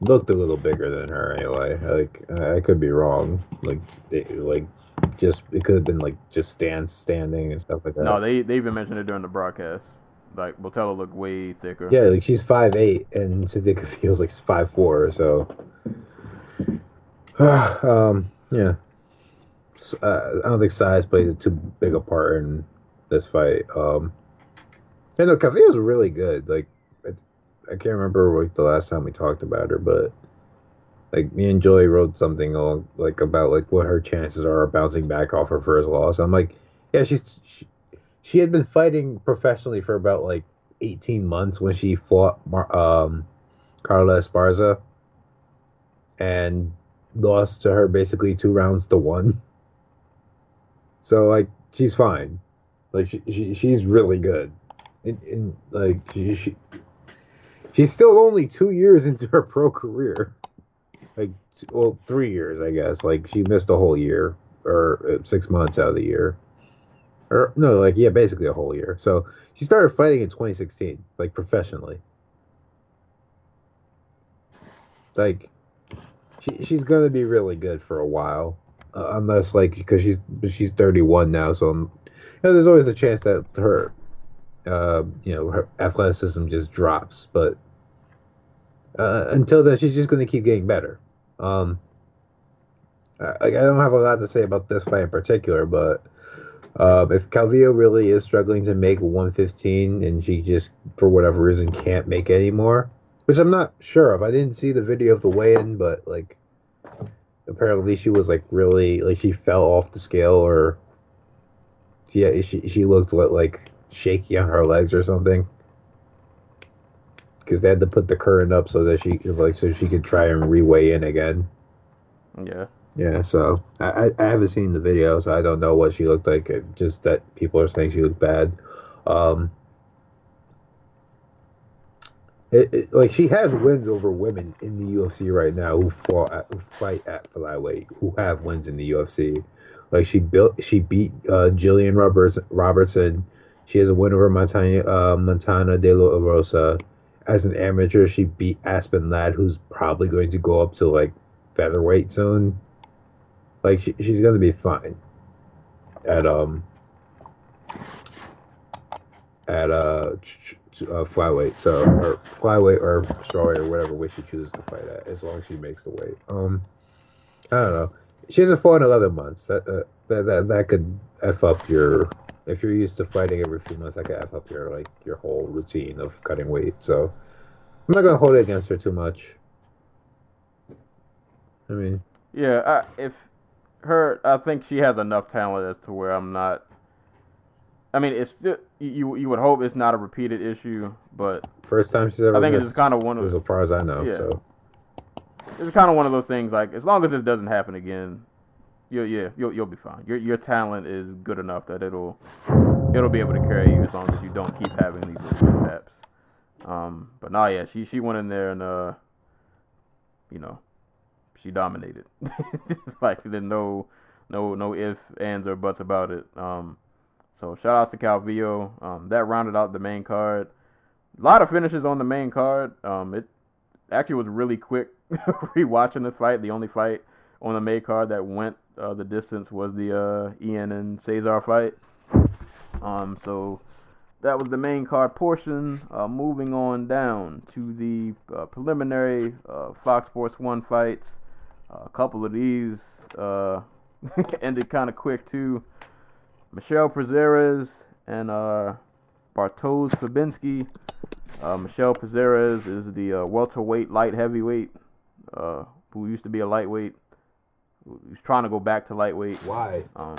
looked a little bigger than her anyway. Like I I could be wrong. Like they, like just it could have been like just stand standing and stuff like that. No, they they even mentioned it during the broadcast. Like Botelho looked way thicker. Yeah, like she's five eight and Sadika feels like five four. So, [sighs] um, yeah. Uh, I don't think size plays a too big a part in this fight. Um, yeah, no, Calvillo's really good. Like, I, I can't remember like the last time we talked about her, but like me and Joey wrote something along like about like what her chances are of bouncing back off her first loss. I'm like, yeah, she's she, she had been fighting professionally for about like 18 months when she fought um, Carla Esparza and lost to her basically two rounds to one. So like she's fine, like she, she she's really good, and, and like she, she she's still only two years [laughs] into her pro career, like well three years I guess. Like she missed a whole year or uh, six months out of the year or no, like yeah, basically a whole year. So she started fighting in 2016, like professionally. Like she she's gonna be really good for a while, uh, unless like because she's she's 31 now, so you know, there's always the chance that her, uh, you know, her athleticism just drops. But uh, until then, she's just gonna keep getting better. Um, I, I don't have a lot to say about this fight in particular, but um, if Calvillo really is struggling to make 115 and she just, for whatever reason, can't make anymore, which I'm not sure of. I didn't see the video of the weigh in, but like, apparently she was like really, like she fell off the scale or, yeah, she, she looked like shaky on her legs or something. Because they had to put the current up so that she, like, so she could try and reweigh in again. Yeah. Yeah, so I, I I haven't seen the video, so I don't know what she looked like. It- Just that people are saying she looked bad. Um, it, it, like she has wins over women in the UFC right now who fought at, who fight at flyweight who have wins in the UFC. Like she built, she beat uh, Gillian Roberts Robertson. She has a win over Montana uh, Montana De La Rosa. As an amateur, she beat Aspen Ladd, who's probably going to go up to like featherweight soon. Like she, she's gonna be fine at um at uh, ch- uh flyweight, so or flyweight or strawweight or whatever weight she chooses to fight at, as long as she makes the weight. Um, I don't know. She hasn't fought in eleven months. That uh, that that that could f up your if you're used to fighting every few months. That could f up your like your whole routine of cutting weight. So I'm not gonna hold it against her too much. I mean, Yeah, I, if her, I think she has enough talent as to where I'm not. I mean, it's still you. You would hope it's not a repeated issue, but first time she's ever I think it's kind of one of as far as I know. Yeah. So it's kind of one of those things. Like as long as this doesn't happen again, you yeah you'll you'll be fine. Your your talent is good enough that it'll it'll be able to carry you as long as you don't keep having these little mishaps. Um, but nah, yeah, she she went in there and uh, you know, she dominated. [laughs] like there's no no no ifs ands or buts about it. Um, so shout outs to Calvillo. Um, that rounded out the main card. A lot of finishes on the main card. Um, it actually was really quick [laughs] rewatching this fight. The only fight on the main card that went uh, the distance was the uh, Ian and Cezar fight. Um, so that was the main card portion. Uh, moving on down to the uh, preliminary uh, Fox Sports One fights. a couple of these uh, [laughs] ended kind of quick too. Michel Prazeres and uh, Bartosz Fabinski. Uh, Michel Prazeres is the uh, welterweight light heavyweight uh, who used to be a lightweight. He's trying to go back to lightweight. why? Um,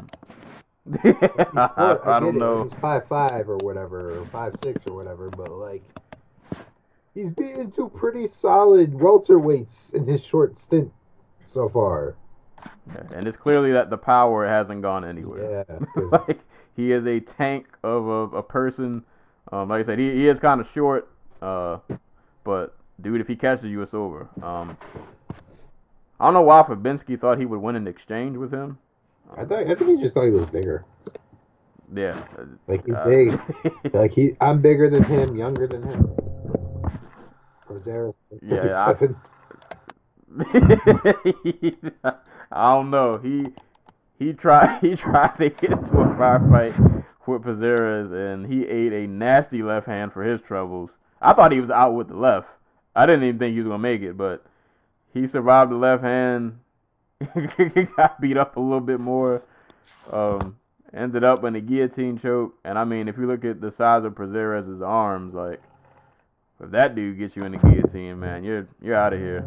[laughs] I, I don't know. He's five five or whatever, or five six or whatever, but like he's beaten two pretty solid welterweights in his short stint so far. Yeah, and it's clearly that the power hasn't gone anywhere. Yeah, [laughs] like he is a tank of a, a person. Um, like I said, he, he is kind of short, uh, but dude, if he catches you, it's over. Um, I don't know why Fabinski thought he would win an exchange with him. I thought I think he just thought he was bigger. Yeah. Like he's Uh, big. [laughs] Like he, I'm bigger than him, younger than him. Rosaris, Yeah, I- 37. [laughs] I don't know. He he tried [laughs] he tried to get into a firefight with Prazeres and he ate a nasty left hand for his troubles. I thought he was out with the left. I didn't even think he was gonna make it, but he survived the left hand. [laughs] got beat up a little bit more. Um, ended up in a guillotine choke. And I mean, if you look at the size of Prazeres' arms, like if that dude gets you in the guillotine, man, you're you're out of here.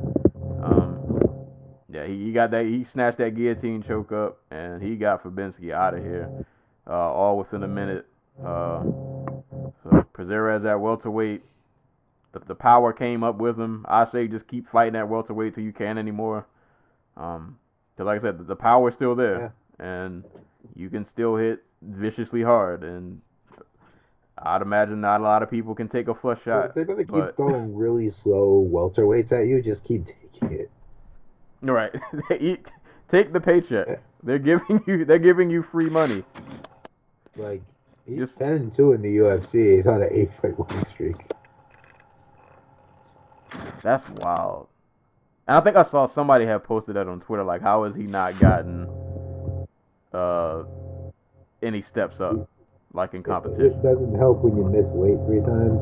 Yeah, he, he got that. He snatched that guillotine choke up, and he got Fabinski out of here, uh, all within a minute. Uh, so at welterweight. The, the power came up with him. I say just keep fighting at welterweight till you can't anymore. Um, 'cause like I said, the, the power's still there, and you can still hit viciously hard. And I'd imagine not a lot of people can take a flush shot. They're gonna keep but- throwing really slow welterweights at you, just keep taking it. Right. [laughs] They eat, take the paycheck. They're giving you they're giving you free money. Like he's Just- ten and two in the UFC. He's on an eight fight winning streak. That's wild. And I think I saw somebody have posted that on Twitter. Like, how has he not gotten uh any steps up, like in competition? just doesn't help when you miss weight three times.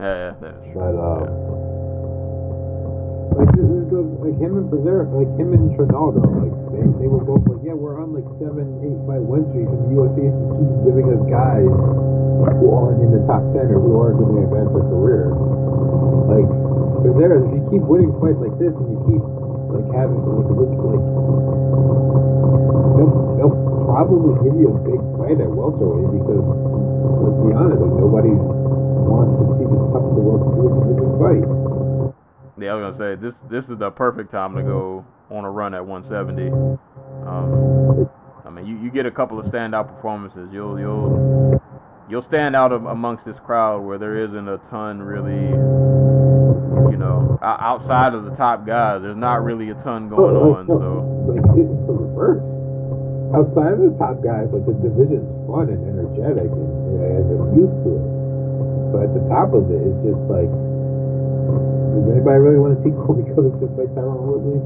Yeah, yeah, that is true. But um, like like him and Prazeres, like him and Trinaldo, like they, they were both like, yeah, we're on like seven, eight fight win streaks, and the UFC just keeps giving us guys who aren't in the top ten or who aren't going to advance their career. Like Prazeres, if you keep winning fights like this and you keep like having like look like they'll, they'll probably give you a big fight at welterweight because let's be honest, like nobody wants to see the top of the welterweight division fight. Yeah, I was gonna say this. This is the perfect time to go on a run at 170. Um, I mean, you, you get a couple of standout performances. You'll you'll you'll stand out amongst this crowd where there isn't a ton really. You know, outside of the top guys, there's not really a ton going on. So it's the reverse. Outside of the top guys, like the division's fun and energetic and it has a youth to it. But at the top of it, it's just like, does anybody really want [laughs] to see Colby Covington fight Tyron Woodley?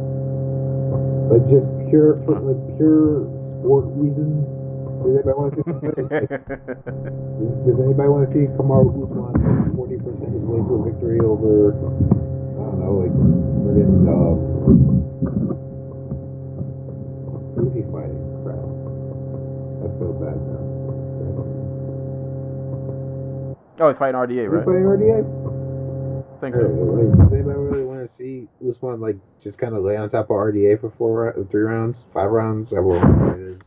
Like just pure, like pure sport reasons. Does anybody want to see? does, does anybody want to see Kamaru Usman forty percent his way to a victory over? I don't know, like friggin' um, who's he fighting? Crap. I feel bad now. oh, he's fighting RDA, right? fighting RDA? Think so. like, does anybody really want to see Usman like just kind of lay on top of RDA for four, three rounds, five rounds, however long it is?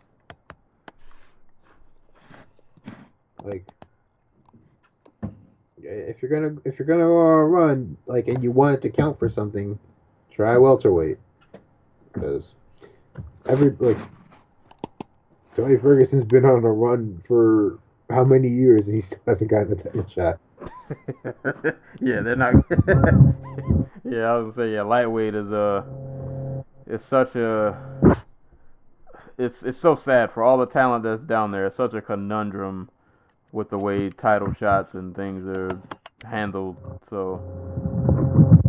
Like, if you're gonna if you're gonna uh, run like and you want it to count for something, try welterweight because every like Tony Ferguson's been on a run for how many years and he still hasn't gotten a title shot. [laughs] yeah, they're not. [laughs] yeah, I was gonna say yeah, lightweight is uh, it's such a, it's it's so sad for all the talent that's down there. It's such a conundrum with the way title shots and things are handled. So,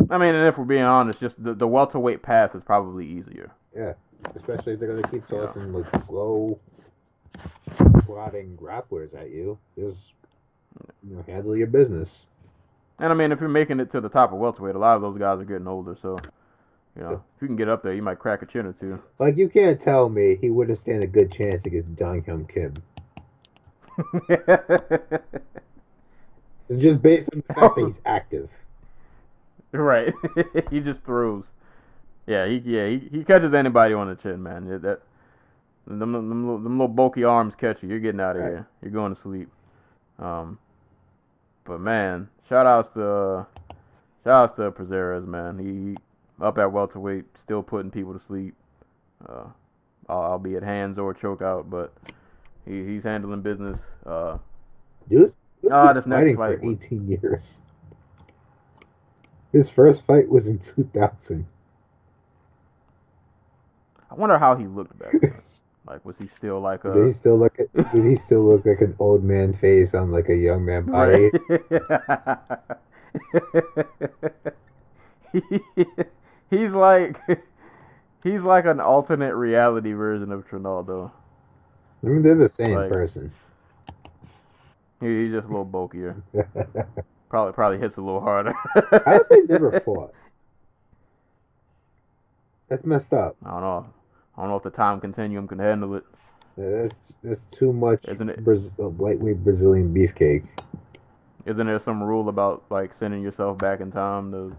I mean, and if we're being honest, just the, the welterweight path is probably easier. Yeah, especially if they're gonna keep tossing like slow, prodding grapplers at you. Just you know, handle your business. And I mean, if you're making it to the top of welterweight, a lot of those guys are getting older. So, you know, if you can get up there, you might crack a chin or two. Like you can't tell me he wouldn't stand a good chance against Dong Hyun Kim. Just based on the fact that he's [laughs] active. Right. [laughs] he just throws. Yeah, he yeah he, he catches anybody on the chin, man. That them, them, them little bulky arms catch you. You're getting out of Right. here. You're going to sleep. Um, but man, shout outs to uh, shout outs to Prazeres, man. He up at welterweight, still putting people to sleep. Uh, I'll albeit hands or choke out, but he, he's handling business. Uh, Dude, Ah, this next fighting fight for 18 years. His first fight was in 2000. I wonder how he looked back then. Like, was he still like a? Did he still look? At, did he still look like an old man face on like a young man body? [laughs] He- he's like he's like an alternate reality version of Trinaldo. I mean, they're the same Like- person. He, he's just a little bulkier. [laughs] Probably probably hits a little harder. How think they never [laughs] fought? That's messed up. I don't know. I don't know if the time continuum can handle it. That's that's too much. Isn't it- Braz- uh, lightweight Brazilian beefcake? Isn't there some rule about like sending yourself back in time to,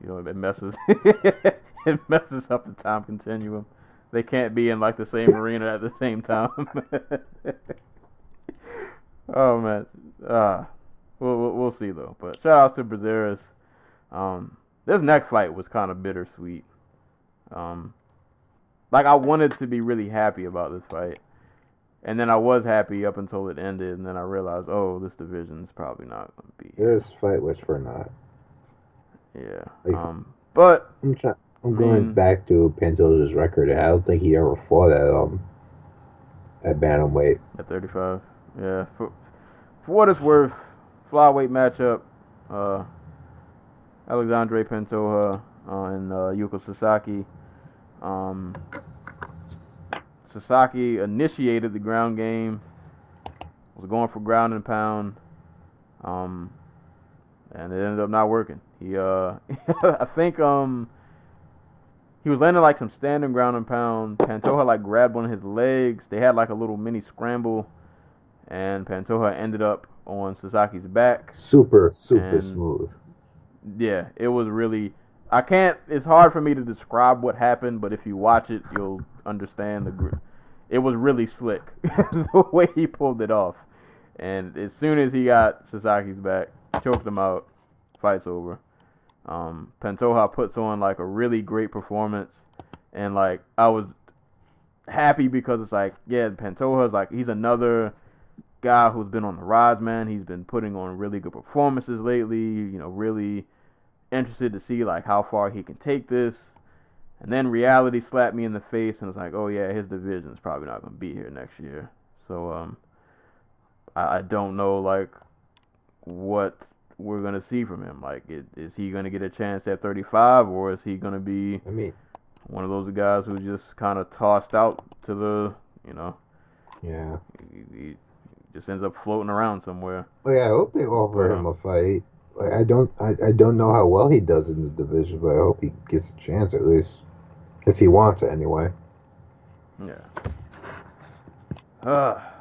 you know, it messes [laughs] it messes up the time continuum. They can't be in like the same arena at the same time. [laughs] oh man, uh, we'll, we'll we'll see though. But shout out to Prazeres. Um, this next fight was kind of bittersweet. Um, like I wanted to be really happy about this fight. And then I was happy up until it ended, and then I realized, oh, this division's probably not gonna be. This fight was for not. Yeah. Like- Um, but I'm trying. I'm I going mean- back to Pantoja's record. I don't think he ever fought at um at bantamweight. at 35, yeah. For, for what it's worth, flyweight matchup, uh, Alexandre Pantoja uh, and uh, Yuko Sasaki. Um, Sasaki initiated the ground game, was going for ground and pound, um, and it ended up not working. He, uh, [laughs] I think, um, he was landing like some standing ground and pound. Pantoja like grabbed one of his legs. They had like a little mini scramble, and Pantoja ended up on Sasaki's back. Super, super smooth. Yeah, it was really. I can't. It's hard for me to describe what happened, but if you watch it, you'll understand the. It was really slick [laughs] the way he pulled it off, and as soon as he got Sasaki's back, choked him out. Fight's over. Um, Pantoja puts on like a really great performance, and like I was happy because it's like yeah, Pantoja's like he's another guy who's been on the rise, man. He's been putting on really good performances lately. You know, really interested to see like how far he can take this. And then reality slapped me in the face, and it's like, oh yeah, his division's probably not gonna be here next year. So um, I, I don't know like what we're gonna see from him. Like, it, is he gonna get a chance at 35, or is he gonna be I mean, one of those guys who just kind of tossed out to the, you know, yeah. he, he just ends up floating around somewhere. Well, yeah, I hope they offer him a fight. I don't, I, I don't know how well he does in the division, but I hope he gets a chance at least, if he wants it anyway. Yeah. Ah,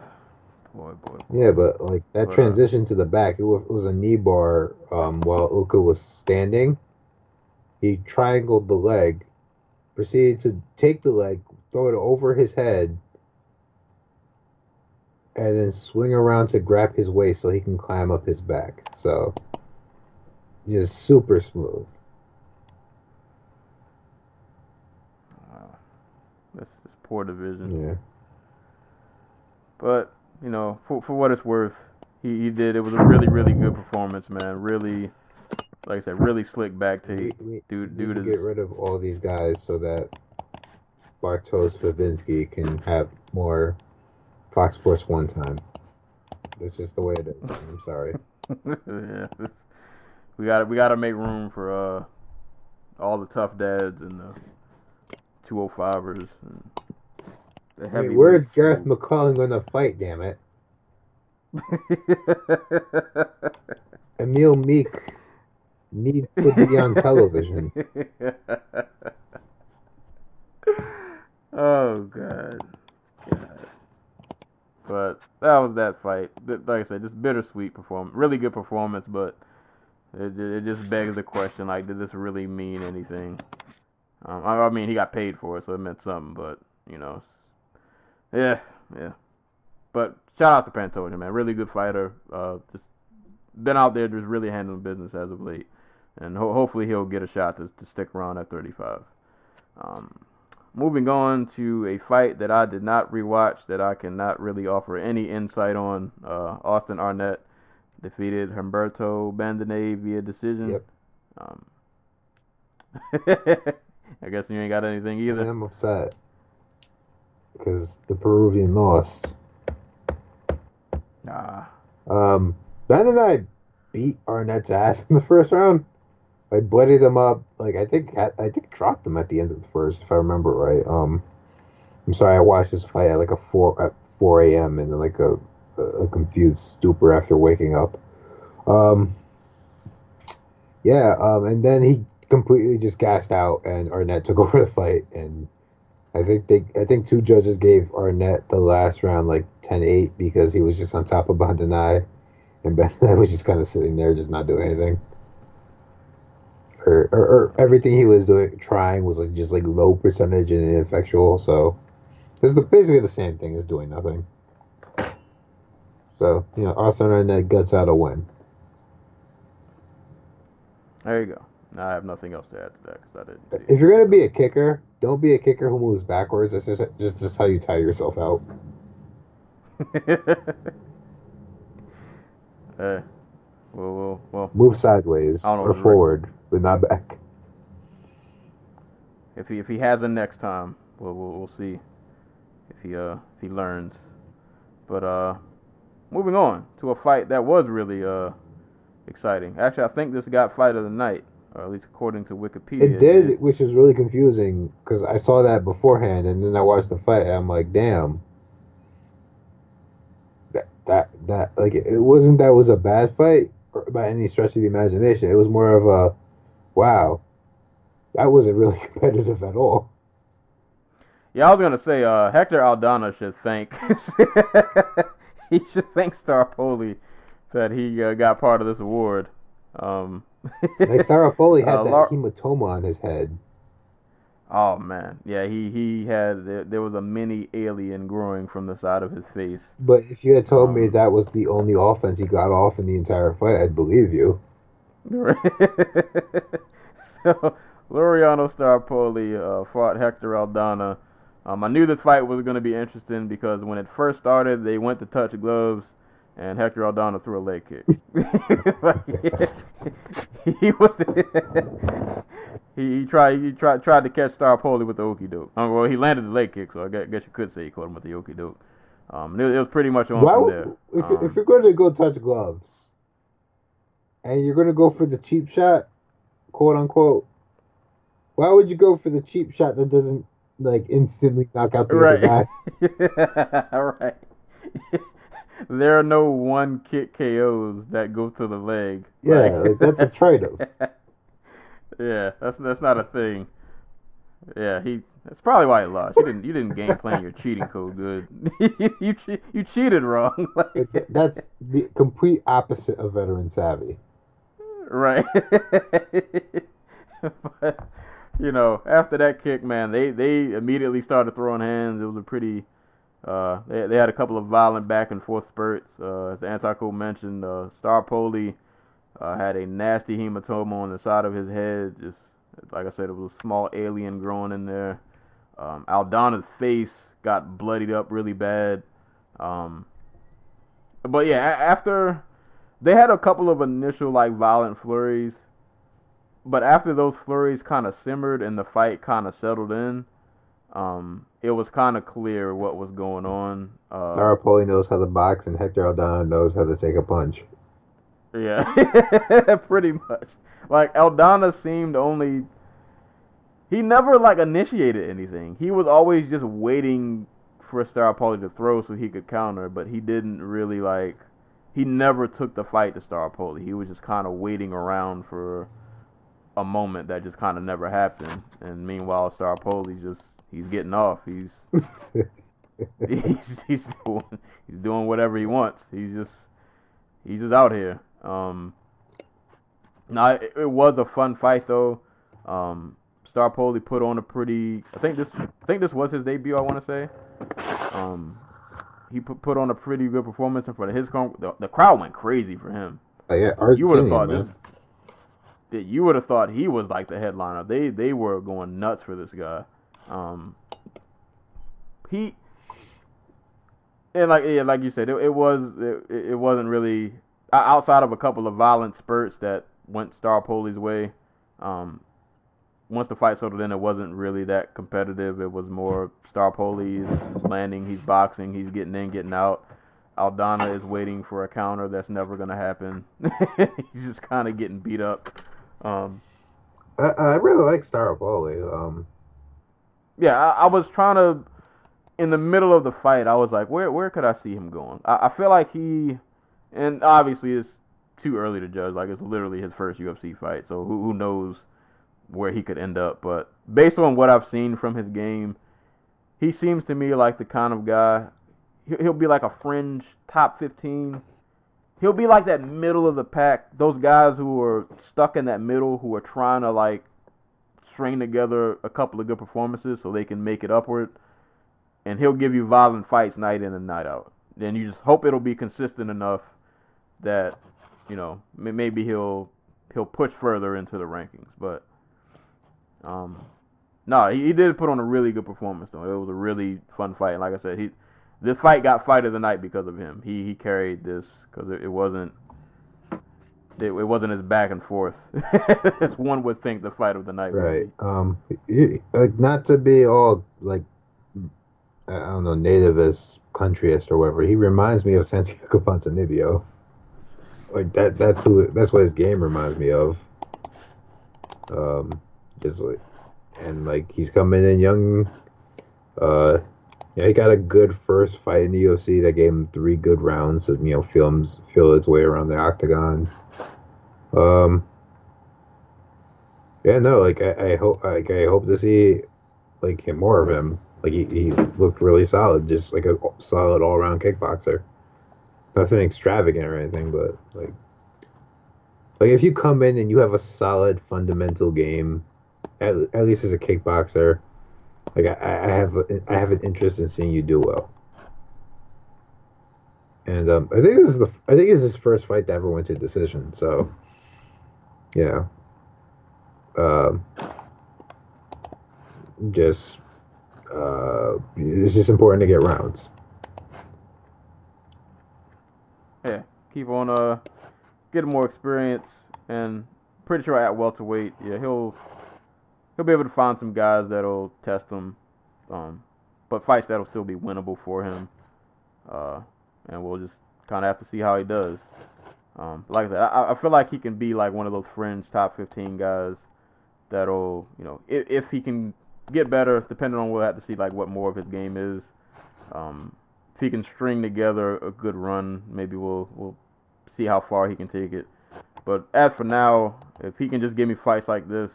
boy, boy. Yeah, but like that But, uh, transition to the back, it was, it was a knee bar um, while Uka was standing. He triangled the leg, proceeded to take the leg, throw it over his head, and then swing around to grab his waist so he can climb up his back. So, just super smooth. Wow. This this poor division. Yeah. But you know, for for what it's worth, he, he did. It was a really really good performance, man. Really, like I said, really slick back tape. we Dude, dude to is get rid of all these guys so that Bartosz Fabinski can have more Fox Sports one time. That's just the way it is. I'm sorry. [laughs] yeah, we got to we got to make room for uh all the tough dads and the 205ers and the heavy. mean, where's Gareth McCullough going to fight? Damn it, [laughs] Emil Meek needs to be on [laughs] television. oh god. God. But that was that fight. Like I said, just bittersweet performance. Really good performance, but it, it just begs the question: like, did this really mean anything? Um, I, I mean, he got paid for it, so it meant something. But you know, yeah, yeah. But shout out to Pantoja, man. Really good fighter. Uh, just been out there, just really handling business as of late, and ho- hopefully he'll get a shot to, to stick around at 35. Um, moving on to a fight that I did not rewatch, that I cannot really offer any insight on. Uh, Austin Arnett defeated Humberto Bandenay via decision. Yep. Um, [laughs] I guess you ain't got anything either. I'm upset. because the Peruvian lost. Nah. Um, Bandenay beat Arnett's ass in the first round. I bloodied him up. Like I think I think dropped him at the end of the first, if I remember right. Um, I'm sorry, I watched this fight at like a four at 4 a.m. and then like a, a confused stupor after waking up. Um, yeah, um, and then he completely just gassed out, and Arnett took [laughs] over the fight, and I think they, I think two judges gave Arnett the last round like 10-8 because he was just on top of Bandenay, and [laughs] Bandenay was just kind of sitting there, just not doing anything. Or, or, or everything he was doing, trying was like just like low percentage and ineffectual. So it's the, basically the same thing as doing nothing. So you know, Austin that guts out a win. There you go. I have nothing else to add to that because I didn't. If you're gonna be a kicker, don't be a kicker who moves backwards. That's just just, just how you tire yourself out. [laughs] Eh. well, well, well. Move sideways I don't know or what's right. forward, but not back. If he if he has it next time, we'll we'll, we'll see if he uh if he learns. But uh, moving on to a fight that was really uh exciting. Actually, I think this got fight of the night, or at least according to Wikipedia. It did, which is really confusing because I saw that beforehand, and then I watched the fight, and I'm like, damn. That that that like it wasn't that was a bad fight by any stretch of the imagination. It was more of a, wow, that wasn't really [laughs] competitive at all. Yeah, I was gonna say uh, Hector Aldana should thank [laughs] [laughs] he should thank Staropoli that he uh, got part of this award. Um, Like Staropoli [laughs] had Uh, that Lar- hematoma on his head. oh man, yeah, he he had there, there was a mini alien growing from the side of his face. But if you had told me Um, that was the only offense he got off in the entire fight, I'd believe you. [laughs] so Laureano Staropoli uh, fought Hector Aldana. Um, I knew this fight was going to be interesting because when it first started, they went to touch gloves, and Hector Aldana threw a leg kick. [laughs] he was [laughs] he, he tried he tried tried to catch Staropoli with the okie doke. Um, well, he landed the leg kick, so I guess, you could say he caught him with the okie doke. Um, it, it was pretty much on Why there. if, Um, if you're going to go touch gloves, and you're going to go for the cheap shot, quote unquote, why would you go for the cheap shot that doesn't like instantly knock out the other guy? [laughs] right. right. [laughs] there are no one kick KOs that go to the leg. Yeah, like, that's a [laughs] trade-off. yeah, that's that's not a thing. Yeah, he. That's probably why he lost. You didn't. You didn't game plan your cheating code good. you che- you cheated wrong. Like, like, that's the complete opposite of veteran savvy. right. but you know, after that kick, man, they they immediately started throwing hands. It was a pretty. Uh, they, they had a couple of violent back and forth spurts. Uh, as the anti-code mentioned, uh, Staropoli uh, had a nasty hematoma on the side of his head. Just like I said, it was a small alien growing in there. Um, Aldana's face got bloodied up really bad. Um, but yeah, after they had a couple of initial like violent flurries, but after those flurries kind of simmered and the fight kind of settled in, um, it was kind of clear what was going on. Uh, Staropoli knows how to box, and Hector Aldana knows how to take a punch. Yeah, [laughs] pretty much. Like Aldana seemed only he never like initiated anything. He was always just waiting for Staropoli to throw so he could counter, but he didn't really like he never took the fight to Staropoli. He was just kind of waiting around for a moment that just kind of never happened. And meanwhile, Staropoli just he's getting off. He's [laughs] [laughs] he's he's doing he's doing whatever he wants. He's just he's just out here. Um, now it, it was a fun fight though. Um, Staropoli put on a pretty. I think this. I think this was his debut. I want to say. Um, he put put on a pretty good performance in front of his. Con- the, the crowd went crazy for him. Oh, yeah, You would have Argentinian, thought man. this. That You would have thought he was like the headliner. They they were going nuts for this guy. Um, he and like yeah, like you said, it, it was it, it wasn't really outside of a couple of violent spurts that went Staropoli's way. Um, once the fight settled in, it wasn't really that competitive. It was more Staropoli is landing, he's boxing, he's getting in, getting out. Aldana is waiting for a counter that's never gonna happen. [laughs] he's just kind of getting beat up. Um, I, I really like Staropoli. Um, yeah, I, I was trying to in the middle of the fight. I was like, where where could I see him going? I, I feel like he, and obviously it's too early to judge. Like it's literally his first UFC fight, so who who knows where he could end up? But based on what I've seen from his game, he seems to me like the kind of guy. he- He'll be like a fringe top fifteen. He'll be like that middle of the pack. Those guys who are stuck in that middle, who are trying to like string together a couple of good performances so they can make it upward. And he'll give you violent fights night in and night out. Then you just hope it'll be consistent enough that you know maybe he'll he'll push further into the rankings. But um, no, he, he did put on a really good performance though. It was a really fun fight. And like I said, he this fight got fight of the night because of him. He he carried this because it, it wasn't it, it wasn't as back and forth [laughs] as one would think the fight of the night. right. Um, like not to be all like I I don't know nativist, countryist or whatever. He reminds me of Santiago [laughs] Ponzinibbio. Like that. That's who. That's what his game reminds me of. Um, just like, and like he's coming in young. Uh, he got a good first fight in the UFC that gave him three good rounds to you know him feel its way around the octagon. Um. Yeah, no, like I, I hope, like I hope to see, like him more of him. Like he, he looked really solid, just like a solid all around kickboxer. Nothing extravagant or anything, but like, like if you come in and you have a solid fundamental game, at, at least as a kickboxer, like I, I have, I have an interest in seeing you do well. And um, I think this is the, I think it's his first fight that ever went to decision. So, yeah. Um, just uh, it's just important to get rounds. Yeah, keep on uh getting more experience and pretty sure at welterweight, yeah, he'll he'll be able to find some guys that'll test him. Um but fights that'll still be winnable for him. Uh and we'll just kind of have to see how he does. Um like I said, I, I feel like he can be like one of those fringe top 15 guys that'll, you know, if, if he can get better, depending on we'll have to see like what more of his game is. Um if he can string together a good run, maybe we'll we'll see how far he can take it. But as for now, if he can just give me fights like this,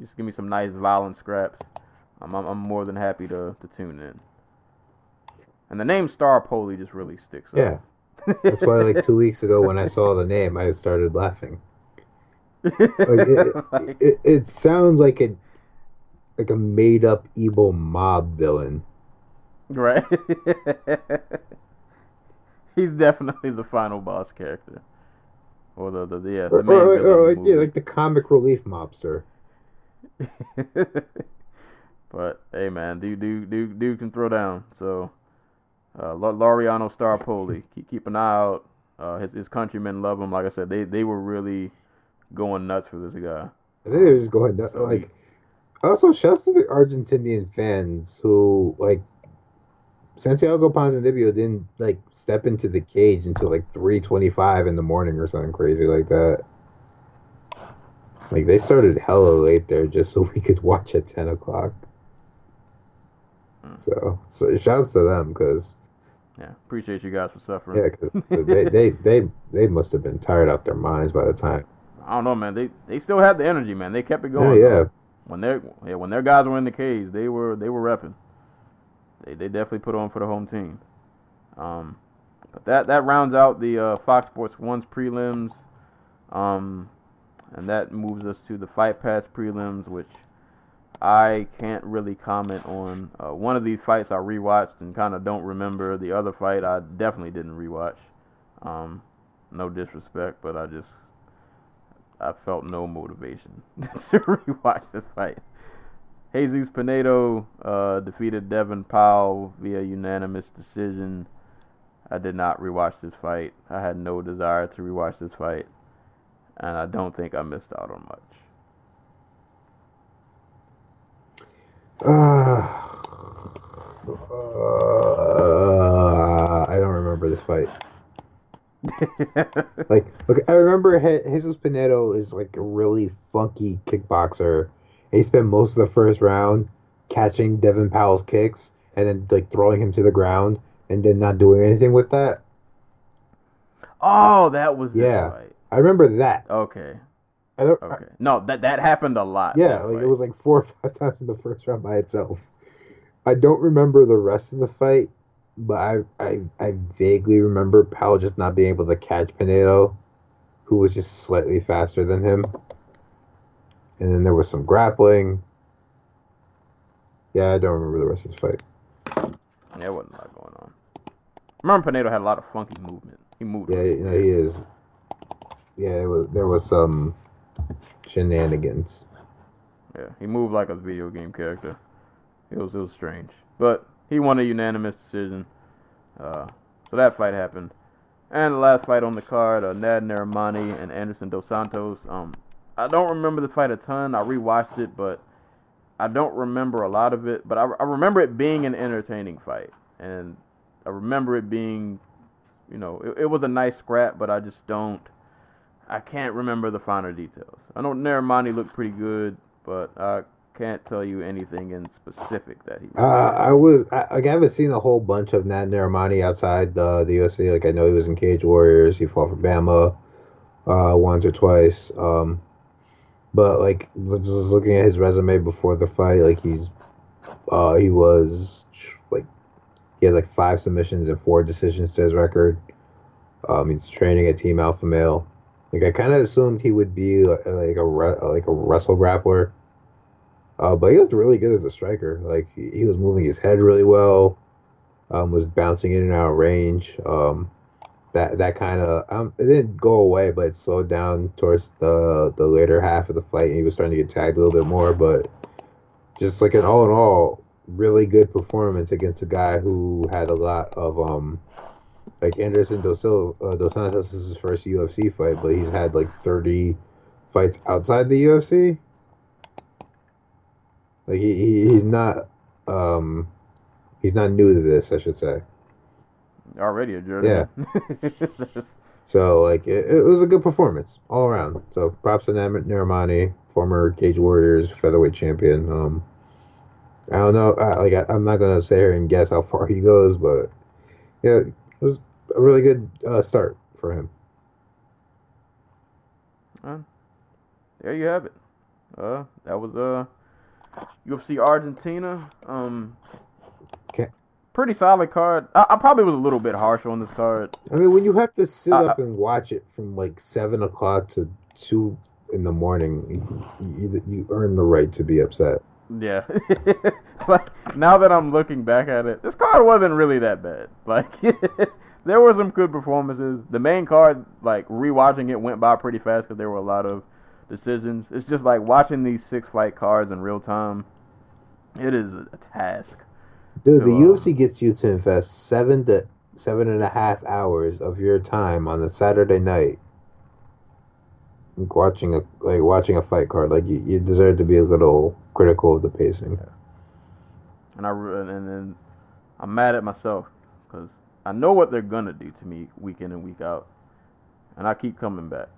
just give me some nice violent scraps, I'm I'm, I'm more than happy to, to tune in. And the name Staropoli just really sticks. Yeah, that's why like two weeks ago when I saw the name, I started laughing. Like, it, [laughs] Like, it, it sounds like a like a made up evil mob villain. right. [laughs] He's definitely the final boss character, or the the, the yeah the Or, main or, or, of like, the yeah, like the comic relief mobster. [laughs] but hey, man, dude, dude, dude, dude can throw down. So, uh, La- Laureano Staropoli, keep keep an eye out. Uh, his his countrymen love him. Like I said, they they were really going nuts for this guy. I think they're just going nuts. So like. Also, shouts to the Argentinian fans who like Santiago Ponzinibbio didn't like step into the cage until like three twenty-five in the morning or something crazy like that. Like they started hella late there just so [laughs] we could watch at ten o'clock. Mm. So, so shouts to them because Yeah, appreciate you guys for suffering. yeah, because [laughs] they, they they they must have been tired out their minds by the time. I don't know, man. They they still had the energy, man. They kept it Yeah, going. yeah. When their yeah, when their guys were in the cage, they were they were repping. They they definitely put on for the home team. Um, but that that rounds out the uh, Fox Sports One's prelims. Um, and that moves us to the Fight Pass prelims, which I can't really comment on. Uh, one of these fights I rewatched and kind of don't remember. The other fight I definitely didn't rewatch. Um, no disrespect, but I just I felt no motivation [laughs] to rewatch this fight. Jesus Pinedo uh, defeated Devin Powell via unanimous decision. I did not rewatch this fight. I had no desire to rewatch this fight, and I don't think I missed out on much. Uh, [sighs] uh, I don't remember this fight. [laughs] Like, look, I remember Je- Jesus Pinedo is like a really funky kickboxer. He spent most of the first round catching Devin Powell's kicks and then like throwing him to the ground and then not doing anything with that. oh, that was Yeah. fight. I remember that. Okay. I don't, Okay. No, that that happened a lot. Yeah, like it was like four or [laughs] five times in the first round by itself. I don't remember the rest of the fight, but I I, I vaguely remember Powell just not being able to catch Pinedo, who was just slightly faster than him. And then there was some grappling. Yeah, I don't remember the rest of the fight. Yeah, there wasn't a lot going on. Remember, Pinedo had a lot of funky movement. He moved. Yeah, you know, he is. Yeah, was, there was some shenanigans. Yeah, he moved like a video game character. It was it was strange, but he won a unanimous decision. Uh, so that fight happened, and the last fight on the card, uh, Nad Narimani and Anderson Dos Santos. Um, I don't remember this fight a ton. I rewatched it, but I don't remember a lot of it. But I, I remember it being an entertaining fight, and I remember it being, you know, it, it was a nice scrap, but I just don't. I can't remember the finer details. I know Narimani looked pretty good, but I can't tell you anything in specific that he. Uh, I was I, like I haven't seen a whole bunch of Nad Narimani outside the the UFC. Like I know he was in Cage Warriors. He fought for BAMMA uh, once or twice. Um, but like just looking at his resume before the fight, like he's uh, he was like he had like five submissions and four decisions to his record. Um, he's training at Team Alpha Male. Like I kind of assumed he would be like, a like a wrestle grappler. Uh, but he looked really good as a striker. Like he, he was moving his head really well. Um, was bouncing in and out of range. Um, that that kind of um, it didn't go away, but it slowed down towards the the later half of the fight. And he was starting to get tagged a little bit more, but just like an all in all, really good performance against a guy who had a lot of um. Like Anderson Dos, uh, Dos Santos is his first UFC fight, but he's had like 30 fights outside the UFC. Like he, he he's not um he's not new to this, I should say. Already a journeyman. That's- [laughs] So like it, it was a good performance all around. So props to Nam- Narimani, former Cage Warriors featherweight champion. Um, I don't know, I, like I, I'm not gonna sit here and guess how far he goes, but yeah, it was a really good uh, start for him. there you have it. Uh, that was uh UFC Argentina. Um, Okay. pretty solid card. I, I probably was a little bit harsh on this card. I mean, when you have to sit Uh, up and watch it from like seven o'clock to two in the morning, you, you, you earn the right to be upset. Yeah. [laughs] like now that I'm looking back at it, this card wasn't really that bad. Like [laughs] there were some good performances. The main card, like rewatching it, went by pretty fast because there were a lot of decisions. It's just like watching these six fight cards in real time. It is a task. Dude, So, the um, UFC gets you to invest seven to seven and a half hours of your time on a Saturday night like watching a like watching a fight card. Like you, you deserve to be a little critical of the pacing. and I and then I'm mad at myself because I know what they're gonna do to me week in and week out, and I keep coming back.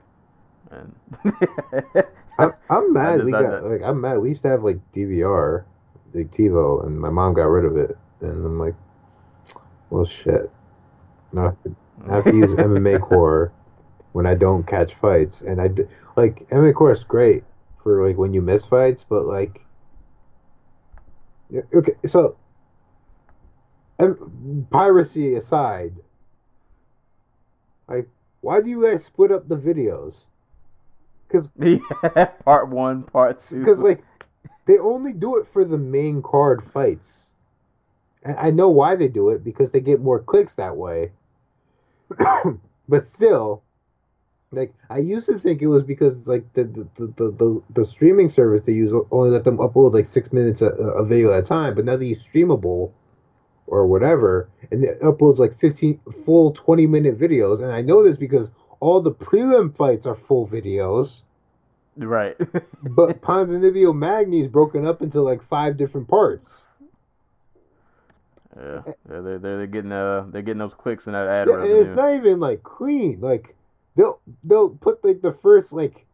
And [laughs] I'm, I'm mad. just- we got like I'm mad. We used to have like DVR, like TiVo, and my mom got rid of it, and I'm like, well, shit. Now I have to, I have to use [laughs] MMA Core when I don't catch fights, and I d- like MMA Core is great for like when you miss fights, but like, okay, so. And piracy aside, like, why do you guys split up the videos? [laughs] yeah, part one, part two. because like they only do it for the main card fights and i know why they do it because they get more clicks that way [coughs] but still like i used to think it was because like the the, the, the, the, streaming service they use only let them upload like six minutes of, of video at a time but now they use streamable or whatever and it uploads like 15 full 20 minute videos and i know this because all the prelim fights are full videos Right. [laughs] but Ponzinibbio Magny is broken up into like five different parts. yeah, they're, they're they're getting uh they're getting those clicks in that ad Yeah, and it's not even like clean. Like they'll they'll put like the first like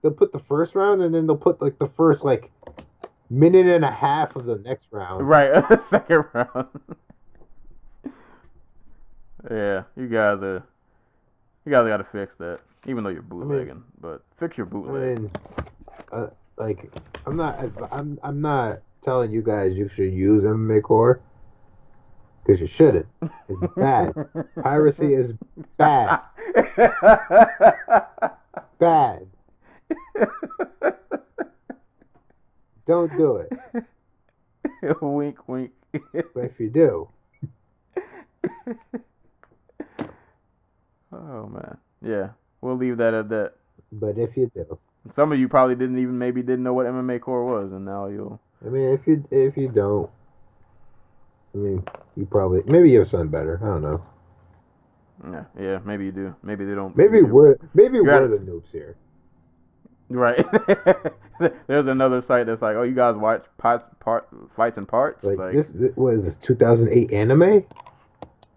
they'll put the first round and then they'll put like the first like minute and a half of the next round. Right, [laughs] second round. yeah, you guys are you guys got to fix that. Even though you're bootlegging, but fix your I mean, uh, like I'm not I'm I'm not telling you guys you should use MMA core because you shouldn't. It's bad. [laughs] Piracy is bad. [laughs] Bad. Don't do it. [laughs] wink, wink. But if you do, [laughs] oh man, yeah, we'll leave that at that. but if you do, Some of you probably didn't even maybe didn't know what MMA core was, and now you'll. I mean, if you if you don't, I mean, you probably maybe you have something better. I don't know. Yeah, yeah, maybe you do. Maybe they don't. Maybe we're maybe we're the noobs here. Right. [laughs] There's another site that's like, oh, you guys watch parts, part, fights and parts. Like, Like, this, this what is this 2008 anime?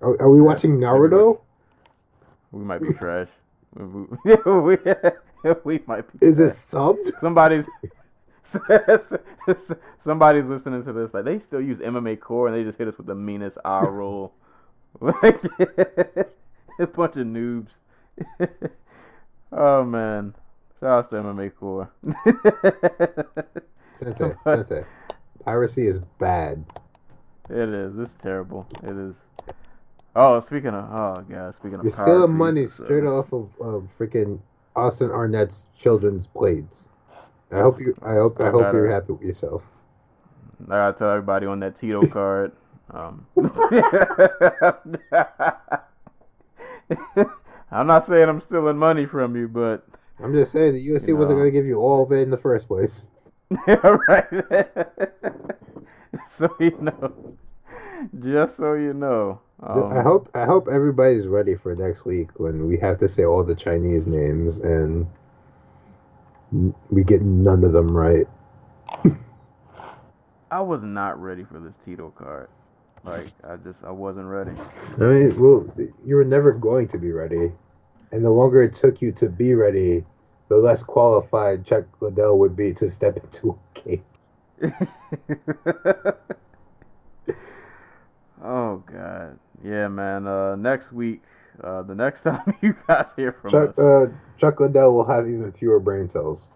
Are, are we watching Naruto? we might be trash. [laughs] we, [laughs] we, might be. Is it trash. subbed? somebody's? somebody's listening to this. Like, they still use MMA core, and they just hit us with the meanest eye roll. Like, a bunch of noobs. oh man, shout out to MMA core. [laughs] Sensei, sensei. Piracy is bad. It is. It's terrible. It is. Oh, speaking of, oh god, speaking of. You're stealing money so- straight off of, of freaking Austin Arnett's children's plates. I hope you. I hope. I I hope gotta- you're happy with yourself. I gotta tell everybody on that Tito [laughs] card. Um, [laughs] I'm not saying I'm stealing money from you, but I'm just saying the UFC You wasn't going to give you all of it in the first place. [laughs] yeah, right. [laughs] so you know, just so you know. Um, I hope. I hope everybody's ready for next week when we have to say all the Chinese names and we get none of them right. [laughs] I was not ready for this Tito card. Like I just I wasn't ready. I mean, well, you were never going to be ready, and the longer it took you to be ready, the less qualified Chuck Liddell would be to step into a cage. [laughs] oh god. Yeah, man. Uh next week, uh the next [laughs] time you guys hear from Chuck, us. uh, Chuck Liddell will have even fewer brain cells.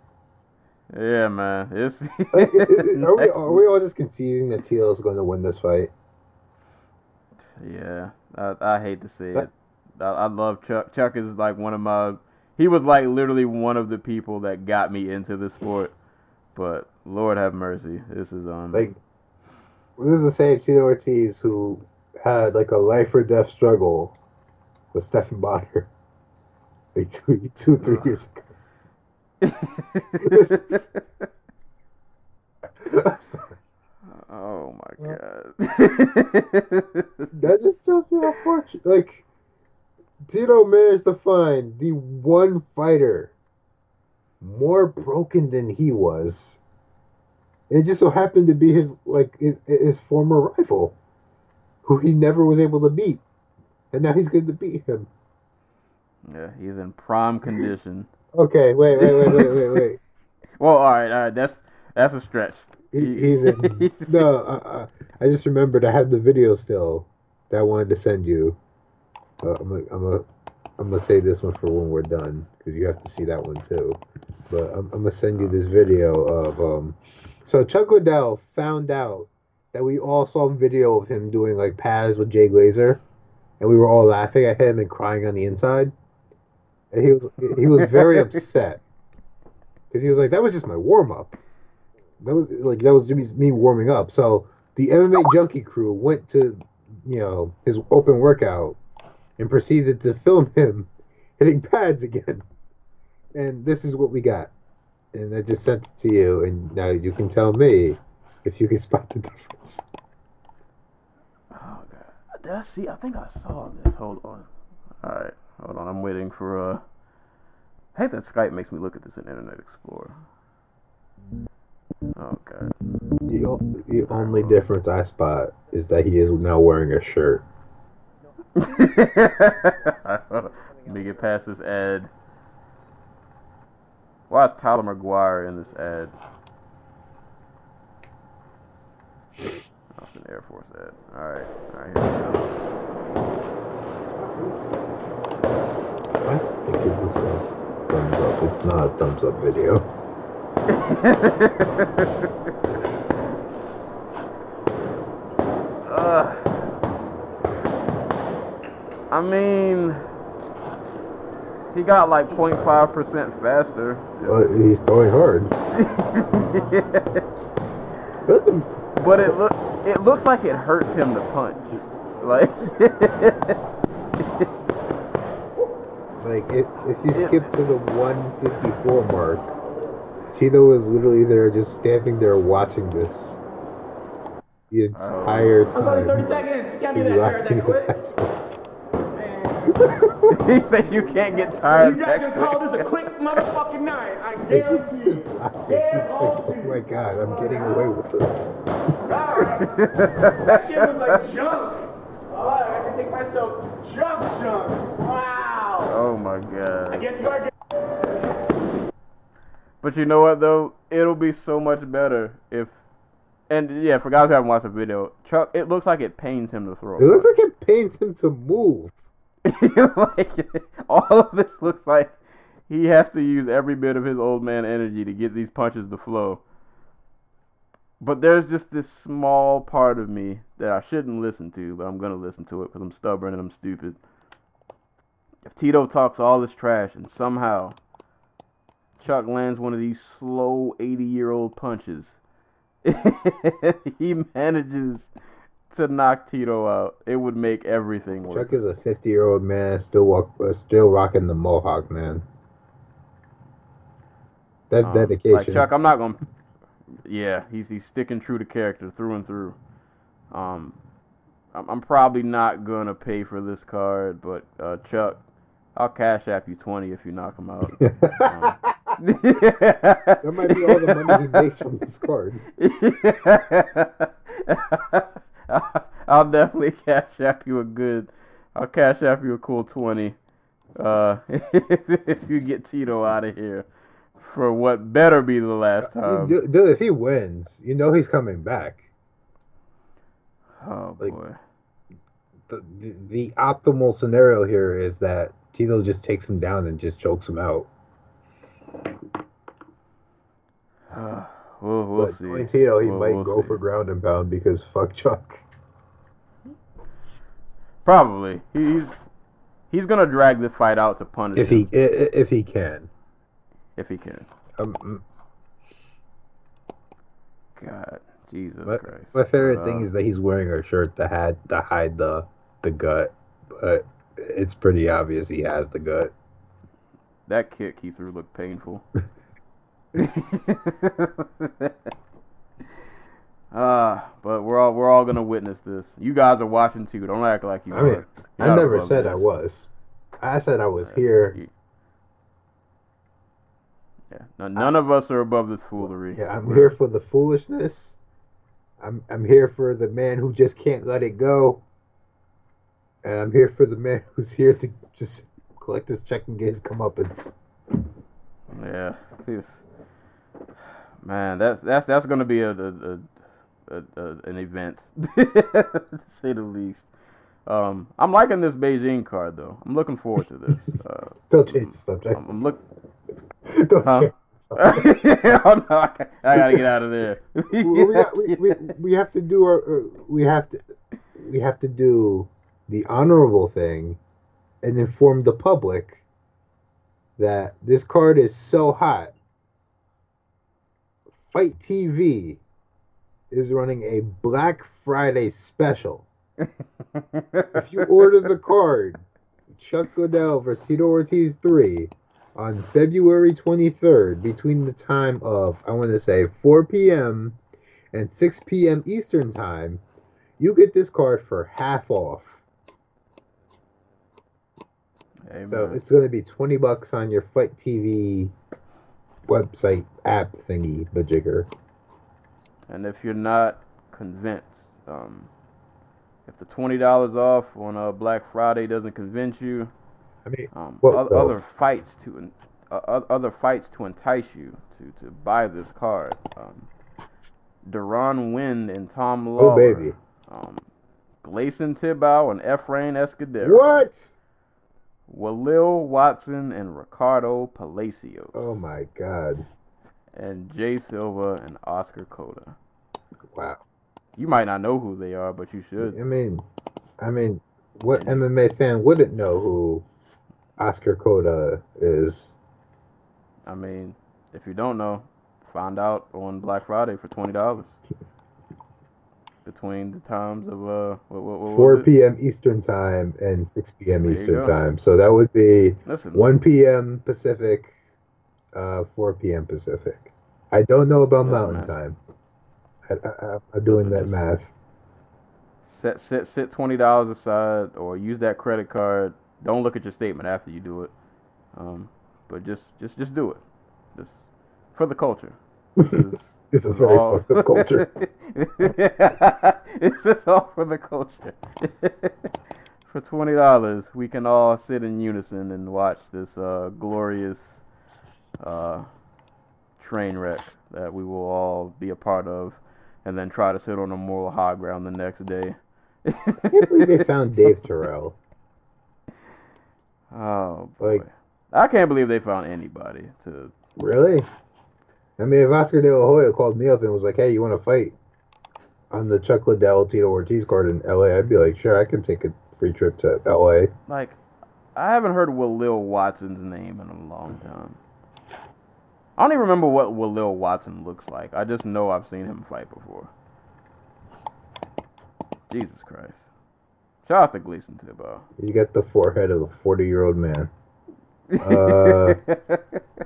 yeah, man. [laughs] It's Like, i- i- are we are we all just conceding that Tito is going to win this fight? Yeah, I, I hate to say But- it. I, I love Chuck. Chuck is like one of my. He was like literally one of the people that got me into the sport. But Lord have mercy, this is um. Like, this is the same Tito Ortiz who had like a life or death struggle with Stephan Bonnar [laughs] like two, two three years ago. [laughs] I'm sorry. oh my god. [laughs] That just tells you how fortunate. Like, Tito managed to find the one fighter more broken than he was. It just so happened to be his like his, his former rival, who he never was able to beat, and now he's going to beat him. yeah, he's in prime [laughs] condition. Okay, wait, wait, wait, wait, wait, wait. [laughs] Well, all right, all right. That's that's a stretch. He, he's in. [laughs] No, uh, uh, I just remembered I have the video still that I wanted to send you. Uh, I'm gonna, I'm gonna, I'm gonna save this one for when we're done because you have to see that one too. But I'm, I'm gonna send you this video of um. So Chuck Liddell found out that we all saw a video of him doing like pads with Jay Glazer, and we were all laughing at him and crying on the inside. And he was he was very [laughs] upset because he was like, "That was just my warm up." that was like that was me warming up. So the MMA Junkie crew went to, you know, his open workout and proceeded to film him [laughs] hitting pads again. And this is what we got. And I just sent it to you, and now you can tell me if you can [laughs] spot the difference. Oh god, did I see? I think I saw this. Hold on. All right, hold on. I'm waiting for uh. I hate that Skype makes me look at this in Internet Explorer. Oh god. The, the only difference I spot is that he is now wearing a shirt. Let me get past this ad. Why is Tyler McGuire in this ad? Oh, it's an Air Force ad. Alright, alright, here I think give this a thumbs up. It's not a thumbs up video. [laughs] we go. Ugh. I mean, he got like 0.5% faster. But he's throwing hard. [laughs] But But it look it looks like it hurts him to punch. Like [laughs] Like if, if you Yeah. skip to the 154 mark, Tito is literally there just standing there watching this the oh. entire Oh. time. seconds. Can't He's laughing his ass off. [laughs] he said you can't get tired. You guys can call this a quick motherfucking night. I Like, guarantee he's you. laughing. He's like, oh my god, I'm getting away with this. That shit was like junk. Oh, I can take myself junk, junk. Wow. oh my god. I guess you are. But you know what though? It'll be so much better if and yeah, for guys who haven't watched the video, Chuck it looks like it pains him to throw. It looks like it pains him to move. [laughs] like all of this looks like he has to use every bit of his old man energy to get these punches to flow. But there's just this small part of me that I shouldn't listen to, but I'm gonna listen to it because I'm stubborn and I'm stupid. If Tito talks all this trash and somehow Chuck lands one of these slow 80 year old punches, [laughs] he manages to knock Tito out, it would make everything work. Chuck is a 50 year old man, still walk, still rocking the mohawk, man. That's Um, dedication. Like Chuck, I'm not gonna. Yeah, he's he's sticking true to character through and through. Um, I'm, I'm probably not gonna pay for this card, but uh, Chuck, I'll cash app you twenty if you knock him out. [laughs] Um, [laughs] that might be all the money he makes from this card. [laughs] [laughs] I'll definitely cash app you a good. I'll cash app you a cool twenty. Uh, [laughs] if you get Tito out of here for what better be the last time. dude, if he wins, you know he's coming back. Oh like- boy. The, the, the optimal scenario here is that Tito just takes him down and just chokes him out. [sighs] Uh, we'll we'll but see. Tito, he We'll- might we'll go see. for ground and pound because fuck Chuck. Probably. He's he's gonna drag this fight out to punish If he him, i- if he can. if he can. Um, mm, God, Jesus my, Christ. my favorite But, thing uh, is that he's wearing a shirt that had to hide the the gut, but it's pretty obvious he has the gut. that kick he threw looked painful. [laughs] [laughs] Ah, but we're all we're all gonna witness this. You guys are watching too. Don't act like you I mean, I never said this. I was. I said I was Yeah, here. Yeah, no- none of us are above this foolery. Yeah, I'm We're- here for the foolishness. I'm I'm here for the man who just can't let it go. And I'm here for the man [laughs] who's here to just collect his check and get his comeuppance. Yeah, this man, that's that's that's gonna be a, a, a, a, an event, [laughs] to say the least. Um, I'm liking this Beijing card though. I'm looking forward to this. [laughs] Uh, Don't change the subject. I'm, I'm look. [laughs] Don't Huh? change. oh no, I, I gotta get out of there. we, we, got- we, we, we have to do our uh, we have to we have to do the honorable thing and inform the public that this card is so hot. FITE TV is running a Black Friday special. If you [laughs] order the card, Chuck Liddell versus Tito Ortiz 3 on February 23rd between the time of, I want to say, 4 p.m. and 6 p.m. Eastern Time, you get this card for half off. Hey, So it's going to be 20 bucks on your FITE TV website app thingy, bajigger. And if you're not convinced, um, if the twenty dollars off on uh, Black Friday doesn't convince you, I mean, um, What oth- the- other fights to uh, other fights to entice you to, to buy this card. Um, Deron Winn and Tom Lawlor. oh baby. Um, Gleison Tibau and Efrain Escudero. What? Walel Watson and Ricardo Palacios. Oh my god. And Jay Silva and Oscar Cota. Wow. You might not know who they are, but you should. I mean, I mean, what MMA fan wouldn't know who Oscar Cota is? I mean, if you don't know, find out on Black Friday for twenty dollars. [laughs] Between the times of uh, what, what, what 4 p.m. Eastern time and 6 p.m. There Eastern time. So that would be Listen, 1 p.m. Pacific, uh, 4 p.m. Pacific. I don't know about Mountain matter. Time. I, I'm doing that math. set set set twenty dollars aside, or use that credit card. Don't look at your statement after you do it. Um, but just just just do it, just for the culture. [laughs] This is- It's a very all- fucked up culture. [laughs] it's just all for the culture. [laughs] for twenty dollars, we can all sit in unison and watch this uh, glorious uh, train wreck that we will all be a part of, and then try to sit on a moral high ground the next day. I can't believe they found Dave Terrell. [laughs] Oh boy. Like- I can't believe they found anybody to Really? I mean, if Oscar De La Hoya called me up and was like, "Hey, you want to fight on the Chuck Liddell Tito Ortiz card in L.A.?" I'd be like, "Sure, I can take a free trip to L.A." like I haven't heard Walel Watson's name in a long time. I don't even remember what Walel Watson looks like. I just know I've seen him fight before. Jesus Christ. Shout out to Gleison Tibau. He's got the forehead of a forty-year-old man. [laughs] Uh,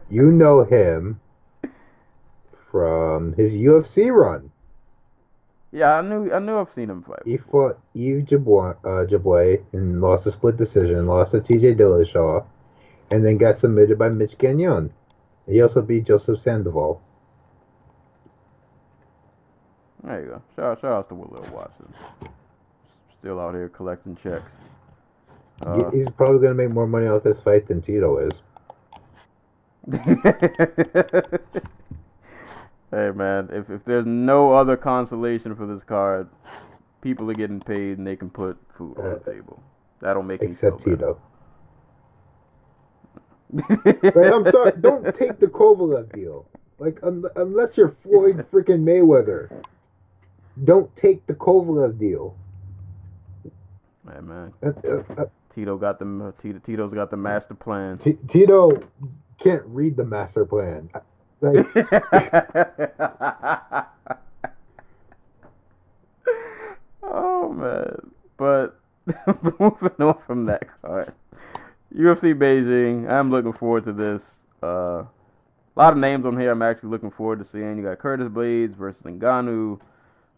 You know him from his UFC run. yeah, I knew I knew I've seen him fight. He fought Yves Jabouin, uh, and lost a split decision, lost to T.J. Dillashaw, and then got submitted by Mitch Gagnon. He also beat Joseph Sandoval. There you go. Shout, shout out to Walel Watson. Still out here collecting checks. Uh, He's probably going to make more money off this fight than Tito is. [laughs] hey man, if if there's no other consolation for this card, people are getting paid and they can put food on the table. That'll make Except me Tito. feel But better. [laughs] I'm sorry, don't take the Kovalev deal. Like, un- unless you're Floyd [laughs] freaking Mayweather, don't take the Kovalev deal. Hey man, Uh, uh, uh, Tito got the Tito, Tito's got the master plan. T- Tito can't read the master plan. Like, [laughs] oh man, but [laughs] moving on from that card, UFC Beijing. I'm looking forward to this. Uh, a lot of names on here. I'm actually looking forward to seeing. You got Curtis Blaydes versus Ngannou,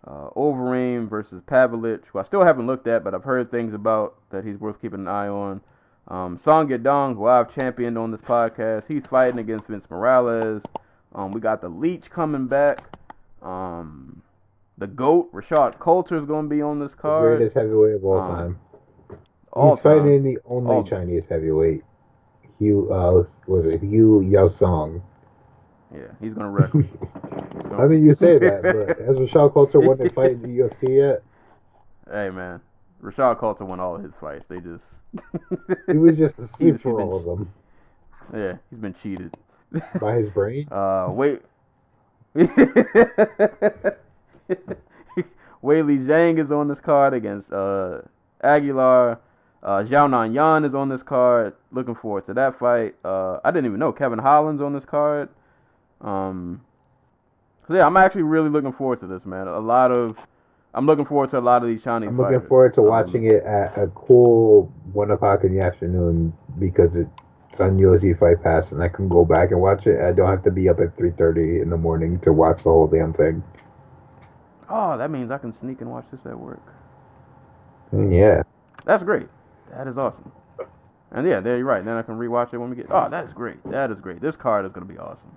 uh, Overeem versus Pavlovich, who I still haven't looked at, but I've heard things about that he's worth keeping an eye on. Um, Song Yadong, who I've championed on this podcast, he's fighting against Vince Morales. Um, we got the Leech coming back. Um, the GOAT, Rashad Coulter, is going to be on this the card. greatest heavyweight of all Um, time. All He's fighting the only All- Chinese heavyweight. Hugh, uh, was it Hu Yaozong? Yeah, he's going to wreck him. Gonna- [laughs] I mean, you say that, but [laughs] has Rashad Coulter won a fight in the UFC yet? hey, man. Rashad Coulter won all of his fights. They just. He was just [laughs] a He's- sleep he's for all of them Yeah, he's been cheated. By his brain. Uh, wait. [laughs] Weili Zhang is on this card against uh, Aguilar. Uh, Xiaonan Yan is on this card. Looking forward to that fight. Uh, I didn't even know Kevin Holland's on this card. Um, so yeah, I'm actually really looking forward to this, man. A lot of, I'm looking forward to a lot of these Chinese. I'm looking fighters. forward to Um, watching it at a cool one o'clock in the afternoon because it's on UFC Fight Pass, and I can go back and watch it. I don't have to be up at three thirty in the morning to watch the whole damn thing. Oh, that means I can sneak and watch this at work. Mm, yeah, That's great. That is awesome. And yeah, there you're right. Then I can rewatch it when we get. Oh, that is great. That is great. This card is gonna be awesome.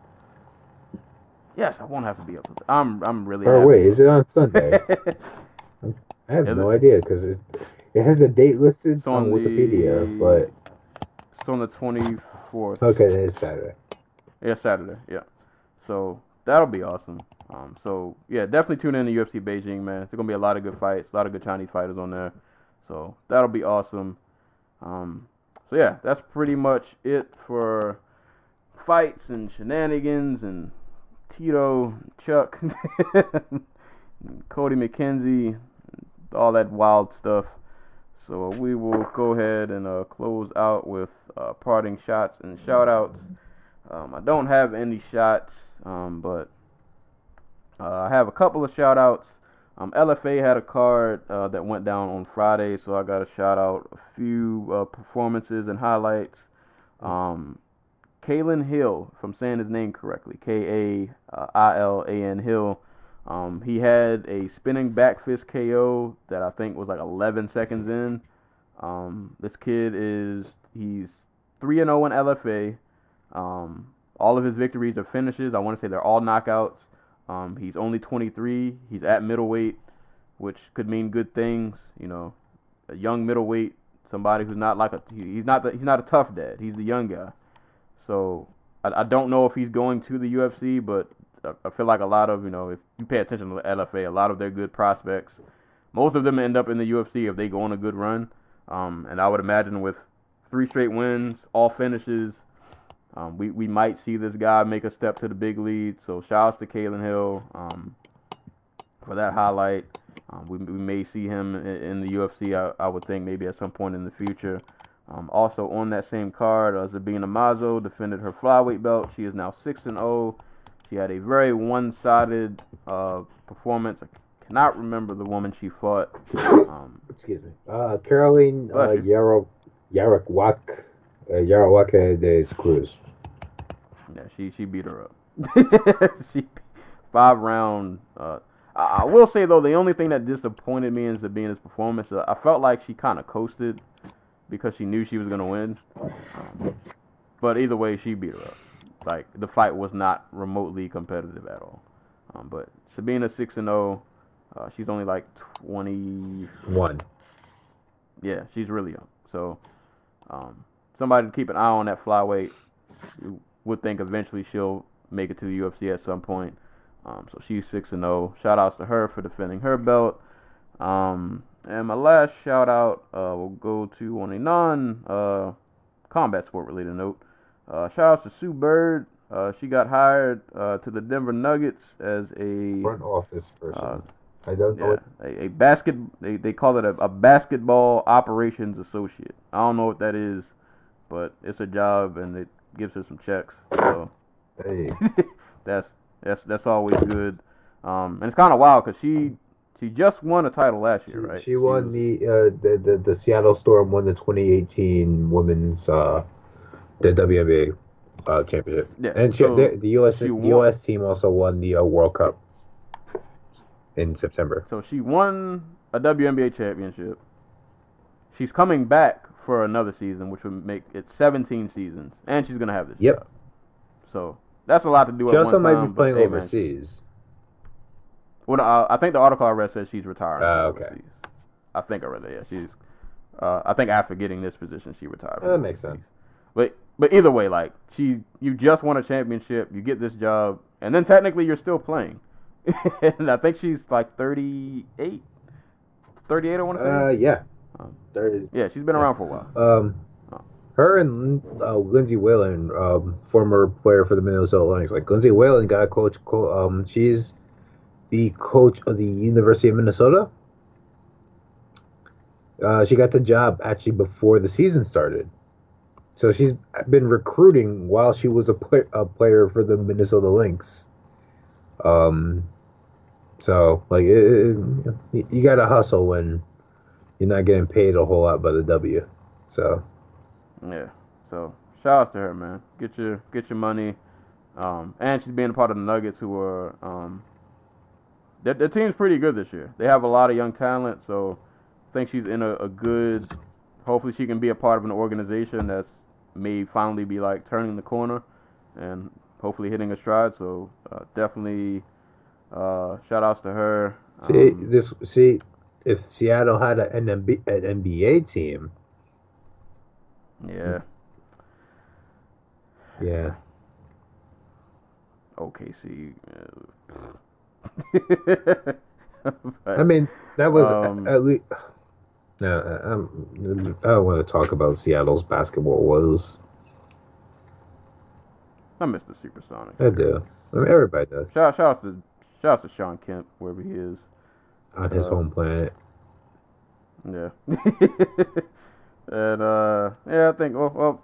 Yes, I won't have to be up to. I'm I'm really. Or happy. wait, is it on Sunday? [laughs] I have Is no idea because it, it has the date listed It's on, on Wikipedia, the- but It's on the 24th. okay, it's Saturday. Yeah, Saturday. Yeah. So that'll be awesome. Um, so yeah, definitely tune in to UFC Beijing, man. There's gonna be a lot of good fights, a lot of good Chinese fighters on there. So that'll be awesome. Um, so yeah, that's pretty much it for fights and shenanigans and Tito, Chuck, [laughs] and Cody McKenzie, all that wild stuff. So we will go ahead and uh, close out with uh, parting shots and shout outs. Um, I don't have any shots, um, but uh, I have a couple of shout outs. Um, LFA had a card uh, that went down on Friday, so I got to shout out a few uh, performances and highlights. Um, Kailan Hill, if I'm saying his name correctly, K A I L A N Hill. Um, he had a spinning back fist KO that I think was like 11 seconds in. Um, this kid is he's three and zero in LFA. Um, all of his victories are finishes. I want to say they're all knockouts. Um, he's only 23. He's at middleweight, which could mean good things. You know, a young middleweight, somebody who's not like a he's not the, he's not a tough dad. He's the young guy. So I, I don't know if he's going to the UFC, but I, I feel like a lot of you know if you pay attention to the LFA, a lot of their good prospects, most of them end up in the UFC if they go on a good run. Um, and I would imagine with three straight wins, all finishes, um, we, we might see this guy make a step to the big lead. So shout outs to Kailan Hill um, for that highlight. Um, we, we may see him in, in the UFC, I, I would think, maybe at some point in the future. Um, also on that same card, uh, Sabina Mazo defended her flyweight belt. She is now 6 and 0. She had a very one-sided uh, performance. I cannot remember the woman she fought. [coughs] Um, Excuse me. Uh, Caroline uh. Yarrow Yarrokwak uh, Yarrowaka de Cruz. Yeah, she she beat her up. [laughs] she five round. Uh, I, I will say though, the only thing that disappointed me in Sabina's performance, uh, I felt like she kind of coasted because she knew she was gonna win. Um, but either way, she beat her up. Like the fight was not remotely competitive at all. Um, but Sabina six and zero. Uh, she's only like twenty One. yeah, she's really young. So, um, somebody to keep an eye on that flyweight. You would think eventually she'll make it to the UFC at some point. Um, so she's six and zero. Shout outs to her for defending her belt. Um, and my last shout out uh, will go to on a non uh, combat sport related note. Uh, shout outs to Sue Bird. Uh, she got hired uh, to the Denver Nuggets as a Front office person. I don't know yeah, what. a, a basket. They, they call it a, a basketball operations associate. I don't know what that is, but it's a job and it gives her some checks. So Hey, [laughs] that's that's that's always good. Um, and it's kind of wild because she she just won a title last she, year, right? she won was- the, uh, the the the Seattle Storm won the 2018 women's uh the WNBA uh, championship. Yeah, and she, so the, the US she the US team also won the uh, World Cup in September. So she won a WNBA championship. She's coming back for another season, which would make it 17 seasons, and she's gonna have this Yep. job. So that's a lot to do She at also one might time. be playing but, hey, man, overseas. Well, uh, I think the article I read says she's retiring. Ah, from okay. overseas. I think I read that. Yeah, she's. Uh, I think after getting this position, she retired. That makes sense. But but either way, like she, you just won a championship, you get this job, and then technically you're still playing. [laughs] and I think she's like 38, 38. I want to say. Uh, yeah. Um, Third, yeah, she's been around for a while. Um, Oh. her and uh, Lindsay Whalen, um, former player for the Minnesota Lynx, like Lindsay Whalen got a coach. Co- um, she's the coach of the University of Minnesota. Uh, she got the job actually before the season started, so she's been recruiting while she was a, play- a player for the Minnesota Lynx. Um, so like it, it, you- got to hustle when you're not getting paid a whole lot by the W. So Yeah. So shout out to her, man. Get your get your money. Um, and she's being a part of the Nuggets, who are um, their, their team's pretty good this year. They have a lot of young talent, so I think she's in a, a good hopefully she can be a part of an organization that's may finally be like turning the corner and hopefully hitting a stride. So uh, definitely uh, shout outs to her. See Um, this. See if Seattle had an, NB, an NBA team. yeah, Yeah. OKC. uh, [laughs] I mean, that was Um, at least. No, I- I don't want to talk about Seattle's basketball woes. I miss the Supersonics. I do. I mean, everybody does Shout, shout out to shout out to Shawn Kemp wherever he is. on his Uh, home planet. Yeah. [laughs] and uh, yeah, I think well, well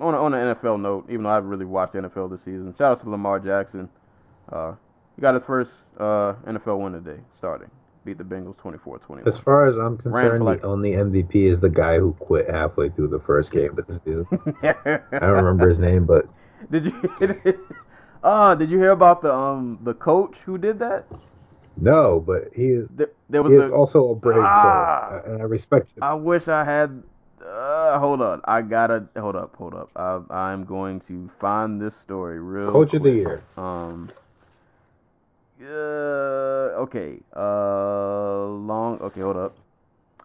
on a, on an NFL note, even though I haven't really watched NFL this season, shout out to Lamar Jackson. Uh, he got his first uh, NFL win today, starting. Beat the Bengals 24-21. As far as I'm concerned, like- the only MVP is the guy who quit halfway through the first game of the season. [laughs] I don't remember his name, but Did you? [laughs] uh, did you hear about the um the coach who did that? no, but he is There, there was he a. is also a brave Ah! soul, and I respect it. I wish I had. Uh, hold on, I gotta hold up, hold up. I, I'm going to find this story real. Coach of the year. Um. Uh, okay. Uh, long. Okay, hold up.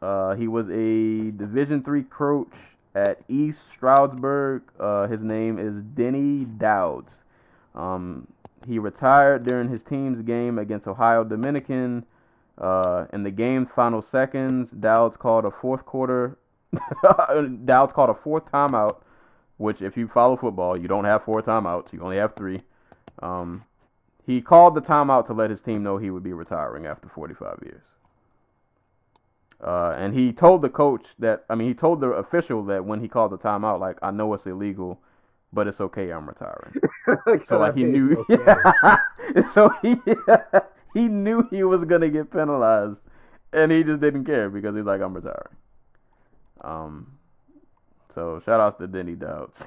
Uh, he was a Division three coach at East Stroudsburg. Uh, his name is Denny Douds. Um, he retired during his team's game against Ohio Dominican. Uh, in the game's final seconds, Douds called a fourth quarter. [laughs] Douds called a fourth timeout, which, if you follow football, you don't have four timeouts. You only have three. Um, he called the timeout to let his team know he would be retiring after 45 years. Uh, and he told the coach that, I mean, he told the official that when he called the timeout, like, I know it's illegal, but it's okay, I'm retiring. [laughs] So like he knew, [laughs] [laughs] so he he knew he was gonna get penalized, and he just didn't care because he's like, I'm retiring. Um, so shout outs to Denny Douds.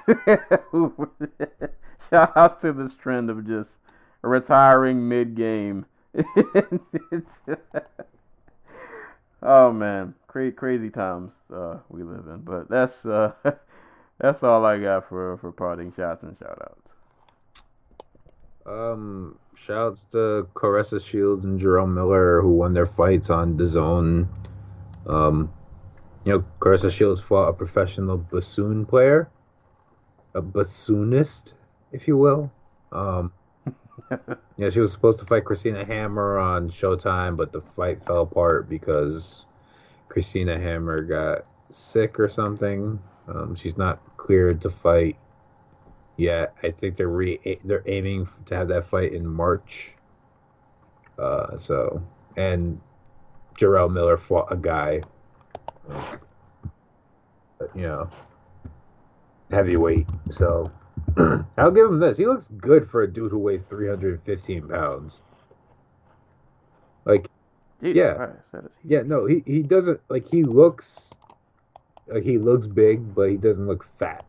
shout outs to this trend of just retiring mid game. oh man, cra- crazy times uh, we live in. But that's uh, that's all I got for for parting shots and shout outs. Um, shouts to Claressa Shields and Jarrell Miller who won their fights on DAZN. Um, you know, Claressa Shields fought a professional bassoon player, a bassoonist, if you will. Um, [laughs] yeah, she was supposed to fight Christina Hammer on Showtime, but the fight fell apart because Christina Hammer got sick or something. Um, she's not cleared to fight yet. I think they're re- they're aiming to have that fight in March. Uh, so and Jarrell Miller fought a guy, uh, you know, heavyweight. So [clears throat] I'll give him this. He looks good for a dude who weighs 315 pounds. Like, Jesus Yeah. Christ, yeah, no, he he doesn't like he looks like he looks big, but he doesn't look fat.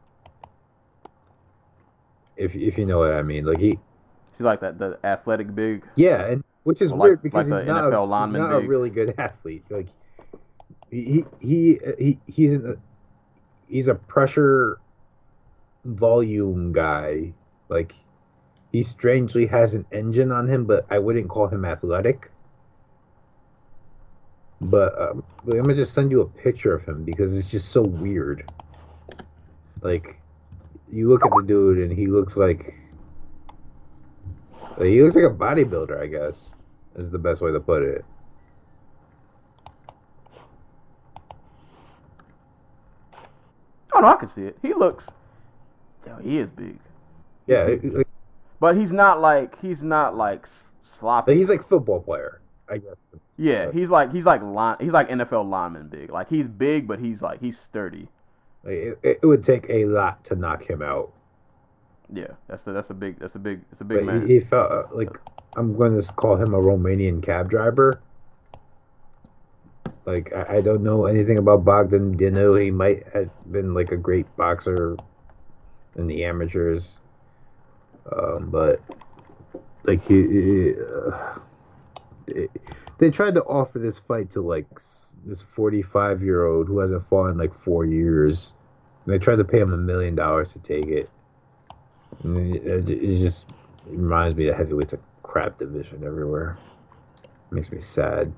If if you know what I mean, like he She's like that the athletic big. Yeah, and which is like- weird because like he's not, a, he's not a really good athlete. Like he he he he's in a, he's a pressure volume guy. Like he strangely has an engine on him, but I wouldn't call him athletic. But um, I'm gonna just send you a picture of him because it's just so weird. Like you look at the dude and he looks like like, he looks like a bodybuilder, I guess, is the best way to put it. Oh no, I can see it. He looks. Yo, he is big, Yeah, like, but he's not like he's not like sloppy. he's like football player, I guess. yeah, he's like he's like line he's like NFL lineman big. Like he's big, but he's like he's sturdy. It, it would take a lot to knock him out. Yeah, that's a, that's a big that's a big it's a But big man. he, he felt uh, like I'm going to call him a Romanian cab driver. Like I, I don't know anything about Bogdan Dinu. He might have been like a great boxer in the amateurs, um, but like he, he, uh, they, they tried to offer this fight to like this 45 year old who hasn't fought in like four years. And they tried to pay him a million dollars to take it. And it, it, just it reminds me that heavyweight's a crap division everywhere. It makes me sad.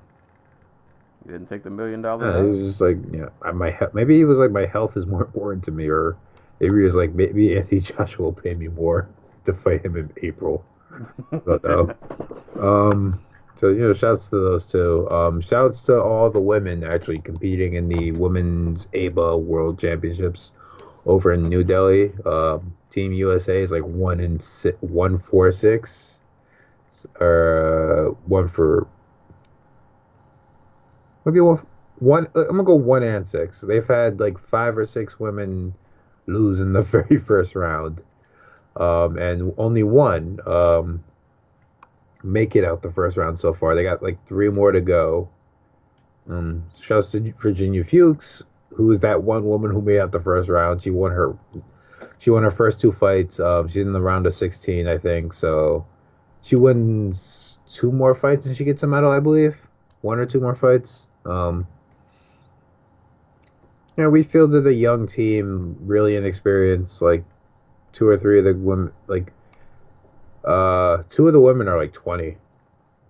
You didn't take the million Yeah, it was just like, you know, I- my he- maybe he was like my health is more [laughs] important to me, or maybe he was like maybe Anthony [laughs] Joshua will pay me more to fight him in April. I [laughs] don't know. Um, so you know, shouts to those two. Um, shouts to all the women actually competing in the women's ABA World Championships over in New Delhi. Um, Team USA is like one in si- one four six, uh, one for maybe one one. uh, I'm gonna go one and six. They've had like five or six women lose in the [laughs] very first round, um, and only one um, make it out the first round so far. They got like three more to go. Um, shouts to Virginia Fuchs, who is that one woman who made out the first round. She won her, she won her first two fights. Um, she's in the round of 16, I think. So she wins two more fights and she gets a medal, I believe. One or two more fights. Um, you know, we fielded a young team, really inexperienced. Like two or three of the women, like uh, two of the women are like 20.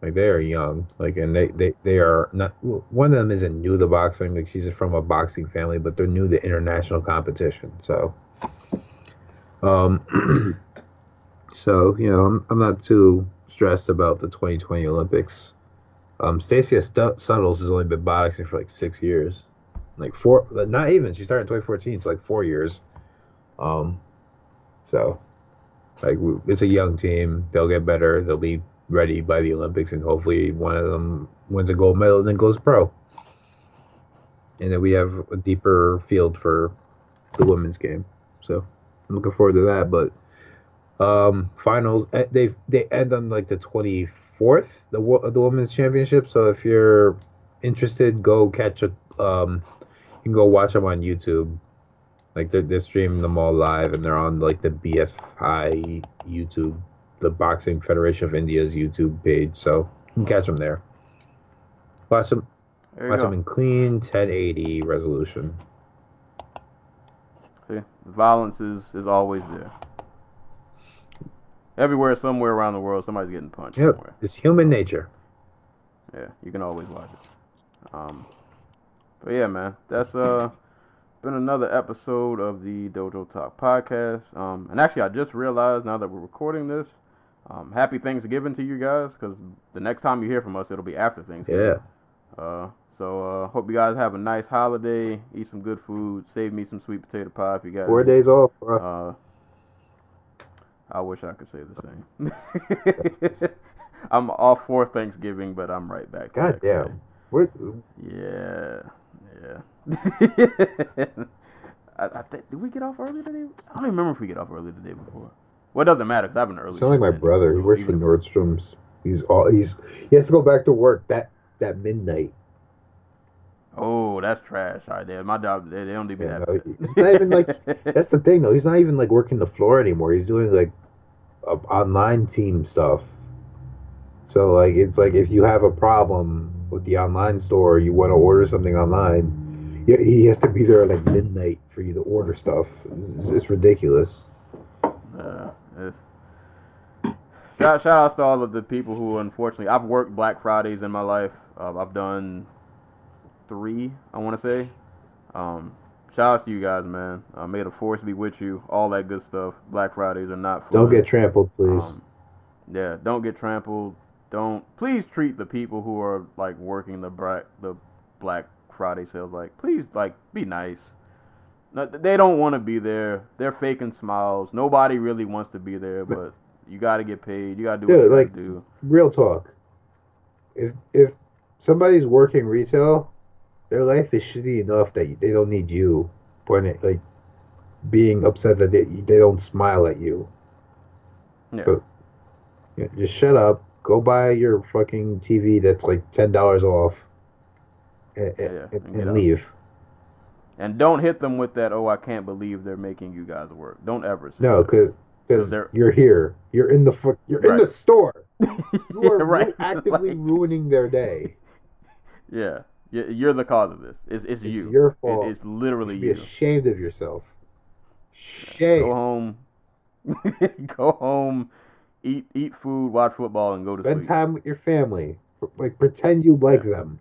Like they are young. Like and they they they are not. One of them isn't new to boxing. Like she's from a boxing family, but they're new to international competition. So, um, [clears throat] so you know, I'm I'm not too stressed about the 2020 Olympics. Um, Stu- Suttles has only been boxing for like six years, like four. Not even. She started in 2014. So like four years. Um, so like it's a young team. They'll get better. They'll be ready by the Olympics, and hopefully one of them wins a gold medal and then goes pro. And then we have a deeper field for the women's game. So I'm looking forward to that. But um, finals eh, they they end on like the 24th the the women's championship. So if you're interested, go catch a um, you can go watch them on YouTube. Like they're, they're streaming them all live, and they're on like the BFI YouTube, the Boxing Federation of India's YouTube page. So you can catch them there. Watch them, There watch go. them in clean 1080 resolution. See, violence is, is always there. Everywhere, somewhere around the world, somebody's getting punched Yep, somewhere. it's human nature. Yeah, you can always watch it. Um, but yeah, man, that's uh been another episode of the Dojo Talk podcast. Um, and actually, I just realized now that we're recording this, um, happy Thanksgiving to you guys because the next time you hear from us, it'll be after Thanksgiving. Yeah. Uh, so uh, hope you guys have a nice holiday. Eat some good food. Save me some sweet potato pie if you guys. Four days off, bro. Uh, I wish I could say the same. [laughs] I'm off for Thanksgiving, but I'm right back. God damn. What? Yeah, yeah. [laughs] I, I think did we get off early today? I don't even remember if we get off early the day before. Well, it doesn't matter 'cause I have an early. Sound like my brother. He works for Nordstrom's. He's all he's he has to go back to work that that midnight. Oh, that's trash. All right, there. My job, they, they don't do me Yeah, that. no, it's not even like [laughs] that's the thing though. He's not even like working the floor anymore. He's doing like uh, online team stuff. So like it's like if you have a problem with the online store, you want to order something online, he- he has to be there at like midnight for you to order stuff. It's, it's ridiculous. Uh, it's, shout, shout outs to all of the people who, unfortunately, I've worked Black Fridays in my life. Uh, I've done three, I want to say. Um, shout outs to you guys, man. Uh, may the force be with you. All that good stuff. Black Fridays are not fun. Don't get trampled, please. Um, yeah, don't get trampled. Don't please treat the people who are like working the black the Black Friday sales like please like be nice. No, they don't want to be there. They're faking smiles. Nobody really wants to be there, but you got to get paid. You got to do what Dude, you like- do. Real talk. If if somebody's working retail, their life is shitty enough that they don't need you pointing like being upset that they, they don't smile at you. Yeah. So yeah, just shut up. Go buy your fucking TV that's like ten dollars off, and, Yeah, yeah, and, and and get out. leave. And don't hit them with that. Oh, I can't believe they're making you guys work. Don't ever. Say No, because because you're here. You're in the fuck. You're in the store. [laughs] You are right. actively [laughs] Like- ruining their day. Yeah, You're, the cause of this. It's it's, It's you. your It- fault. it's literally you. Be you. ashamed of yourself. Shame. [laughs] Go home. go home. Eat eat food. Watch football and go to Spend sleep. time with your family. Like pretend you like them.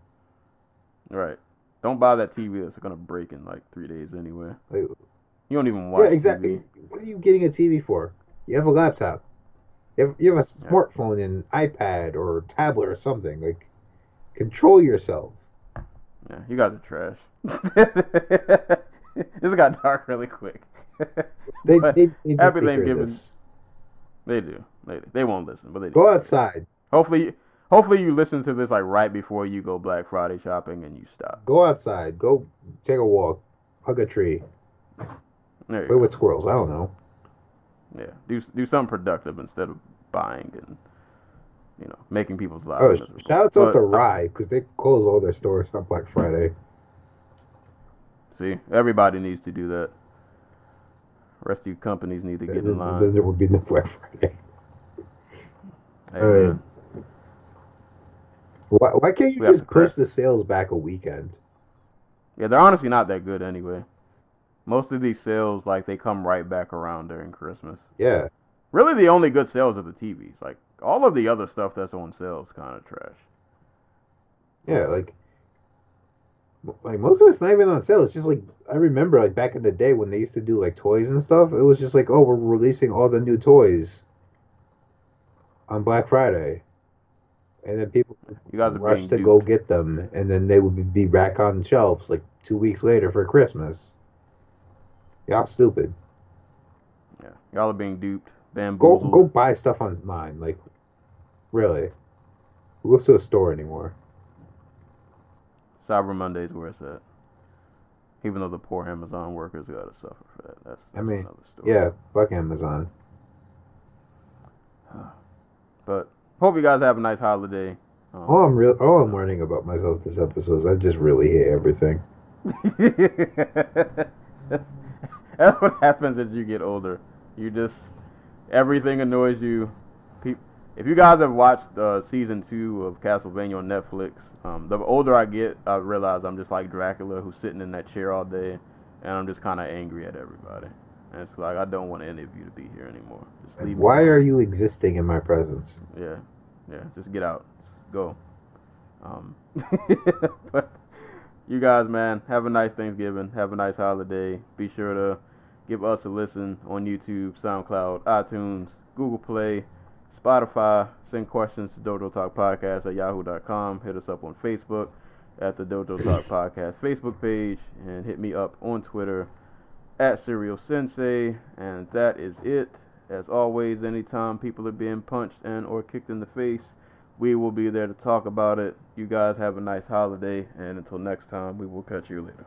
Right. Don't buy that TV that's gonna break in like three days anyway. Like, You don't even watch yeah, exactly. TV. What are you getting a TV for? You have a laptop. You have, you have a Yeah. smartphone and iPad or tablet or something. Like, control yourself. Yeah, you guys are trash. [laughs] this got dark really quick. They, [laughs] they, they Thanksgiving. this. They do. They do. They won't listen, but they do. Go outside. Hopefully, hopefully you listen to this like right before you go Black Friday shopping and you stop. Go outside. Go take a walk. Hug a tree. There you Play go. with squirrels. I don't know. Yeah, do do something productive instead of buying and you know making people's lives. Oh, miserable. shout out to Rye because they close all their stores on Black Friday. See, everybody needs to do that. Rest of you companies need to get in line. then there would be no Black Friday. Hey. Why, why can't you We just push the sales back a weekend? Yeah, they're honestly not that good anyway. Most of these sales, like, they come right back around during Christmas. Yeah. Really, the only good sales are the TVs. Like, all of the other stuff that's on sale is kind of trash. Yeah, like, like most of it's not even on sale. It's just like I remember, like back in the day when they used to do like toys and stuff. It was just like, oh, we're releasing all the new toys on Black Friday, and then people You guys rush to duped. go get them, and then they would be- back on shelves like two weeks later for Christmas. Y'all stupid. Yeah, y'all are being duped, Go bamboozled. go buy stuff online. Like, really, who goes to a store anymore? Cyber Monday's where it's at. Even though the poor Amazon workers gotta suffer for that. That's, I mean, another story. Yeah, fuck Amazon. [sighs] But hope you guys have a nice holiday. Um, All I'm real, all I'm learning about myself this episode is I just really hate everything. [laughs] That's what happens as you get older. You just everything annoys you. If you guys have watched uh, season two of Castlevania on Netflix, um, the older I get, I realize I'm just like Dracula, who's sitting in that chair all day, and I'm just kind of angry at everybody. And it's like I don't want any of you to be here anymore. Just leave me Why alone. are you existing in my presence? Yeah, yeah. Just get out. Just go. Um, [laughs] but you guys, man, have a nice Thanksgiving. Have a nice holiday. Be sure to give us a listen on YouTube, SoundCloud, iTunes, Google Play, Spotify. Send questions to Dojo Talk Podcast at yahoo.com. Hit us up on Facebook at the Dojo Talk [clears throat] Podcast Facebook page, and hit me up on Twitter at Serial Sensei. And that is it. As always, anytime people are being punched and or kicked in the face, we will be there to talk about it. You guys have a nice holiday, and until next time, we will catch you later.